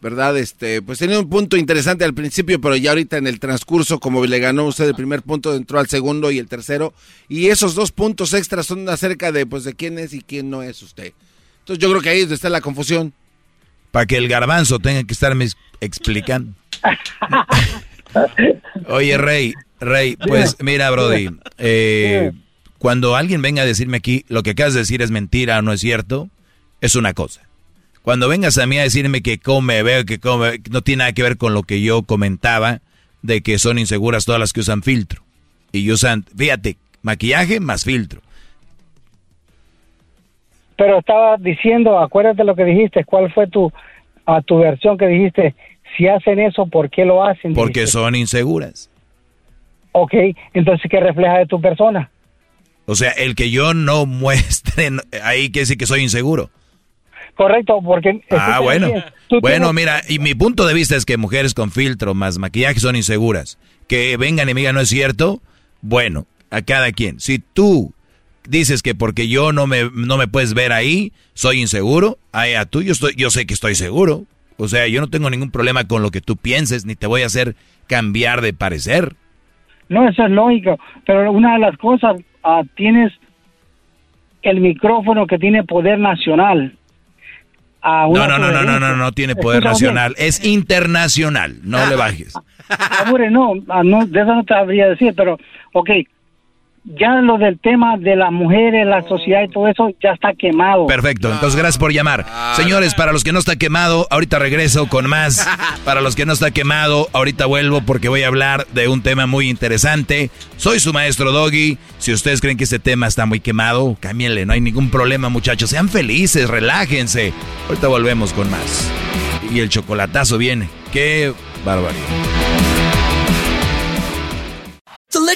¿verdad? Este, pues tenía un punto interesante al principio, pero ya ahorita en el transcurso, como le ganó usted el primer punto, entró al segundo y el tercero, y esos dos puntos extras son acerca de pues de quién es y quién no es usted. Entonces yo creo que ahí es donde está la confusión. Para que el garbanzo tenga que estarme ex- explicando. Oye, Rey, Rey, pues mira, Brody, eh, cuando alguien venga a decirme aquí lo que acabas de decir es mentira o no es cierto, es una cosa. Cuando vengas a mí a decirme que come, veo que come, no tiene nada que ver con lo que yo comentaba de que son inseguras todas las que usan filtro. Y usan, fíjate, maquillaje más filtro. Pero estaba diciendo, acuérdate lo que dijiste, ¿cuál fue tu, a tu versión que dijiste? Si hacen eso, ¿por qué lo hacen? Porque son inseguras. Ok, entonces, ¿qué refleja de tu persona? O sea, el que yo no muestre ahí que sí que soy inseguro. Correcto, porque... Ah, bueno. Bueno, tienes- mira, y mi punto de vista es que mujeres con filtro más maquillaje son inseguras. Que vengan y me digan no es cierto, bueno, a cada quien. Si tú dices que porque yo no me, no me puedes ver ahí, soy inseguro, ahí a tú yo, estoy, yo sé que estoy seguro. O sea, yo no tengo ningún problema con lo que tú pienses, ni te voy a hacer cambiar de parecer. No, eso es lógico, pero una de las cosas, ah, tienes el micrófono que tiene poder nacional. Ah, No, no, no, no, no, no, tiene poder nacional, es internacional, no le bajes. Amore, no, ah, no, de eso no te sabría decir, pero, ok, ya lo del tema de las mujeres, la sociedad y todo eso ya está quemado. Perfecto, entonces gracias por llamar. Señores, para los que no está quemado, ahorita regreso con más. (laughs) Para los que no está quemado, ahorita vuelvo porque voy a hablar de un tema muy interesante. Soy su maestro Doggy. Si ustedes creen que este tema está muy quemado, cámbienle, no hay ningún problema, muchachos. Sean felices, relájense. Ahorita volvemos con más. Y el chocolatazo viene. Qué barbaridad.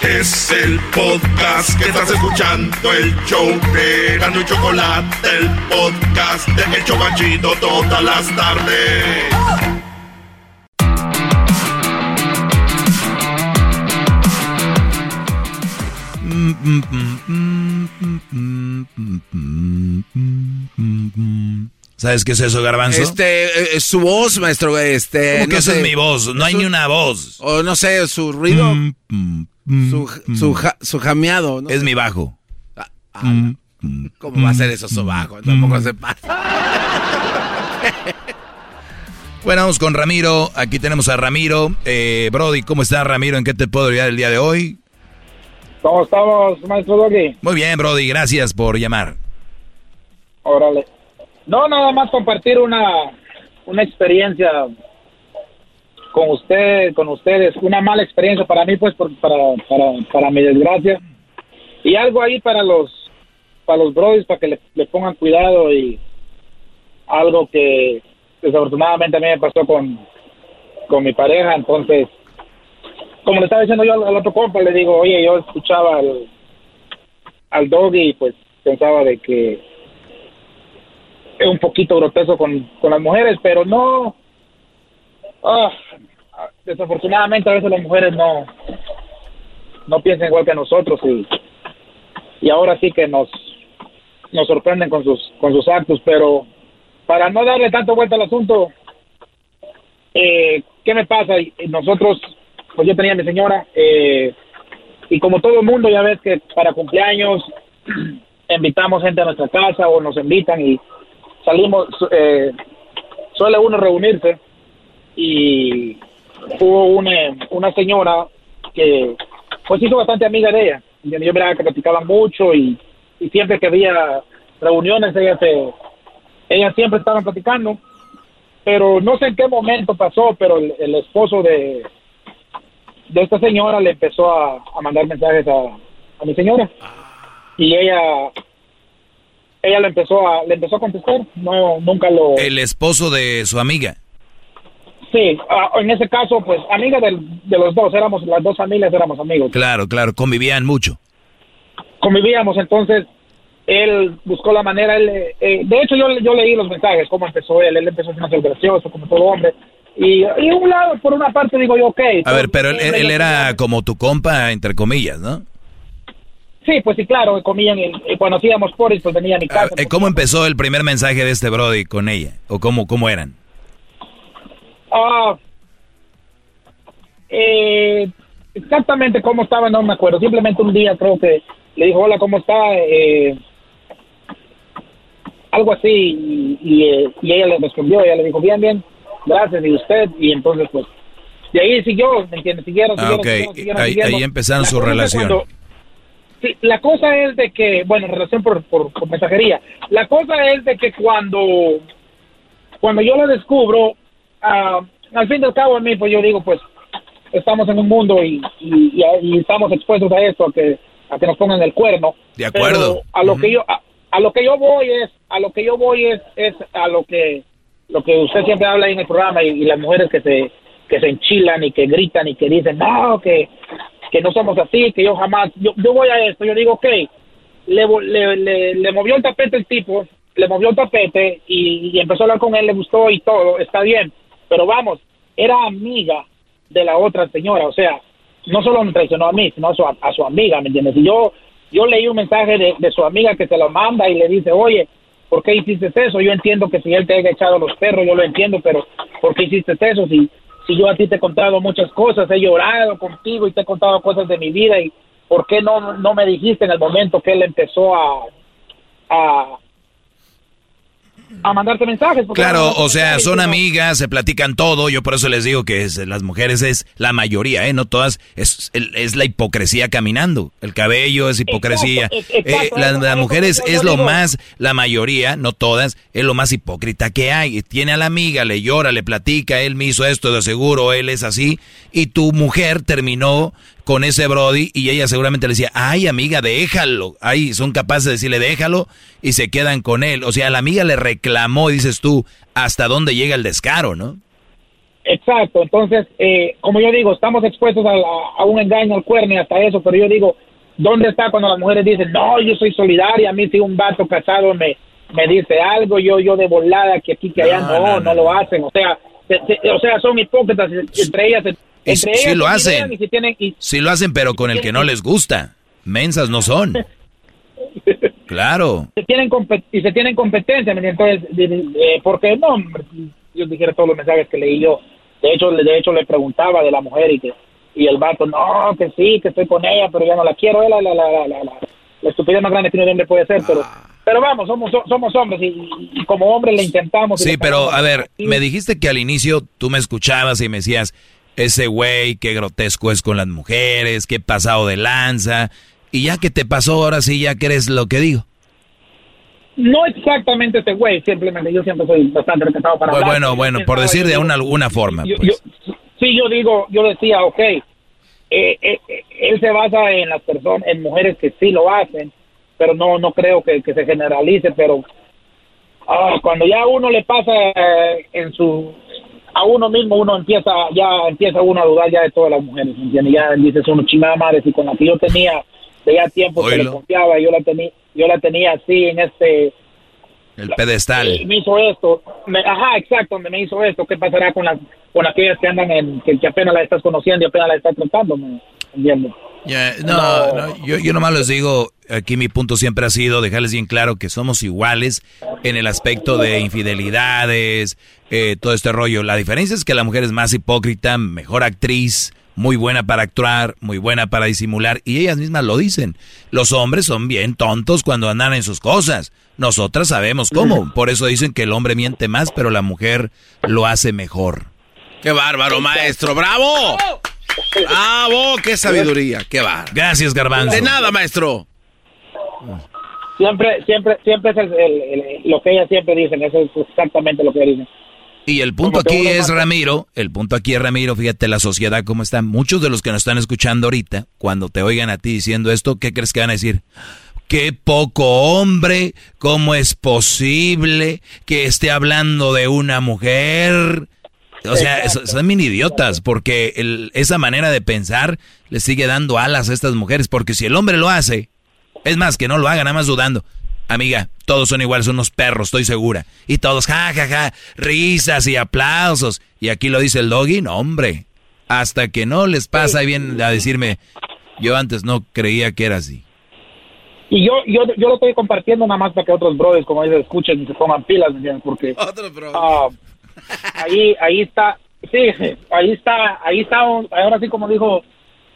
Es el podcast que estás escuchando, el show de Gano y Chocolate, el podcast de El Chobachito todas las tardes. ¿Sabes qué es eso, Garbanzo? Este, eh, su voz, maestro, este... ¿Cómo que no esa sé, es mi voz? No hay su- ni una voz. O no sé, su ruido, su, su, ja- su jameado, ¿no? Es mi bajo. ¿Cómo va a ser eso su bajo? Tampoco se pasa. (laughs) Bueno, vamos con Ramiro. Aquí tenemos a Ramiro. Eh, Brody, ¿cómo está Ramiro? ¿En qué te puedo ayudar el día de hoy? ¿Cómo estamos, maestro Doggy? Muy bien, Brody. Gracias por llamar. Órale. No, nada más compartir una, una experiencia con usted, con ustedes. Una mala experiencia para mí, pues, por- para, para, para mi desgracia. Y algo ahí para los para los brothers, para que le, pongan cuidado y algo que desafortunadamente a mí me pasó con, con mi pareja. Entonces, como le estaba diciendo yo al, al otro compa, le digo, oye, yo escuchaba al, al doggy y pues pensaba de que un poquito grotesco con, con las mujeres, pero no. ah, desafortunadamente a veces las mujeres no no piensan igual que nosotros y, y ahora sí que nos nos sorprenden con sus con sus actos, pero para no darle tanto vuelta al asunto, eh, ¿qué me pasa? Nosotros, pues yo tenía a mi señora, eh, y como todo el mundo, ya ves que para cumpleaños (clears throat) invitamos gente a nuestra casa o nos invitan y salimos, eh, suele uno reunirse y hubo una, una señora que pues hizo bastante amiga de ella. Yo miraba que platicaban mucho y, y siempre que había reuniones ella se, ellas siempre estaban platicando, pero no sé en qué momento pasó, pero el, el esposo de, de esta señora le empezó a, a mandar mensajes a, a mi señora y ella ella le empezó a le empezó a contestar no nunca lo El esposo de su amiga. sí ah, en ese caso pues amiga del- de los dos éramos las dos familias éramos amigos Claro, claro. Convivían mucho. convivíamos entonces él buscó la manera él eh, de hecho yo yo leí los mensajes cómo empezó él él empezó a ser gracioso como todo hombre y, y un lado por una parte digo yo ok A ver, pero él, él- era como tu compa, entre comillas, ¿no? Sí pues sí claro comían y, cuando hacíamos poris pues venía a mi casa Eh, ¿Cómo empezó el primer mensaje de este Brody con ella? ¿O cómo, cómo eran? Ah, eh, exactamente cómo estaba no me acuerdo. Simplemente un día creo que le dijo, hola, ¿cómo está? Eh, algo así. Y, y, eh, y ella le respondió, ella le dijo, bien, bien, gracias, y usted. Y entonces, pues, de ahí siguió, ¿me entiendes? Siguieron, Ah, siguieron, ok. siguieron, siguieron, Ahí, siguieron. ahí empezaron La su relación. cuando- Sí, la cosa es de que, bueno, relación por, por, por mensajería. La cosa es de que cuando, cuando yo lo descubro, ah, al fin y al cabo a mí, pues yo digo, pues estamos en un mundo y, y, estamos expuestos a esto, a que, a que nos pongan el cuerno. De acuerdo. Pero a lo que yo, a, a lo que yo voy es, a lo que yo voy es, es a lo que, lo que usted siempre habla ahí en el programa y, y las mujeres que se, que se enchilan y que gritan y que dicen, no, que, que no somos así, que yo jamás, yo, yo voy a esto, yo digo, ok, le, le, le, le movió el tapete el tipo, le movió el tapete y, y empezó a hablar con él, le gustó y todo, está bien, pero vamos, era amiga de la otra señora, o sea, no solo me traicionó a mí, sino a su, a su amiga, ¿me entiendes? Y yo, yo leí un mensaje de, de su amiga que se lo manda y le dice, oye, ¿por qué hiciste eso? Yo entiendo que si él te haya echado los perros, yo lo entiendo, pero ¿por qué hiciste eso? Si, si yo a ti te he contado muchas cosas, he llorado contigo y te he contado cosas de mi vida y ¿por qué no, no me dijiste en el momento que él empezó a, a, a mandarte mensajes. porque Claro, o sea, son amigas, se platican todo. Yo por eso les digo que es- las mujeres es la mayoría, ¿eh? No todas. Es, es la hipocresía caminando. El cabello es hipocresía. Exacto, exacto, Eh, las, mujeres es lo digo. más, la mayoría, no todas, es lo más hipócrita que hay. Tiene a la amiga, le llora, le platica, él me hizo esto, de seguro, él es así. Y tu mujer terminó con ese Brody y ella seguramente le decía, ay amiga, déjalo. Ay, son capaces de decirle, déjalo y se quedan con él. O sea, la amiga le reclamó y dices tú, hasta dónde llega el descaro, ¿no? Exacto, entonces, eh, como yo digo, estamos expuestos a, la- a un engaño, al cuerno y hasta eso, pero yo digo, ¿dónde está cuando las mujeres dicen, no, yo soy solidaria, a mí si un vato casado me, me dice algo, yo yo de volada, que aquí, que allá, no, no, lo hacen, o sea, se- se- o sea, son hipócritas entre ellas, entre ellas se lo hacen. y si tienen, y- Sí lo hacen, pero con el que no les gusta. Mensas no son. (laughs) Claro. se tienen y se tienen competencia. Entonces, eh, porque no, yo dijera todos los mensajes que leí yo, de hecho, le- de hecho le preguntaba de la mujer y que y el vato, no, que sí, que estoy con ella, pero ya no la quiero, la, la, la, la, la, la- la estupidez más grande que un hombre puede ser, pero pero vamos, somos so- somos hombres y, y como hombres le intentamos. Sí, le pero a ver, me dijiste que al inicio tú me escuchabas y me decías, ese güey, qué grotesco es con las mujeres, qué pasado de lanza. Y ya que te pasó, ahora sí ya crees lo que digo. No exactamente ese güey, simplemente yo siempre soy bastante respetado para Bueno, hablar. bueno, bueno, por decir de una, alguna forma. yo- pues. yo- sí, yo digo, yo decía, ok, eh, eh, eh, él se basa en las personas, en mujeres que sí lo hacen, pero no, no creo que, que se generalice, pero ah, cuando ya uno le pasa eh, en su, a uno mismo, uno empieza, ya empieza uno a dudar ya de todas las mujeres, ¿entiendes? Ya dices uno, chingada madre, si con la que yo tenía de ya tiempo que le confiaba, yo la tenía, yo la tenía así en este, El pedestal. me hizo esto, me- ajá, exacto, me, me hizo esto, ¿qué pasará con las con aquellas que andan en, que, que apenas la estás conociendo y apenas la estás tratando? ¿Me entiendes? Ya, no, no, yo, yo nomás les digo, aquí mi punto siempre ha sido dejarles bien claro que somos iguales en el aspecto de infidelidades, eh, todo este rollo. La diferencia es que la mujer es más hipócrita, mejor actriz, muy buena para actuar, muy buena para disimular, y ellas mismas lo dicen. Los hombres son bien tontos cuando andan en sus cosas. Nosotras sabemos cómo. Por eso dicen que el hombre miente más, pero la mujer lo hace mejor. ¡Qué bárbaro, maestro! ¡Bravo! ¡Bravo! ¡Qué sabiduría! ¡Qué bárbaro! Gracias, Garbanzo. De nada, maestro. Siempre, siempre, siempre es el- el- el- lo que ellas siempre dicen, eso es exactamente lo que dicen. Y el punto aquí es, mata- Ramiro, el punto aquí es, Ramiro, fíjate la sociedad cómo está. Muchos de los que nos están escuchando ahorita, cuando te oigan a ti diciendo esto, ¿qué crees que van a decir? Qué poco hombre, ¿cómo es posible que esté hablando de una mujer? O sea, son bien idiotas, porque el- esa manera de pensar le sigue dando alas a estas mujeres, porque si el hombre lo hace, es más, que no lo haga, nada más dudando. Amiga, todos son iguales, son unos perros, estoy segura. Y todos, ja, ja, ja, risas y aplausos. Y aquí lo dice el doggy, no, hombre. Hasta que no les pasa y vienen a decirme, yo antes no creía que era así. Y yo, yo, yo lo estoy compartiendo nada más para que otros brothers como ellos escuchen y se pongan pilas, ¿me entiendes? Porque ah, ahí, ahí está, sí, ahí está, ahí está, un- ahora sí como dijo,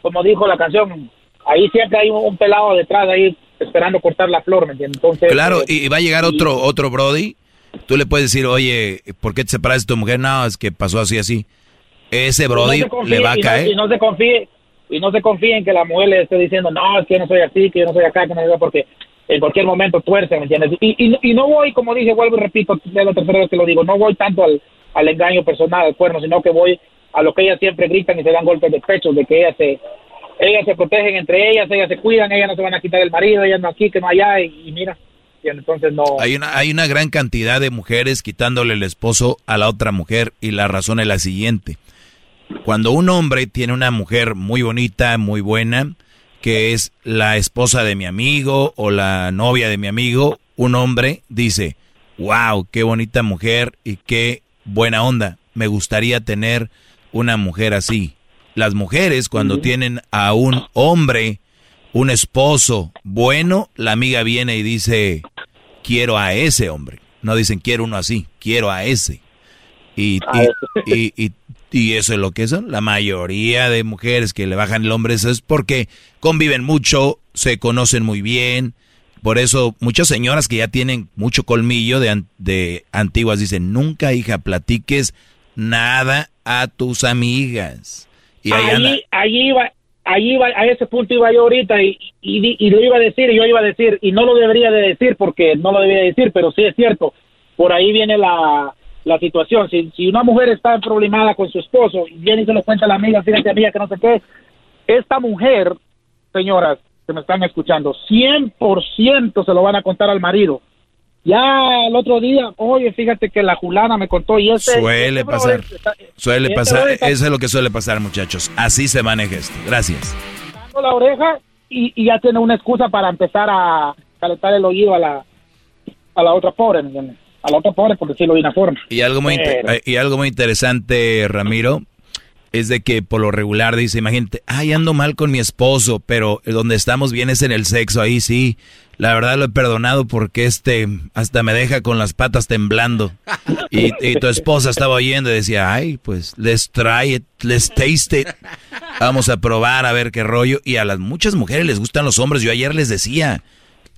como dijo la canción, ahí siempre hay un, un pelado detrás ahí esperando cortar la flor, ¿me entiendes? Entonces, Claro, eh, y y va a llegar otro, otro Brody. Tú le puedes decir, oye, ¿por qué te separaste de tu mujer? No, es que pasó así, así. Ese no Brody confíe- le va a y no- caer. y no se confíe, y no se confíe en que la mujer le esté diciendo, no, es que yo no soy así, que yo no soy acá, que no soy porque en cualquier momento tuerce, ¿me entiendes? Y, y, y no voy, como dije, vuelvo y repito, es la tercera vez que lo digo, no voy tanto al, al engaño personal, al cuerno, sino que voy a lo que ellas siempre gritan y se dan golpes de pecho, de que ellas se, ellas se protegen entre ellas, ellas se cuidan, ellas no se van a quitar el marido, ellas no aquí, que no allá, y, mira, entonces no... Hay una, hay una gran cantidad de mujeres quitándole el esposo a la otra mujer y la razón es la siguiente. Cuando un hombre tiene una mujer muy bonita, muy buena, que es la esposa de mi amigo o la novia de mi amigo, un hombre dice, wow, qué bonita mujer y qué buena onda, me gustaría tener una mujer así. Las mujeres cuando tienen a un hombre, un esposo bueno, la amiga viene y dice, quiero a ese hombre. No dicen quiero uno así, quiero a ese. Y, A y, y- y eso es lo que son. La mayoría de mujeres que le bajan el hombre eso es porque conviven mucho, se conocen muy bien. por eso muchas señoras que ya tienen mucho colmillo de, de antiguas dicen, nunca hija, platiques nada a tus amigas. Y ahí, allí iba, allí iba, a ese punto iba yo ahorita y, y, lo iba a decir, y yo iba a decir, y no lo debería de decir porque no lo debería decir, pero sí es cierto, por ahí viene la, la situación. Si, si una mujer está problemada con su esposo y viene y se lo cuenta a la amiga, fíjate amiga que no sé qué, esta mujer, señoras que me están escuchando, 100% se lo van a contar al marido. Ya el otro día, oye, fíjate que la julana me contó y ese... Suele pasar, suele pasar, eso es lo que suele pasar muchachos, así se maneja esto, gracias. La oreja y, y ya tiene una excusa para empezar a calentar el oído a la, a la otra pobre, ¿me entiendes? a la otra pobre, por decirlo de una forma. Y algo muy, eh, y algo muy interesante, Ramiro, es de que por lo regular dice, imagínate, ay, ando mal con mi esposo, pero donde estamos bien es en el sexo, ahí sí. La verdad lo he perdonado porque este hasta me deja con las patas temblando. Y, tu esposa estaba oyendo y decía, ay, pues let's try it, let's taste it. Vamos a probar a ver qué rollo. Y a las muchas mujeres les gustan los hombres. Yo ayer les decía,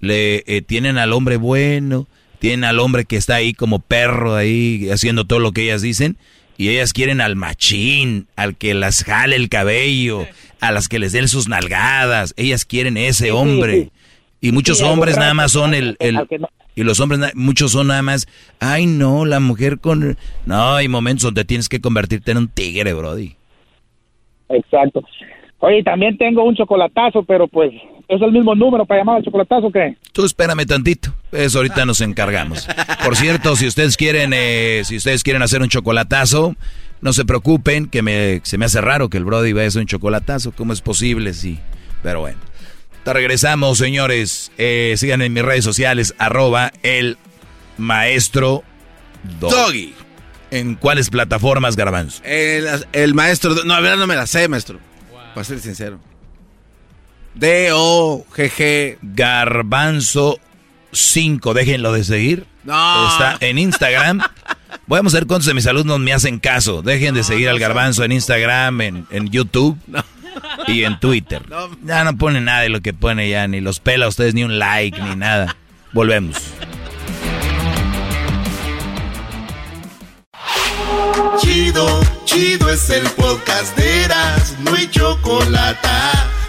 le eh, tienen al hombre bueno, tienen al hombre que está ahí como perro ahí haciendo todo lo que ellas dicen y ellas quieren al machín, al que las jale el cabello, a las que les den sus nalgadas, ellas quieren ese hombre. Y muchos hombres nada más son el, y los hombres muchos son nada más, ay no, la mujer con no, hay momentos donde tienes que convertirte en un tigre, brody. Exacto. Oye, también tengo un chocolatazo, pero pues ¿Es el mismo número para llamar al chocolatazo qué? Tú espérame tantito. Eso ahorita nos encargamos. Por cierto, si ustedes quieren, eh, si ustedes quieren hacer un chocolatazo, no se preocupen, que me, se me hace raro que el Brody vaya a hacer un chocolatazo. ¿Cómo es posible? Sí. Pero bueno. Te regresamos, señores. Eh, sigan en mis redes sociales, arroba el maestro Doggy. ¿En cuáles plataformas, Garbanzo? El, maestro... No, a ver, no me la sé, maestro. Para ser sincero. D-O-G-G. Garbanzo 5. Déjenlo de seguir. No. Está en Instagram. (laughs) Vamos a ver cuántos de mis alumnos me hacen caso. Dejen de seguir al Garbanzo en Instagram, en, YouTube y en Twitter. Ya no pone nada de lo que pone ya, ni los pela a ustedes, ni un like, ni nada. Volvemos. Chido, chido es el podcast de Eras, no hay chocolate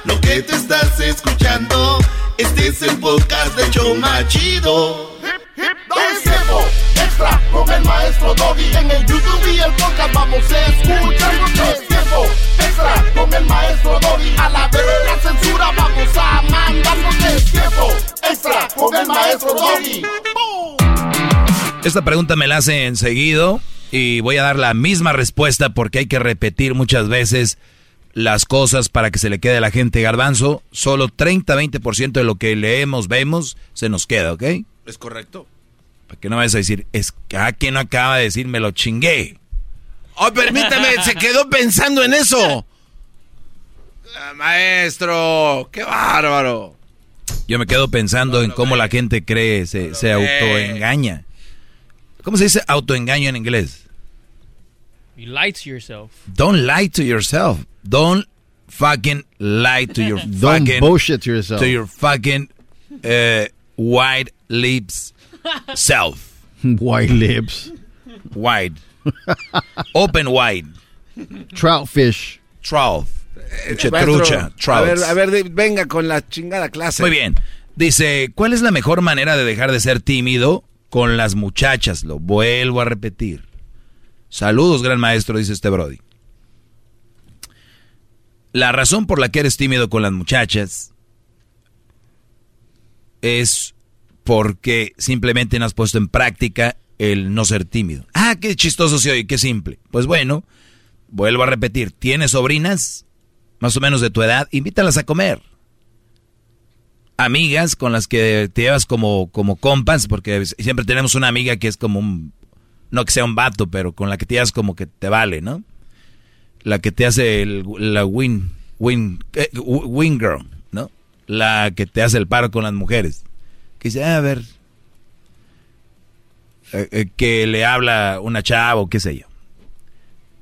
lo que te estás escuchando, este es el podcast de Choma Chido. Es tiempo extra con el maestro Doggy. En el YouTube y el podcast vamos a escuchar. Tiempo extra con el maestro Doggy. A la verga censura vamos a mandar. Es tiempo extra con el maestro Doggy. Esta pregunta me la hace enseguido y voy a dar la misma respuesta porque hay que repetir muchas veces las cosas para que se le quede a la gente garbanzo. Solo 30-20% de lo que leemos, vemos, se nos queda, ¿ok? Es correcto. Para que no vayas a decir, es que a quien no acaba de decir, me lo chingué. Oh, permítame, se quedó pensando en eso. Ah, maestro, qué bárbaro. Yo me quedo pensando en cómo la gente cree, se, se autoengaña. ¿Cómo se dice autoengaño en inglés? You lie to yourself. Don't lie to yourself. Don't fucking lie to your (laughs) Don't fucking bullshit yourself. To your fucking uh, white lips self. (laughs) White lips. Wide. (laughs) Open wide. Trout fish. Trout. Eh, trucha. A ver, a ver, venga con la chingada clase. Muy bien. Dice, ¿cuál es la mejor manera de dejar de ser tímido con las muchachas? Lo vuelvo a repetir. Saludos, gran maestro, dice este Brody. La razón por la que eres tímido con las muchachas es porque simplemente no has puesto en práctica el no ser tímido. Ah, qué chistoso se oye, qué simple. Pues bueno, vuelvo a repetir, ¿tienes sobrinas? Más o menos de tu edad, invítalas a comer. Amigas con las que te llevas como, como compas, porque siempre tenemos una amiga que es como un, no que sea un vato, pero con la que te llevas como que te vale, ¿no? la que te hace el, la win, win, eh, win girl, ¿no? La que te hace el paro con las mujeres. Que dice, ah, a ver, eh, que le habla una chava o qué sé yo.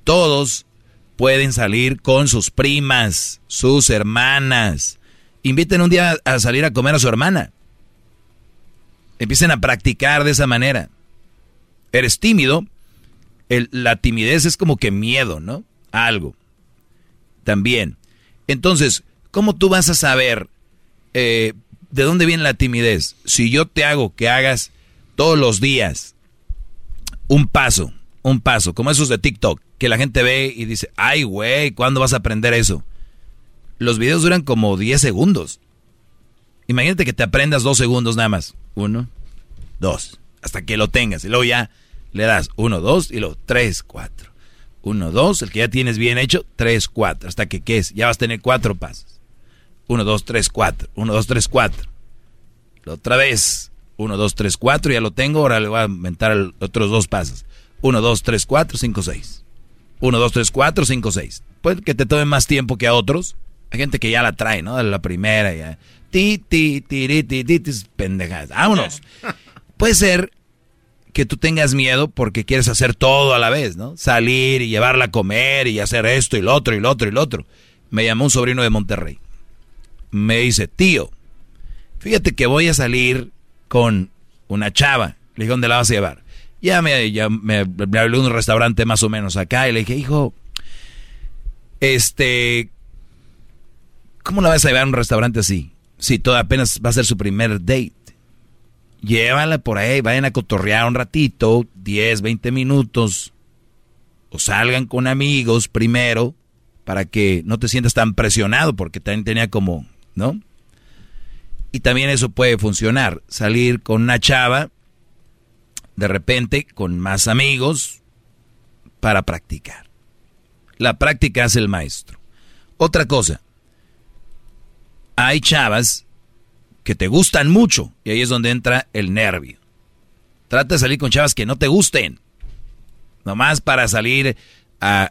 Todos pueden salir con sus primas, sus hermanas. Inviten un día a salir a comer a su hermana. Empiecen a practicar de esa manera. Eres tímido, la timidez es como que miedo, ¿no? algo. También. Entonces, ¿cómo tú vas a saber eh, de dónde viene la timidez? Si yo te hago que hagas todos los días un paso, un paso, como esos de TikTok, que la gente ve y dice, ay, güey, ¿cuándo vas a aprender eso? Los videos duran como 10 segundos. Imagínate que te aprendas dos segundos nada más. Uno, dos, hasta que lo tengas. Y luego ya le das uno, dos, y luego tres, cuatro. Uno, dos, el que ya tienes bien hecho, tres, cuatro. Hasta que, ¿qué es? Ya vas a tener cuatro pasos. Uno, dos, tres, cuatro. Uno, dos, tres, cuatro. La otra vez. Uno, dos, tres, cuatro. Ya lo tengo. Ahora le voy a inventar otros dos pasos. Uno, dos, tres, cuatro, cinco, seis. Uno, dos, tres, cuatro, cinco, seis. Puede que te tome más tiempo que a otros. Hay gente que ya la trae, ¿no? De la primera ya. Ti, ti, ti, ti, ti, ti, pendejadas. Vámonos. (laughs) Puede ser que tú tengas miedo porque quieres hacer todo a la vez, ¿no? Salir y llevarla a comer y hacer esto y lo otro y lo otro y lo otro. Me llamó un sobrino de Monterrey. Me dice, tío, fíjate que voy a salir con una chava. Le dije, ¿dónde la vas a llevar? Ya me, ya me, me habló de un restaurante más o menos acá y le dije, hijo, este, ¿cómo la vas a llevar a un restaurante así? Si todo apenas va a ser su primer date. Llévala por ahí, vayan a cotorrear un ratito, 10, 20 minutos. O salgan con amigos primero para que no te sientas tan presionado porque también tenía como, ¿no? Y también eso puede funcionar, salir con una chava de repente con más amigos para practicar. La práctica es el maestro. Otra cosa, hay chavas que te gustan mucho. Y ahí es donde entra el nervio. Trata de salir con chavas que no te gusten. Nomás para salir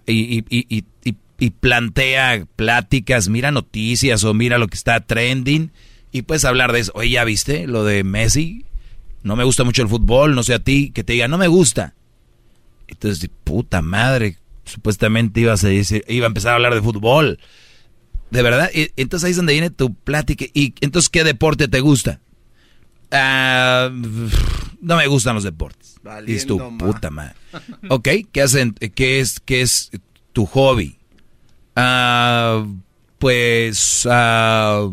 y, y, plantea pláticas, mira noticias o mira lo que está trending. Y puedes hablar de eso. Oye, ¿ya viste lo de Messi? No me gusta mucho el fútbol, no sé a ti, que te diga, no me gusta. Entonces, puta madre, supuestamente ibas a decir, iba a empezar a hablar de fútbol. De verdad, entonces ahí es donde viene tu plática. ¿Y entonces qué deporte te gusta? Ah, no me gustan los deportes. y tu puta madre. ok, ¿qué, hacen, qué, es, ¿qué es tu hobby? Ah, pues, ah,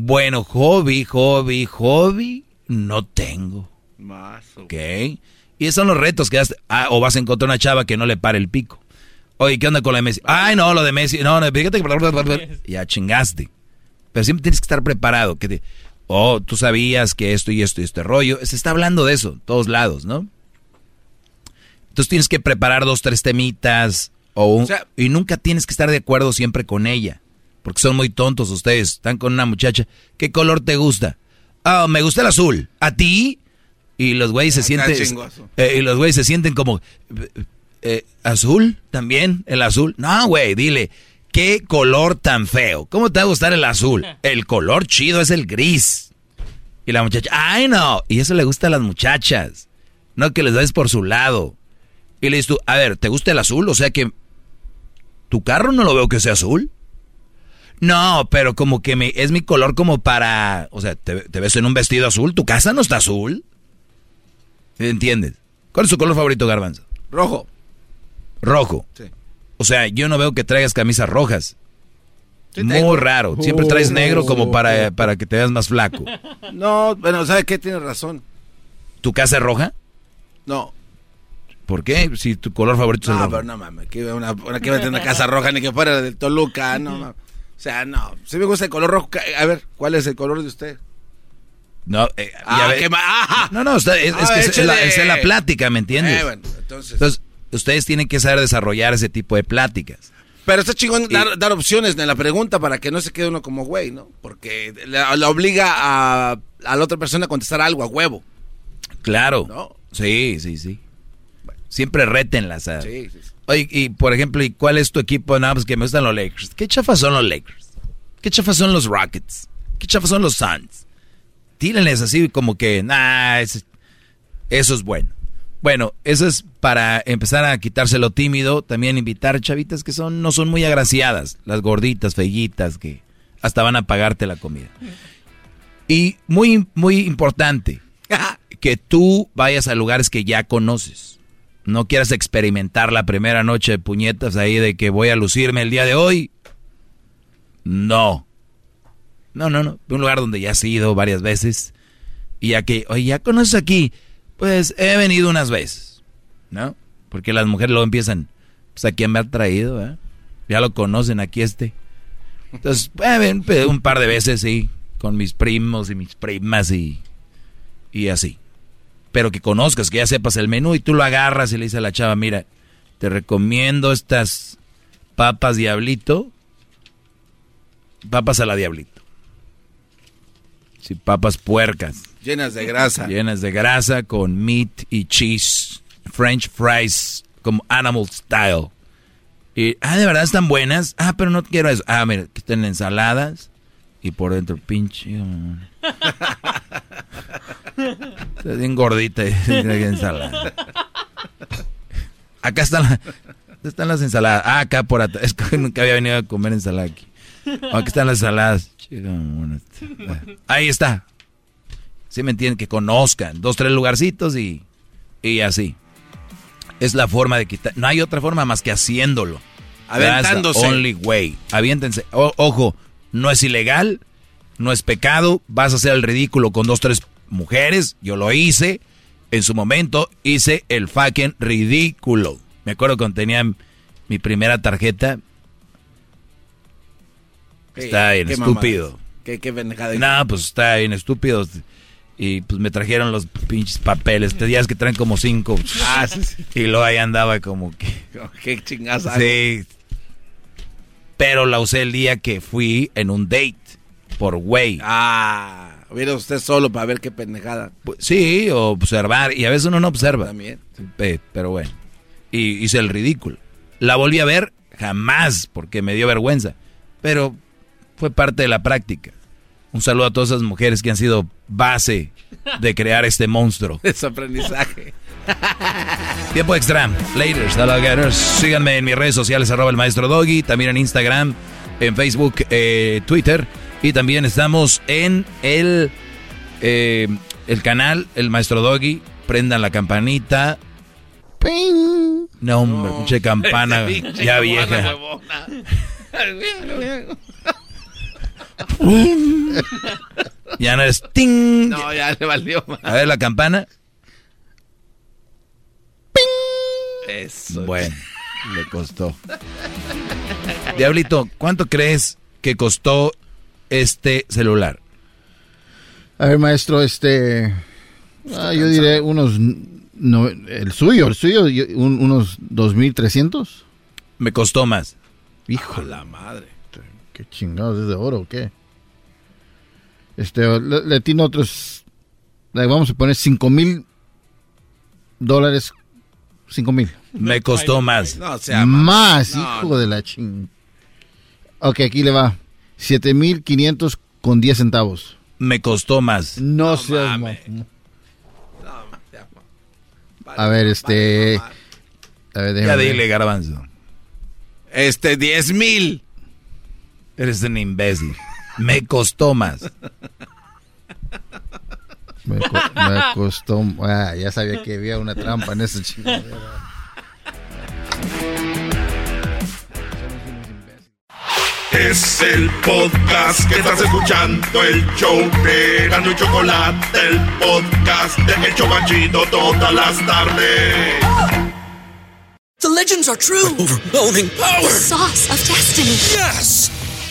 bueno, hobby, hobby, hobby, no tengo. Más. Ok. Y esos son los retos que haces. Ah, o vas a encontrar una chava que no le pare el pico. Oye, ¿qué onda con la de Messi? Ay, no, lo de Messi. No, no, fíjate que... Ya chingaste. Pero siempre tienes que estar preparado. Que te, oh, tú sabías que esto y esto y este rollo. Se está hablando de eso, todos lados, ¿no? Entonces tienes que preparar dos, tres temitas. O, un, y nunca tienes que estar de acuerdo siempre con ella. Porque son muy tontos ustedes. Están con una muchacha. ¿Qué color te gusta? Ah, me gusta el azul. ¿A ti? Y los güeyes se sienten... Eh, y los güeyes se sienten como... Eh, ¿Azul? ¿También? ¿El azul? No, güey, dile, ¿qué color tan feo? ¿Cómo te va a gustar el azul? (laughs) El color chido es el gris. Y la muchacha, ¡ay no! Y eso le gusta a las muchachas. No que les des por su lado. Y le dices tú, a ver, ¿te gusta el azul? O sea que... ¿Tu carro no lo veo que sea azul? No, pero como que me, es mi color como para... O sea, te, te ves en un vestido azul. ¿Tu casa no está azul? ¿Entiendes? ¿Cuál es su color favorito, Garbanzo? Rojo. Rojo. Sí. O sea, yo no veo que traigas camisas rojas. Muy raro. Siempre traes negro como para, para que te veas más flaco. (laughs) No, bueno, ¿sabe qué? Tienes razón. ¿Tu casa es roja? No. ¿Por qué? Si tu color favorito es el rojo. No, pero no mames. Que una, una, que tener una casa roja ni que fuera del Toluca. No, (laughs) mames. O sea, no. Si me gusta el color rojo. A ver, ¿cuál es el color de usted? No, eh, ah, qué no, no, es, es, ah, que es, la, es, la, plática, ¿me entiendes? Eh, bueno, entonces... entonces ustedes tienen que saber desarrollar ese tipo de pláticas. Pero está chingón dar, opciones en la pregunta para que no se quede uno como güey, ¿no? Porque la, obliga a, la otra persona a contestar algo a huevo. Claro. Sí, sí, sí. Siempre retenlas. Sí, sí, Oye, y por ejemplo, ¿y cuál es tu equipo? Nada, pues que me gustan los Lakers. ¿Qué chafas son los Lakers? ¿Qué chafas son los Rockets? ¿Qué chafas son los Suns? Tírenles así como que, nah, eso es bueno. Bueno, eso es para empezar a quitarse lo tímido, también invitar chavitas que son no son muy agraciadas, las gorditas, fellitas que hasta van a pagarte la comida. Y muy, muy importante, (laughs) que tú vayas a lugares que ya conoces. No quieras experimentar la primera noche de puñetas ahí de que voy a lucirme el día de hoy. No. No, no, no. Un lugar donde ya has ido varias veces. Y ya que, oye, ya conoces aquí. Pues he venido unas veces. ¿No? Porque las mujeres luego empiezan, pues a quién me ha traído, ¿eh? Ya lo conocen aquí este. Entonces, eh, un par de veces, sí, con mis primos y mis primas y, y así. Pero que conozcas, que ya sepas el menú y tú lo agarras y le dices a la chava, mira, te recomiendo estas papas diablito, papas a la diablito. Sí, papas puercas. Llenas de grasa. Llenas de grasa con meat y cheese. French fries como animal style. Y, ah, de verdad están buenas. Ah, pero no quiero eso. Ah, mira, que estén ensaladas. Y por dentro, pinche. (laughs) Está bien gordita (laughs) ensalada. Acá están, están las ensaladas. Ah, acá por atrás. Es que nunca había venido a comer ensalada aquí. Aquí están las ensaladas. Ahí está. Si me entienden, que conozcan. Dos, tres lugarcitos y, y así. Es la forma de quitar. No hay otra forma más que haciéndolo. Aventándose. only way. Aviéntense. ojo, no es ilegal, no es pecado. Vas a hacer el ridículo con dos, tres mujeres. Yo lo hice. En su momento hice el fucking ridículo. Me acuerdo cuando tenía mi primera tarjeta. Está bien estúpido. Qué, qué No, pues está bien estúpido. Y pues me trajeron los pinches papeles. Te días que traen como cinco. Ah, y luego ahí andaba como que. Qué chingaza. Sí. Pero la usé el día que fui en un date. Por güey. Ah. Hubiera usted solo para ver qué pendejada. Pues, sí, observar. Y a veces uno no observa. También. Pero bueno. Y hice el ridículo. La volví a ver jamás porque me dio vergüenza. Pero fue parte de la práctica. Un saludo a todas esas mujeres que han sido base de crear este monstruo. (laughs) Es aprendizaje. (laughs) Tiempo extra. Later, Síganme en mis redes sociales, arroba el maestro Doggy. También en Instagram, en Facebook, eh, Twitter. Y también estamos en el, eh, el canal, el maestro Doggy. Prendan la campanita. No, hombre, pinche campana (laughs) ya vieja. (laughs) ya no es ting. No, ya le valió más. A ver la campana. Eso. Bueno, le costó. Diablito, ¿cuánto crees que costó este celular? A ver, maestro, este. Ah, yo diré unos. No, el suyo, el suyo, un, unos 2.300. Me costó más. Hijo de la madre. ¿Qué chingados es de oro o qué? Este, le, tiene otros. Le vamos a poner 5 mil dólares. 5 mil. Me costó más. No, sea más, hijo de la ching. Ok, aquí le va. 7.500 con 10 centavos. Me costó más. No, seas A ver, este. A ver, ya dile, garbanzo. Este, 10 mil. Eres un imbécil. Me costó más. Me, costó. Ah, ya sabía que había una trampa en ese chingadera. Es el podcast que estás escuchando, el show de Gano y Chocolate, el podcast de El Chocachito todas las tardes. The legends are true. overwhelming power! The sauce of destiny. Yes!